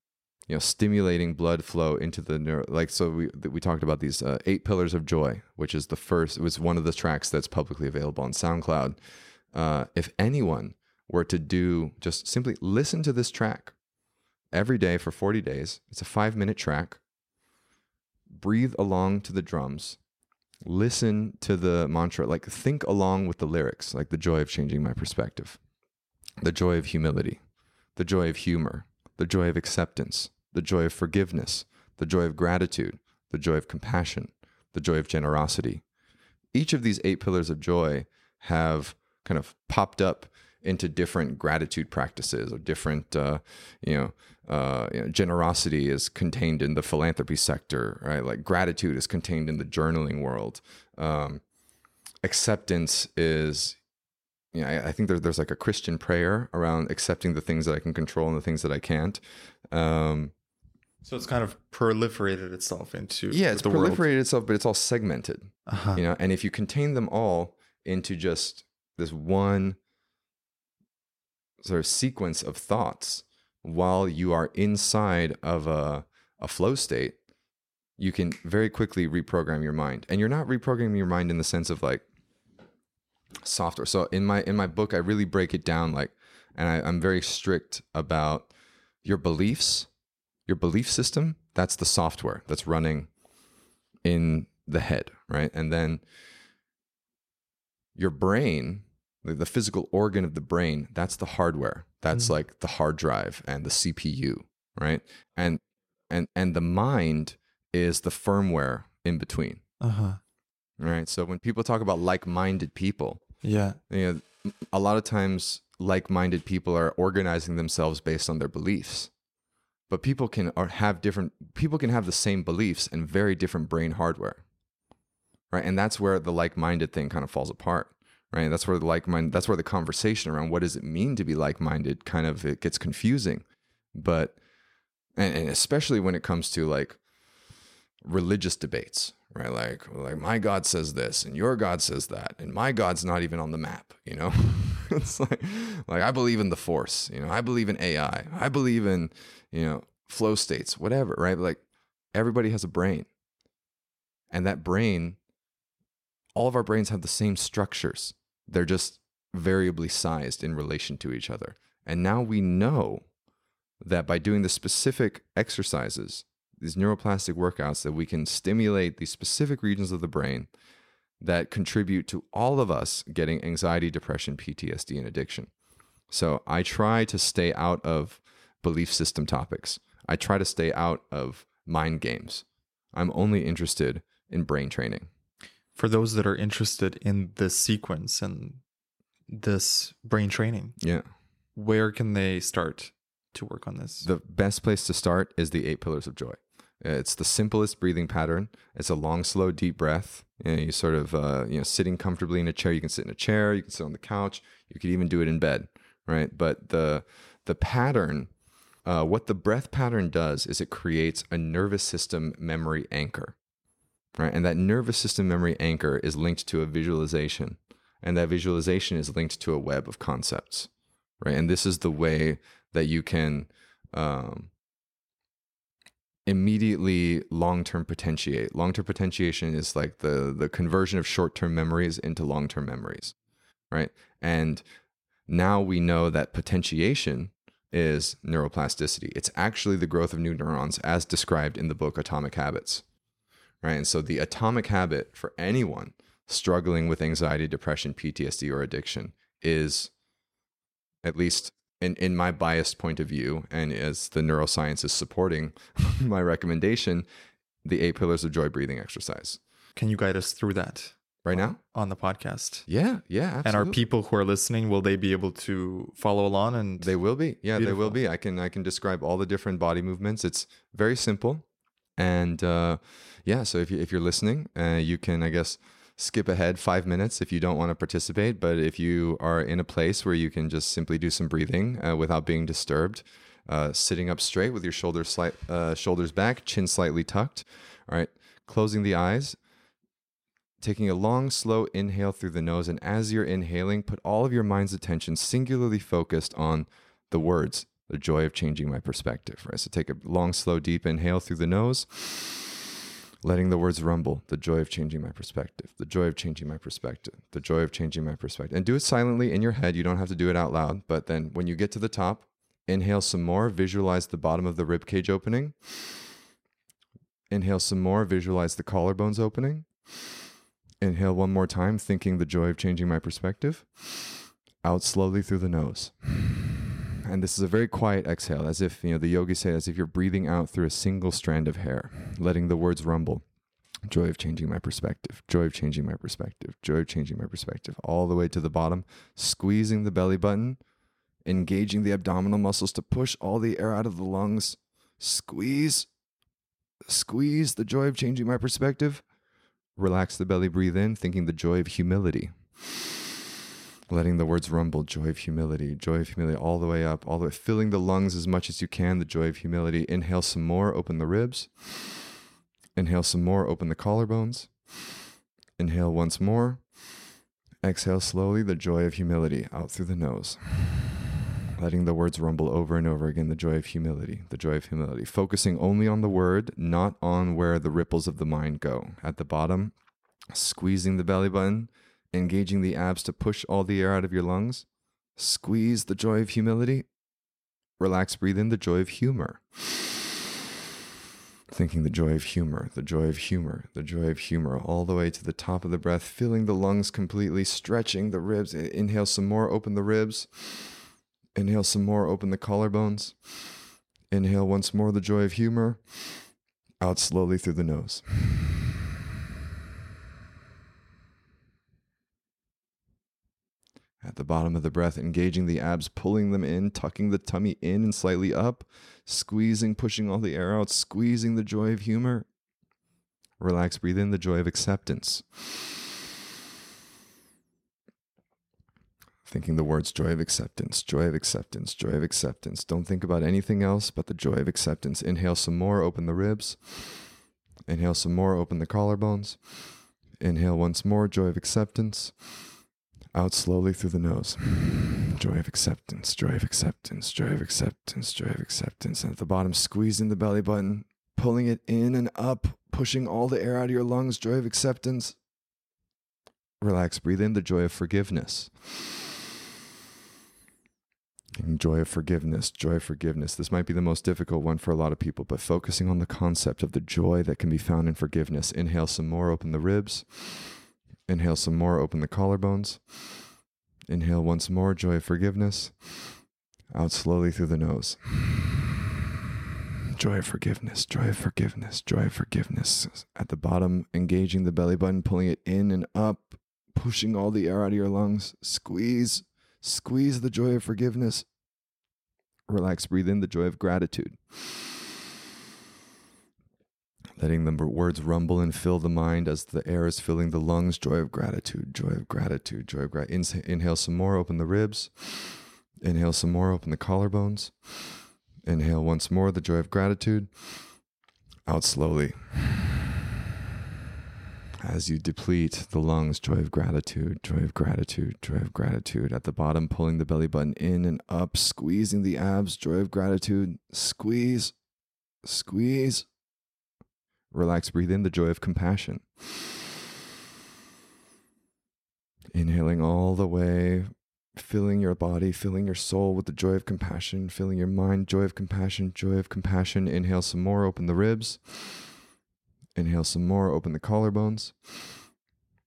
you know, stimulating blood flow into the neuro, like so. We we talked about these uh, eight pillars of joy, which is the first. It was one of the tracks that's publicly available on SoundCloud. Uh, if anyone were to do just simply listen to this track every day for 40 days, it's a five minute track. Breathe along to the drums, listen to the mantra, like think along with the lyrics, like the joy of changing my perspective, the joy of humility, the joy of humor, the joy of acceptance, the joy of forgiveness, the joy of gratitude, the joy of compassion, the joy of generosity. Each of these eight pillars of joy have kind of popped up into different gratitude practices or different, uh, you, know, uh, you know, generosity is contained in the philanthropy sector, right? Like gratitude is contained in the journaling world. Um, acceptance is, you know, I, I think there, there's like a Christian prayer around accepting the things that I can control and the things that I can't. Um, So it's kind of proliferated itself into yeah, it's proliferated world. itself, but it's all segmented. Uh-huh. you know and if you contain them all into just this one sort of sequence of thoughts while you are inside of a, a flow state you can very quickly reprogram your mind and you're not reprogramming your mind in the sense of like software so in my in my book i really break it down like and I, i'm very strict about your beliefs your belief system That's the software that's running in the head, right? And then your brain, the, the physical organ of the brain, that's the hardware. That's Mm. like the hard drive and the CPU, right? And and and the mind is the firmware in between. Uh huh. Right. So when people talk about like-minded people, Yeah. you know, a lot of times like-minded people are organizing themselves based on their beliefs. But people can have different people can have the same beliefs and very different brain hardware. Right? And that's where the like-minded thing kind of falls apart. Right? That's where the like-mind that's where the conversation around what does it mean to be like-minded kind of it gets confusing. But and, and especially when it comes to like religious debates, right? Like like my God says this and your God says that, and my God's not even on the map, you know? *laughs* it's like like I believe in the force, you know, I believe in AI, I believe in, you know, flow states, whatever, right? Like everybody has a brain. And that brain, all of our brains have the same structures. They're just variably sized in relation to each other. And now we know that by doing the specific exercises, these neuroplastic workouts, that we can stimulate these specific regions of the brain that contribute to all of us getting anxiety, depression, PTSD, and addiction. So I try to stay out of belief system topics. I try to stay out of mind games. I'm only interested in brain training. For those that are interested in this sequence and this brain training, Yeah. where can they start to work on this? The best place to start is the eight pillars of joy. It's the simplest breathing pattern. It's a long, slow, deep breath. You, know, you sort of, uh, you know, sitting comfortably in a chair. You can sit in a chair. You can sit on the couch. You could even do it in bed, right? But the the pattern, uh, what the breath pattern does is it creates a nervous system memory anchor, right? And that nervous system memory anchor is linked to a visualization, and that visualization is linked to a web of concepts, right? And this is the way that you can um, immediately long-term potentiate. Long-term potentiation is like the the conversion of short-term memories into long-term memories, right? And now we know that potentiation is neuroplasticity. It's actually the growth of new neurons as described in the book Atomic Habits. Right? And so the atomic habit for anyone struggling with anxiety, depression, PTSD or addiction is at least in, in my biased point of view, and as the neuroscience is supporting *laughs* my recommendation, the eight pillars of joy breathing exercise. Can you guide us through that Right now? on the podcast? Yeah, yeah, absolutely. And our people who are listening, will they be able to follow along? And They will be. Yeah, they will be. I can I can describe all the different body movements. It's very simple, and uh, yeah. So if you if you're listening, uh, you can I guess skip ahead five minutes if you don't want to participate. But if you are in a place where you can just simply do some breathing uh, without being disturbed, uh, sitting up straight with your shoulders slight uh, shoulders back, chin slightly tucked. All right, closing the eyes. Taking a long, slow inhale through the nose, and as you're inhaling, put all of your mind's attention singularly focused on the words, the joy of changing my perspective. Right. So take a long, slow, deep inhale through the nose, letting the words rumble, the joy of changing my perspective, the joy of changing my perspective, the joy of changing my perspective. And do it silently in your head. You don't have to do it out loud. But then when you get to the top, inhale some more, visualize the bottom of the rib cage opening. Inhale some more, visualize the collarbones opening. Inhale one more time, thinking the joy of changing my perspective. Out slowly through the nose. And this is a very quiet exhale, as if, you know, the yogis say, as if you're breathing out through a single strand of hair, letting the words rumble. Joy of changing my perspective, joy of changing my perspective, joy of changing my perspective, all the way to the bottom, squeezing the belly button, engaging the abdominal muscles to push all the air out of the lungs. Squeeze, squeeze the joy of changing my perspective. Relax the belly, breathe in, thinking the joy of humility. Letting the words rumble, joy of humility, joy of humility, all the way up, all the way, filling the lungs as much as you can, the joy of humility. Inhale some more, open the ribs. Inhale some more, open the collarbones. Inhale once more. Exhale slowly, the joy of humility, out through the nose. Letting the words rumble over and over again, the joy of humility, the joy of humility. Focusing only on the word, not on where the ripples of the mind go. At the bottom, squeezing the belly button, engaging the abs to push all the air out of your lungs. Squeeze the joy of humility. Relax, breathe in the joy of humor. *sighs* Thinking the joy of humor, the joy of humor, the joy of humor, all the way to the top of the breath, filling the lungs completely, stretching the ribs. Inhale some more, open the ribs. Inhale some more, open the collarbones. Inhale once more, the joy of humor. Out slowly through the nose. *sighs* At the bottom of the breath, engaging the abs, pulling them in, tucking the tummy in and slightly up, squeezing, pushing all the air out, squeezing the joy of humor. Relax, breathe in the joy of acceptance. Thinking the words joy of acceptance, joy of acceptance, joy of acceptance. Don't think about anything else but the joy of acceptance. Inhale some more, open the ribs. Inhale some more, open the collarbones. Inhale once more, joy of acceptance. Out slowly through the nose. Joy of acceptance, joy of acceptance, joy of acceptance, joy of acceptance. And at the bottom, squeezing the belly button, pulling it in and up, pushing all the air out of your lungs, joy of acceptance. Relax, breathe in the joy of forgiveness. And joy of forgiveness, joy of forgiveness. This might be the most difficult one for a lot of people, but focusing on the concept of the joy that can be found in forgiveness. Inhale some more, open the ribs. Inhale some more, open the collarbones. Inhale once more, joy of forgiveness. Out slowly through the nose. Joy of forgiveness, joy of forgiveness, joy of forgiveness. At the bottom, engaging the belly button, pulling it in and up, pushing all the air out of your lungs. Squeeze, Squeeze the joy of forgiveness. Relax, breathe in the joy of gratitude. Letting the words rumble and fill the mind as the air is filling the lungs. Joy of gratitude, joy of gratitude, joy of gratitude. Inhale some more, open the ribs. Inhale some more, open the collarbones. Inhale once more, the joy of gratitude. Out slowly as you deplete the lungs, joy of gratitude, joy of gratitude, joy of gratitude. At the bottom, pulling the belly button in and up, squeezing the abs, joy of gratitude. Squeeze, squeeze. Relax, breathe in the joy of compassion. Inhaling all the way, filling your body, filling your soul with the joy of compassion, filling your mind, joy of compassion, joy of compassion. Inhale some more, open the ribs. Inhale some more, open the collarbones.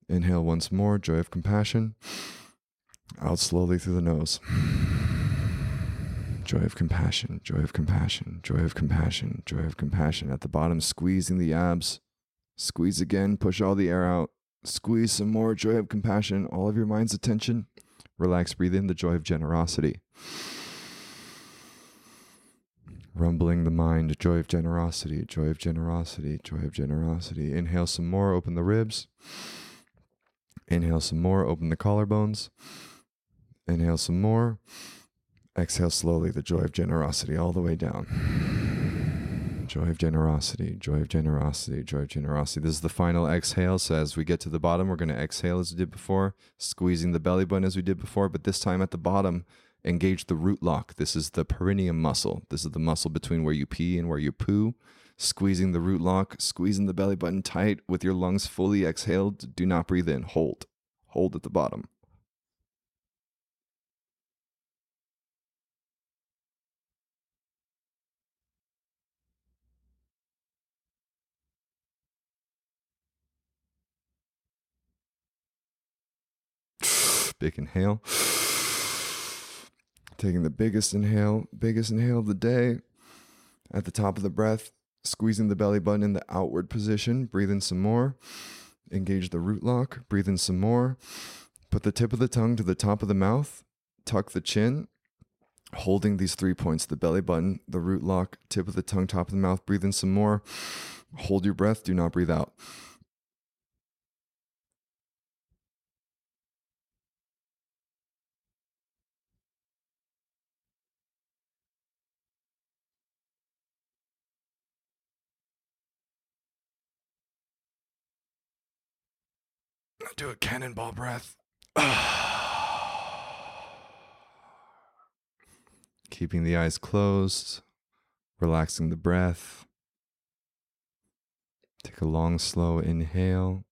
Inhale once more, joy of compassion. Out slowly through the nose. Joy of compassion, joy of compassion, joy of compassion, joy of compassion. At the bottom, squeezing the abs. Squeeze again, push all the air out. Squeeze some more, joy of compassion, all of your mind's attention. Relax, breathe in the joy of generosity rumbling the mind, joy of generosity, joy of generosity, joy of generosity. Inhale some more, open the ribs. Inhale some more, open the collarbones. Inhale some more. Exhale slowly, the joy of generosity all the way down. Joy of generosity, joy of generosity, joy of generosity. This is the final exhale. So as we get to the bottom, we're going to exhale as we did before, squeezing the belly button as we did before, but this time at the bottom, engage the root lock. This is the perineum muscle. This is the muscle between where you pee and where you poo. Squeezing the root lock, squeezing the belly button tight with your lungs fully exhaled. Do not breathe in. Hold. Hold at the bottom. Big inhale. *sighs* Taking the biggest inhale, biggest inhale of the day. At the top of the breath, squeezing the belly button in the outward position. Breathe in some more. Engage the root lock. Breathe in some more. Put the tip of the tongue to the top of the mouth. Tuck the chin. Holding these three points the belly button, the root lock, tip of the tongue, top of the mouth. Breathe in some more. Hold your breath. Do not breathe out. Do a cannonball breath. *sighs* Keeping the eyes closed, relaxing the breath. Take a long, slow inhale.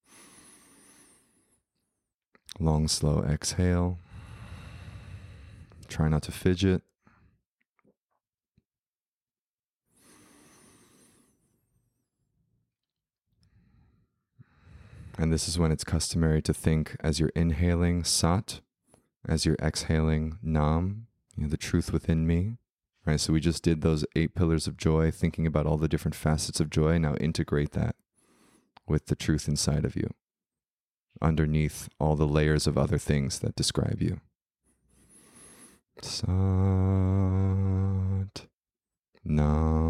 Long, slow exhale. Try not to fidget. And this is when it's customary to think as you're inhaling Sat, as you're exhaling Nam, you know, the truth within me. Right. So we just did those eight pillars of joy, thinking about all the different facets of joy. Now integrate that with the truth inside of you, underneath all the layers of other things that describe you. Sat Nam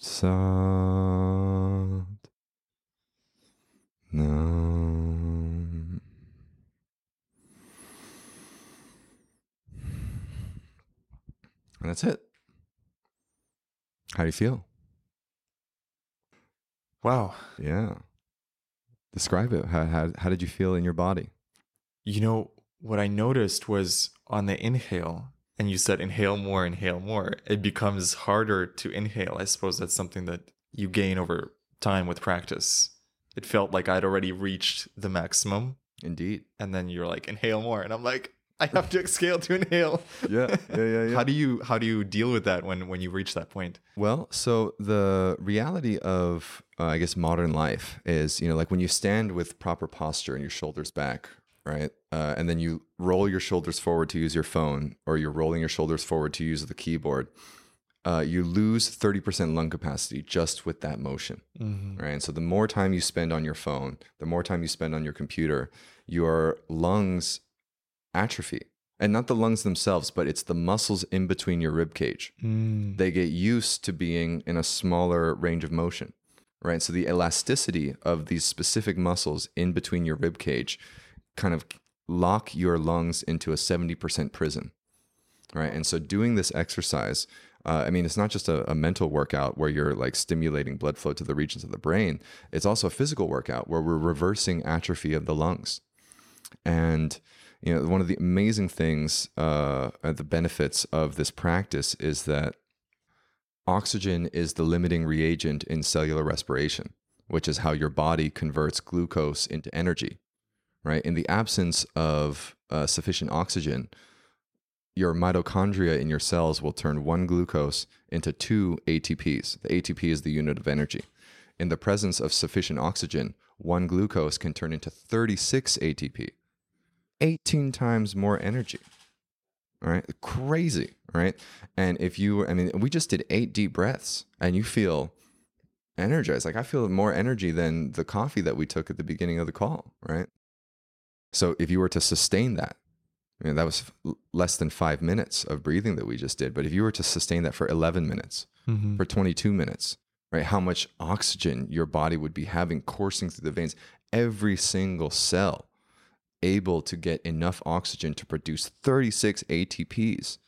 Sat Nam And that's it. How do you feel? Wow. Yeah. Describe it. How, how, how did you feel in your body? You know, what I noticed was on the inhale, and you said inhale more, inhale more, it becomes harder to inhale. I suppose that's something that you gain over time with practice. It felt like I'd already reached the maximum. Indeed. And then you're like, inhale more. And I'm like, I have to exhale to inhale. *laughs* Yeah, yeah, yeah, yeah. How do you how do you deal with that when when you reach that point? Well, so the reality of uh, I guess modern life is, you know, like when you stand with proper posture and your shoulders back, right? Uh, and then you roll your shoulders forward to use your phone, or you're rolling your shoulders forward to use the keyboard. Uh, you lose 30% lung capacity just with that motion, right? And so the more time you spend on your phone, the more time you spend on your computer, your lungs atrophy. And not the lungs themselves, but it's the muscles in between your rib cage. They get used to being in a smaller range of motion, right? So the elasticity of these specific muscles in between your rib cage kind of lock your lungs into a 70% prison, right? And so doing this exercise, uh, I mean, it's not just a, a mental workout where you're like stimulating blood flow to the regions of the brain. It's also a physical workout where we're reversing atrophy of the lungs. And you know, one of the amazing things, uh, the benefits of this practice is that oxygen is the limiting reagent in cellular respiration, which is how your body converts glucose into energy, right? In the absence of uh, sufficient oxygen, your mitochondria in your cells will turn one glucose into two ATPs. The ATP is the unit of energy. In the presence of sufficient oxygen, one glucose can turn into 36 ATP. 18 times more energy. All right. Crazy. Right. And if you, I mean, we just did eight deep breaths and you feel energized. Like I feel more energy than the coffee that we took at the beginning of the call. Right. So if you were to sustain that, you know, that was less than five minutes of breathing that we just did. But if you were to sustain that for 11 minutes, Mm-hmm. for 22 minutes, right? How much oxygen your body would be having coursing through the veins, every single cell able to get enough oxygen to produce 36 ATPs,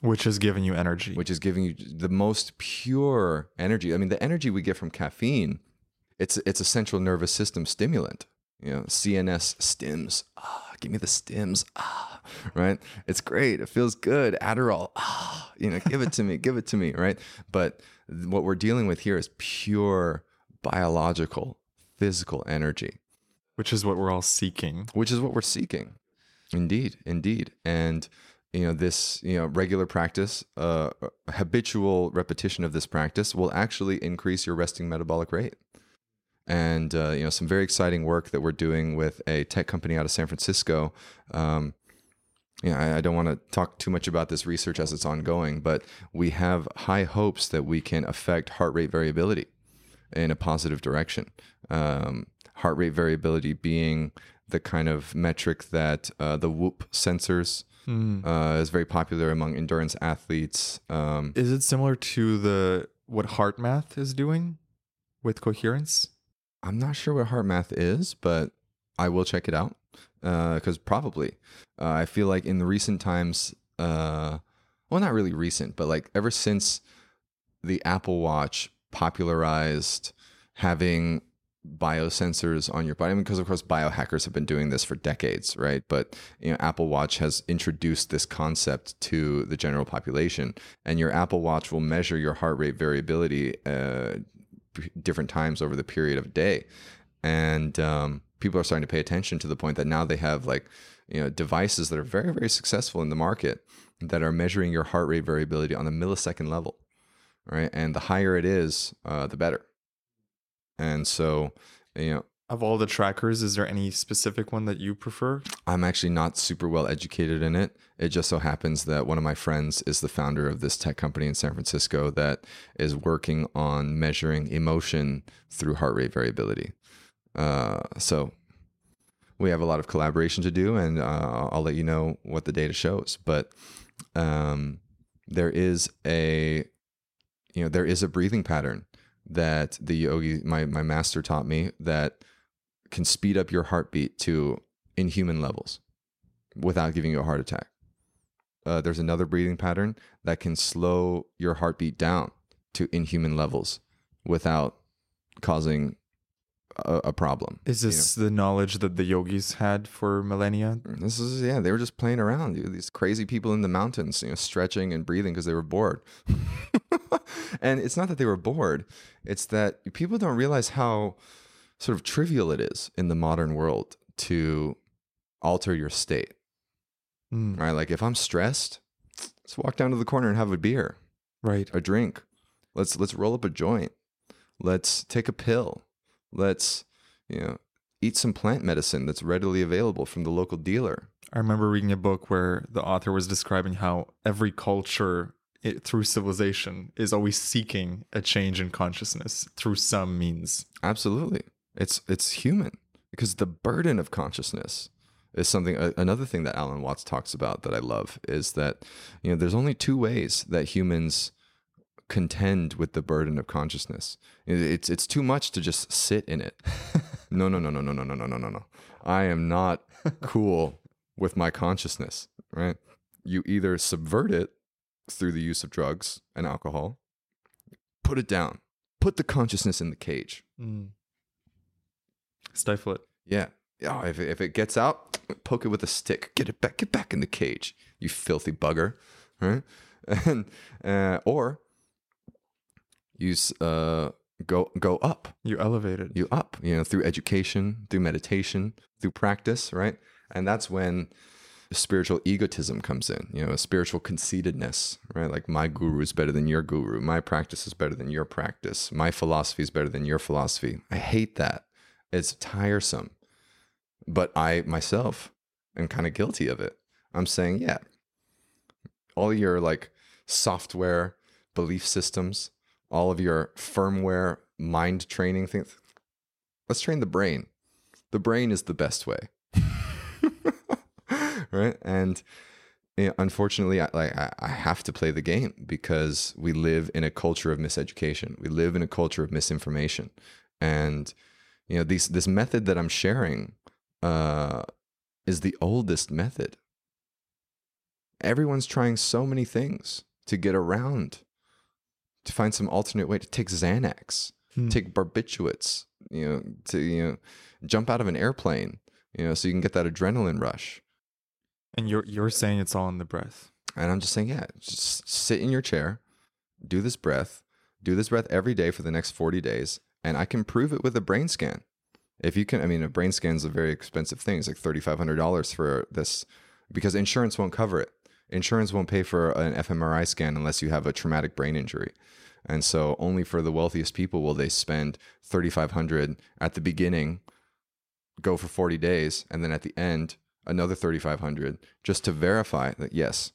Which is giving you energy. which is giving you the most pure energy. I mean, the energy we get from caffeine, it's it's a central nervous system stimulant. You know, CNS stims. Ah, give me the stims. Ah, right. It's great. It feels good. Adderall. Ah, you know, give it to me. Give it to me. Right. But what we're dealing with here is pure biological, physical energy which is what we're all seeking. which is what we're seeking indeed indeed and you know this you know regular practice uh habitual repetition of this practice will actually increase your resting metabolic rate and uh, you know some very exciting work that we're doing with a tech company out of san francisco um, you know, I, I don't want to talk too much about this research as it's ongoing, but we have high hopes that we can affect heart rate variability in a positive direction. Um, heart rate variability being the kind of metric that uh, the Whoop sensors uh, is very popular among endurance athletes. Um, Is it similar to the what HeartMath is doing with coherence? I'm not sure what HeartMath is, but I will check it out because probably uh, I feel like in the recent times, uh, well, not really recent, but like ever since the Apple Watch popularized having biosensors on your body, I mean, because of course biohackers have been doing this for decades, right? But you know, Apple Watch has introduced this concept to the general population, and your Apple Watch will measure your heart rate variability uh, different times over the period of day, and um, people are starting to pay attention to the point that now they have like you know devices that are very very successful in the market that are measuring your heart rate variability on the millisecond level right? And the higher it is uh, the better. And so, you know, Of all the trackers, is there any specific one that you prefer? I'm actually not super well educated in it. It just so happens that one of my friends is the founder of this tech company in San Francisco that is working on measuring emotion through heart rate variability. Uh, so we have a lot of collaboration to do, and uh, I'll let you know what the data shows. But um, there is a, you know, there is a breathing pattern that the yogi, my my master taught me that can speed up your heartbeat to inhuman levels without giving you a heart attack. Uh, there's another breathing pattern that can slow your heartbeat down to inhuman levels without causing a, a problem. Is you this the knowledge that the yogis had for millennia? This is yeah, they were just playing around. Dude. These crazy people in the mountains, you know, stretching and breathing because they were bored. *laughs* and it's not that they were bored; it's that people don't realize how sort of trivial it is in the modern world to alter your state. Mm, Right? Like if I'm stressed, let's walk down to the corner and have a beer, right. a drink. Let's let's roll up a joint. Let's take a pill. Let's you know eat some plant medicine that's readily available from the local dealer. I remember reading a book where the author was describing how every culture it, through civilization is always seeking a change in consciousness through some means. Absolutely. It's it's human because the burden of consciousness is something a- another thing that Alan Watts talks about that I love is that you know there's only two ways that humans contend with the burden of consciousness. It's it's too much to just sit in it. *laughs* No, no, no, no, no, no, no, no, no, no, no. I am not *laughs* cool with my consciousness, right? You either subvert it through the use of drugs and alcohol, put it down, put the consciousness in the cage. Mm. Stifle it. Yeah. Yeah. If it, if it gets out, *tsk* poke it with a stick. Get it back. Get back in the cage. You filthy bugger. Right. *laughs* And uh, or use uh go go up. You elevate it. You up. You know through education, through meditation, through practice. Right. And that's when spiritual egotism comes in. You know, a spiritual conceitedness. Right. Like my guru is better than your guru. My practice is better than your practice. My philosophy is better than your philosophy. I hate that. It's tiresome but I myself am kind of guilty of it. I'm saying, yeah, all your like software belief systems, all of your firmware mind training things. Let's train the brain. The brain is the best way, *laughs* right? And you know, unfortunately, I, like I, I have to play the game because we live in a culture of miseducation. We live in a culture of misinformation, and you know, these this method that I'm sharing uh, is the oldest method. Everyone's trying so many things to get around, to find some alternate way to take Xanax, Hmm. take barbiturates, you know, to you know, jump out of an airplane, you know, so you can get that adrenaline rush. And you're you're saying it's all in the breath. And I'm just saying, yeah, just sit in your chair, do this breath, do this breath every day for the next 40 days, and I can prove it with a brain scan. If you can, I mean, a brain scan is a very expensive thing. It's like $3,500 for this because insurance won't cover it. Insurance won't pay for an fMRI scan unless you have a traumatic brain injury. And so only for the wealthiest people will they spend 3500 at the beginning, go for 40 days, and then at the end, another 3500 just to verify that yes,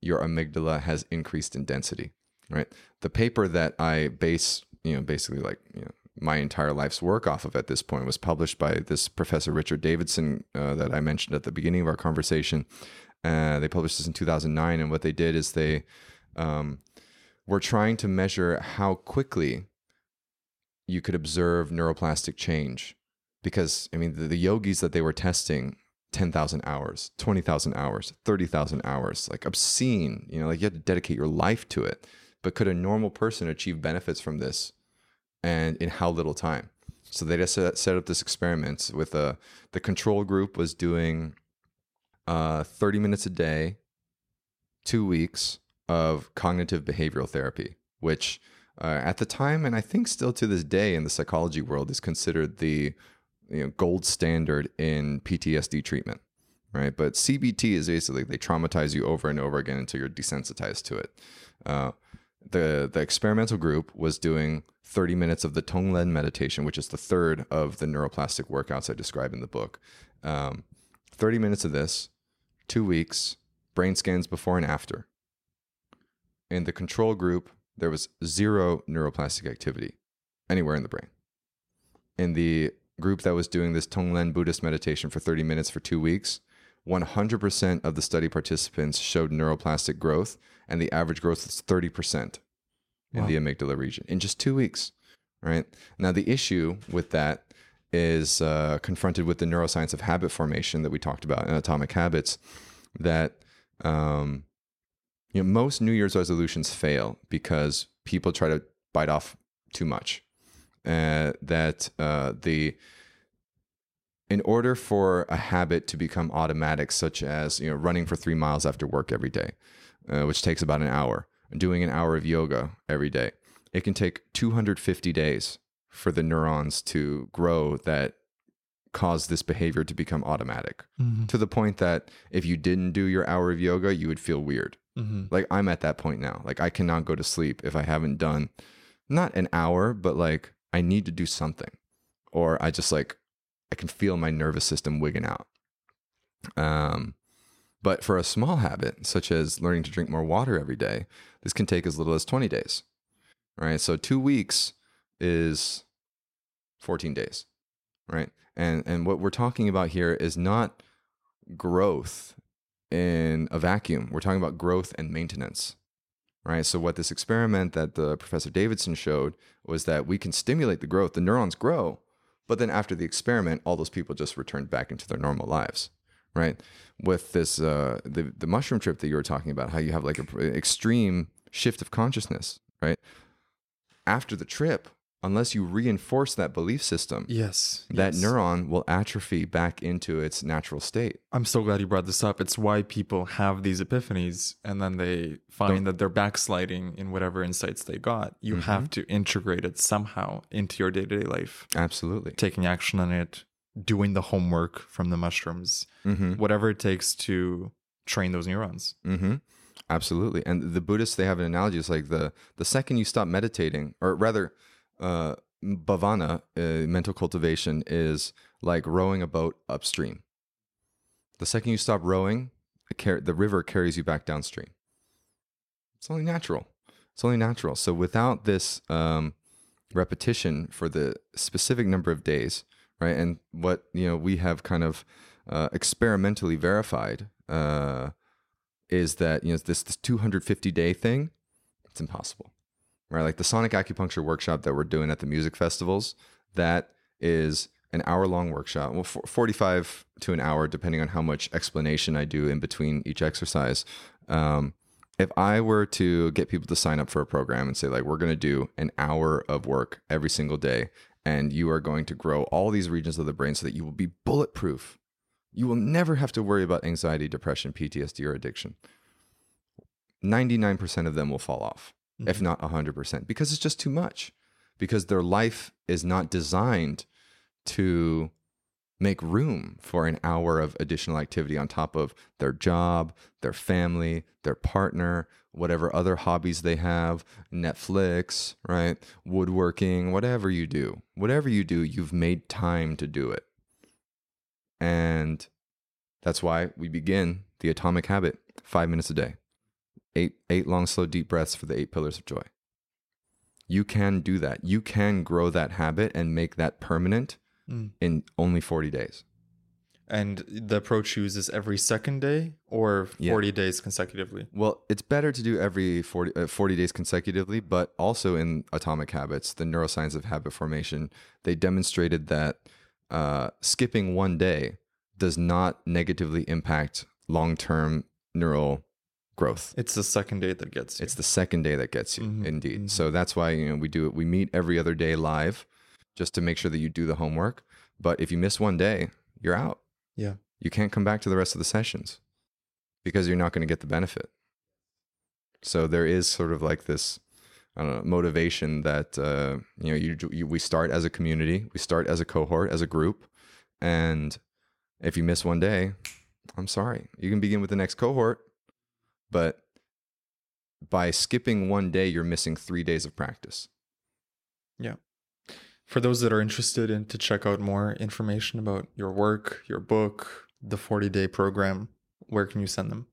your amygdala has increased in density, right? The paper that I base, you know, basically like, you know, my entire life's work off of at this point was published by this professor Richard Davidson uh, that I mentioned at the beginning of our conversation. Uh, they published this in 2009, and what they did is they um, were trying to measure how quickly you could observe neuroplastic change. Because I mean, the, the yogis that they were testing 10,000 hours, 20,000 hours, 30,000 hours, like obscene, you know, like you had to dedicate your life to it. But could a normal person achieve benefits from this and in how little time? So they just set, up this experiment with a, the control group was doing uh, 30 minutes a day, two weeks of cognitive behavioral therapy, which uh, at the time, and I think still to this day in the psychology world, is considered the you know, gold standard in PTSD treatment, right? But CBT is basically they traumatize you over and over again until you're desensitized to it. Uh, the the experimental group was doing 30 minutes of the Tonglen meditation, which is the third of the neuroplastic workouts I describe in the book. Um, 30 minutes of this, two weeks, brain scans before and after. In the control group, there was zero neuroplastic activity anywhere in the brain. In the group that was doing this Tonglen Buddhist meditation for 30 minutes for two weeks, 100% of the study participants showed neuroplastic growth, and the average growth is 30% in Wow. the amygdala region in just two weeks. Right now, the issue with that is uh, confronted with the neuroscience of habit formation that we talked about in Atomic Habits. That um, you know, most New Year's resolutions fail because people try to bite off too much. Uh, that uh, the in order for a habit to become automatic, such as you know running for three miles after work every day, uh, which takes about an hour, doing an hour of yoga every day, it can take 250 days for the neurons to grow that cause this behavior to become automatic Mhm. to the point that if you didn't do your hour of yoga, you would feel weird. Mhm. Like I'm at that point now. Like I cannot go to sleep if I haven't done not an hour, but like I need to do something. Or I just like I can feel my nervous system wigging out. Um but for a small habit, such as learning to drink more water every day, this can take as little as 20 days. Right? So 2 weeks is 14 days. Right? And and what we're talking about here is not growth in a vacuum. We're talking about growth and maintenance, right? So, what this experiment that the Professor Davidson showed was that we can stimulate the growth, the neurons grow, but then after the experiment, all those people just returned back into their normal lives, right? With this, uh, the the mushroom trip that you were talking about, how you have like an extreme shift of consciousness, right? After the trip, unless you reinforce that belief system, Yes. that yes. neuron will atrophy back into its natural state. I'm so glad you brought this up. It's why people have these epiphanies and then they find that they're backsliding in whatever insights they got. You have to integrate it somehow into your day to day life, Absolutely. taking action on it, doing the homework from the mushrooms, Mm-hmm. whatever it takes to train those neurons. Mm-hmm. Absolutely. And the Buddhists, they have an analogy. It's like the the second you stop meditating, or rather, uh, bhavana, uh, mental cultivation, is like rowing a boat upstream. The second you stop rowing, car- the river carries you back downstream. It's only natural. It's only natural. So without this um, repetition for the specific number of days, right? And what you know we have kind of uh, experimentally verified uh, is that you know this this 250 day thing, it's impossible, right? Like the sonic acupuncture workshop that we're doing at the music festivals, that is an hour long workshop, well, for 45 to an hour, depending on how much explanation I do in between each exercise. Um, if I were to get people to sign up for a program and say, like, we're going to do an hour of work every single day, and you are going to grow all these regions of the brain so that you will be bulletproof, you will never have to worry about anxiety, depression, PTSD, or addiction. 99% of them will fall off, if mm-hmm. not 100%, because it's just too much, because their life is not designed to make room for an hour of additional activity on top of their job, their family, their partner, whatever other hobbies they have, Netflix, right? Woodworking, whatever you do. Whatever you do, you've made time to do it. And that's why we begin the atomic habit 5 minutes a day. 8 8 long slow deep breaths for the 8 pillars of joy. You can do that. You can grow that habit and make that permanent Mm. in only 40 days. And the approach uses every second day or Yeah. 40 days consecutively. Well, it's better to do every 40, uh, 40 days consecutively, but also in Atomic Habits, the neuroscience of habit formation, they demonstrated that uh, skipping one day does not negatively impact long term neural growth. It's the second day that gets you. It's the second day that gets you, Mhm, indeed. mhm. So that's why you know we do it. We meet every other day live, just to make sure that you do the homework. But if you miss one day, you're out. Yeah. You can't come back to the rest of the sessions because you're not going to get the benefit. So there is sort of like this, I don't know, motivation that uh, you know you, you we start as a community, we start as a cohort, as a group, and if you miss one day, I'm sorry. You can begin with the next cohort, but by skipping one day, you're missing three days of practice. Yeah. For those that are interested in to check out more information about your work, your book, the 40 day program, where can you send them?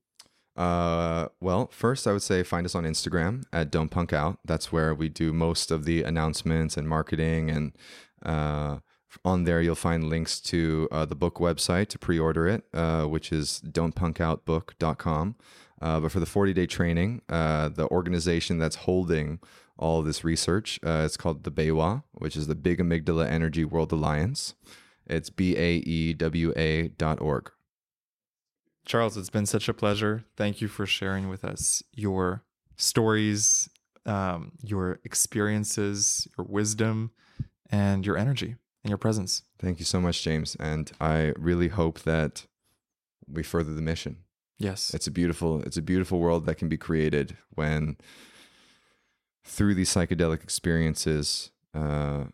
Uh, well, first I would say find us on Instagram at Don't Punk Out. That's where we do most of the announcements and marketing, and uh, on there you'll find links to uh, the book website to pre-order it, uh, which is don'tpunkoutbook.com. Uh, but for the 40-day training, uh, the organization that's holding all this research, uh, it's called the BAEWA, which is the Big Amygdala Energy World Alliance. It's B A E W A dot org. Charles, it's been such a pleasure. Thank you for sharing with us your stories, um, your experiences, your wisdom, and your energy and your presence. Thank you so much, James. And I really hope that we further the mission. Yes. It's a beautiful, it's a beautiful world that can be created when through these psychedelic experiences, uh,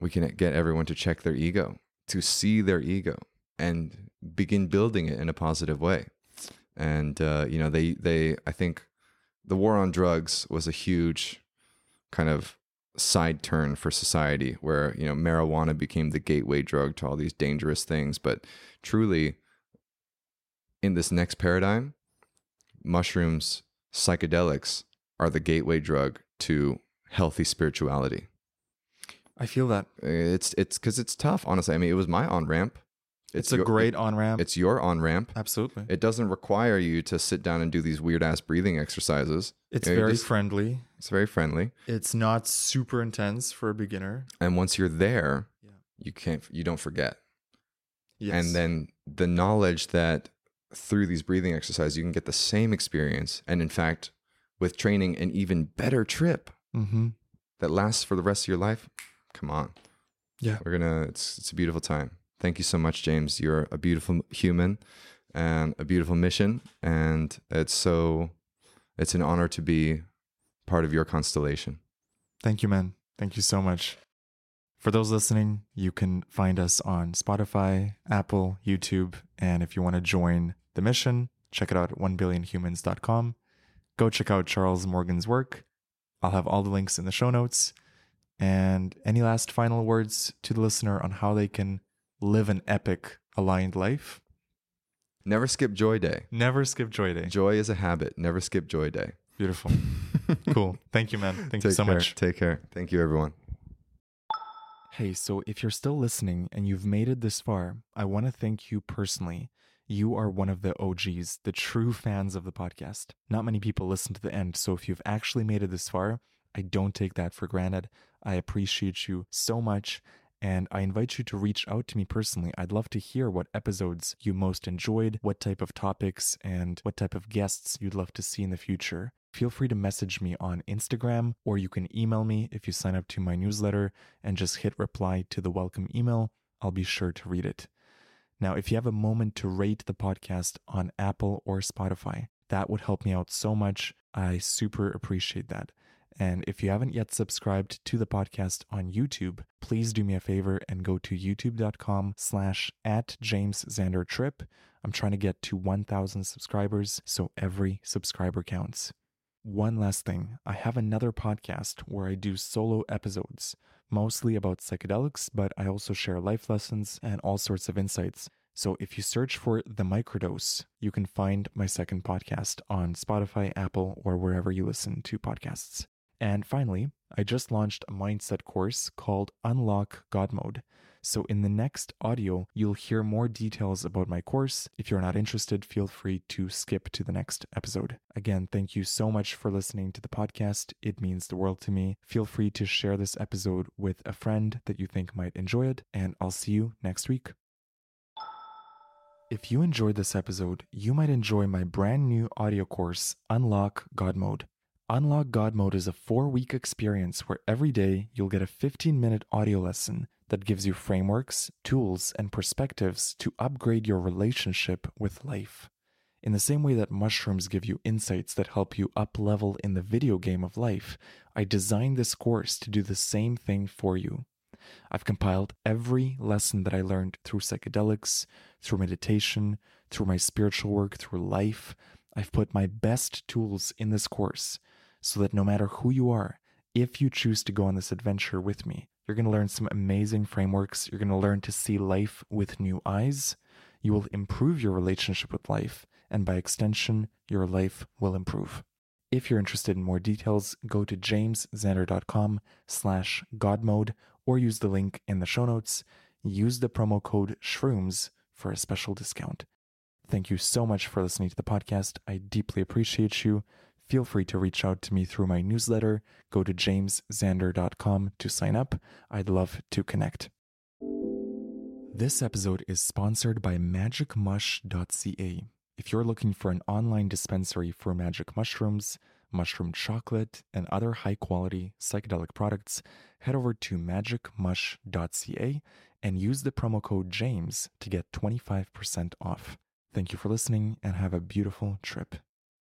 we can get everyone to check their ego, to see their ego, and begin building it in a positive way. And uh, you know, they they I think the war on drugs was a huge kind of side turn for society where you know marijuana became the gateway drug to all these dangerous things but truly in this next paradigm mushrooms psychedelics are the gateway drug to healthy spirituality I feel that. it's it's because it's tough honestly i mean it was my on ramp It's, a great on ramp. it's your on ramp Absolutely. it doesn't require you to sit down and do these weird ass breathing exercises It's you very just- friendly. it's very friendly It's not super intense for a beginner. and once you're there Yeah. you can't you don't forget Yes. and then the knowledge that through these breathing exercises you can get the same experience and in fact with training an even better trip hmm that lasts for the rest of your life come on Yeah. we're gonna it's it's a beautiful time thank you so much james you're a beautiful human and a beautiful mission and it's so it's an honor to be part of your constellation Thank you, man. Thank you so much. For those listening, you can find us on Spotify, Apple, YouTube, and if you want to join the mission, check it out at 1billionhumans.com. Go check out Charles Morgan's work. I'll have all the links in the show notes. And any last final words to the listener on how they can live an epic aligned life? never skip joy day Never skip Joy Day. joy is a habit never skip joy day Beautiful. *laughs* cool. Thank you, man. Thank you so care. much. take care thank you everyone Hey, so if you're still listening and you've made it this far, I want to thank you personally. You are one of the OGs, the true fans of the podcast. Not many people listen to the end, so if you've actually made it this far, I don't take that for granted. I appreciate you so much, and I invite you to reach out to me personally. I'd love to hear what episodes you most enjoyed, what type of topics, and what type of guests you'd love to see in the future. Feel free to message me on Instagram or you can email me if you sign up to my newsletter and just hit reply to the welcome email. I'll be sure to read it. Now, if you have a moment to rate the podcast on Apple or Spotify, that would help me out so much. I super appreciate that. And if you haven't yet subscribed to the podcast on YouTube, please do me a favor and go to youtube.com slash at James Trip. I'm trying to get to 1,000 subscribers, so every subscriber counts. One last thing I have another podcast where I do solo episodes, mostly about psychedelics, but I also share life lessons and all sorts of insights. So if you search for The Microdose, you can find my second podcast on Spotify, Apple, or wherever you listen to podcasts. And finally, I just launched a mindset course called Unlock God Mode. So, in the next audio, you'll hear more details about my course. If you're not interested, feel free to skip to the next episode. Again, thank you so much for listening to the podcast. It means the world to me. Feel free to share this episode with a friend that you think might enjoy it, and I'll see you next week. If you enjoyed this episode, you might enjoy my brand new audio course, Unlock God Mode. Unlock God Mode is a four week experience where every day you'll get a 15 minute audio lesson that gives you frameworks, tools, and perspectives to upgrade your relationship with life. In the same way that mushrooms give you insights that help you up level in the video game of life, I designed this course to do the same thing for you. I've compiled every lesson that I learned through psychedelics, through meditation, through my spiritual work, through life. I've put my best tools in this course so that no matter who you are, if you choose to go on this adventure with me, you're going to learn some amazing frameworks. You're going to learn to see life with new eyes. You will improve your relationship with life, and by extension, your life will improve. If you're interested in more details, go to jamesxander.com slash godmode or use the link in the show notes. Use the promo code SHROOMS for a special discount. Thank you so much for listening to the podcast. I deeply appreciate you. Feel free to reach out to me through my newsletter. Go to jamesxander.com to sign up. I'd love to connect. This episode is sponsored by magicmush.ca. If you're looking for an online dispensary for magic mushrooms, mushroom chocolate, and other high quality psychedelic products, head over to magicmush.ca and use the promo code JAMES to get 25% off. Thank you for listening and have a beautiful trip.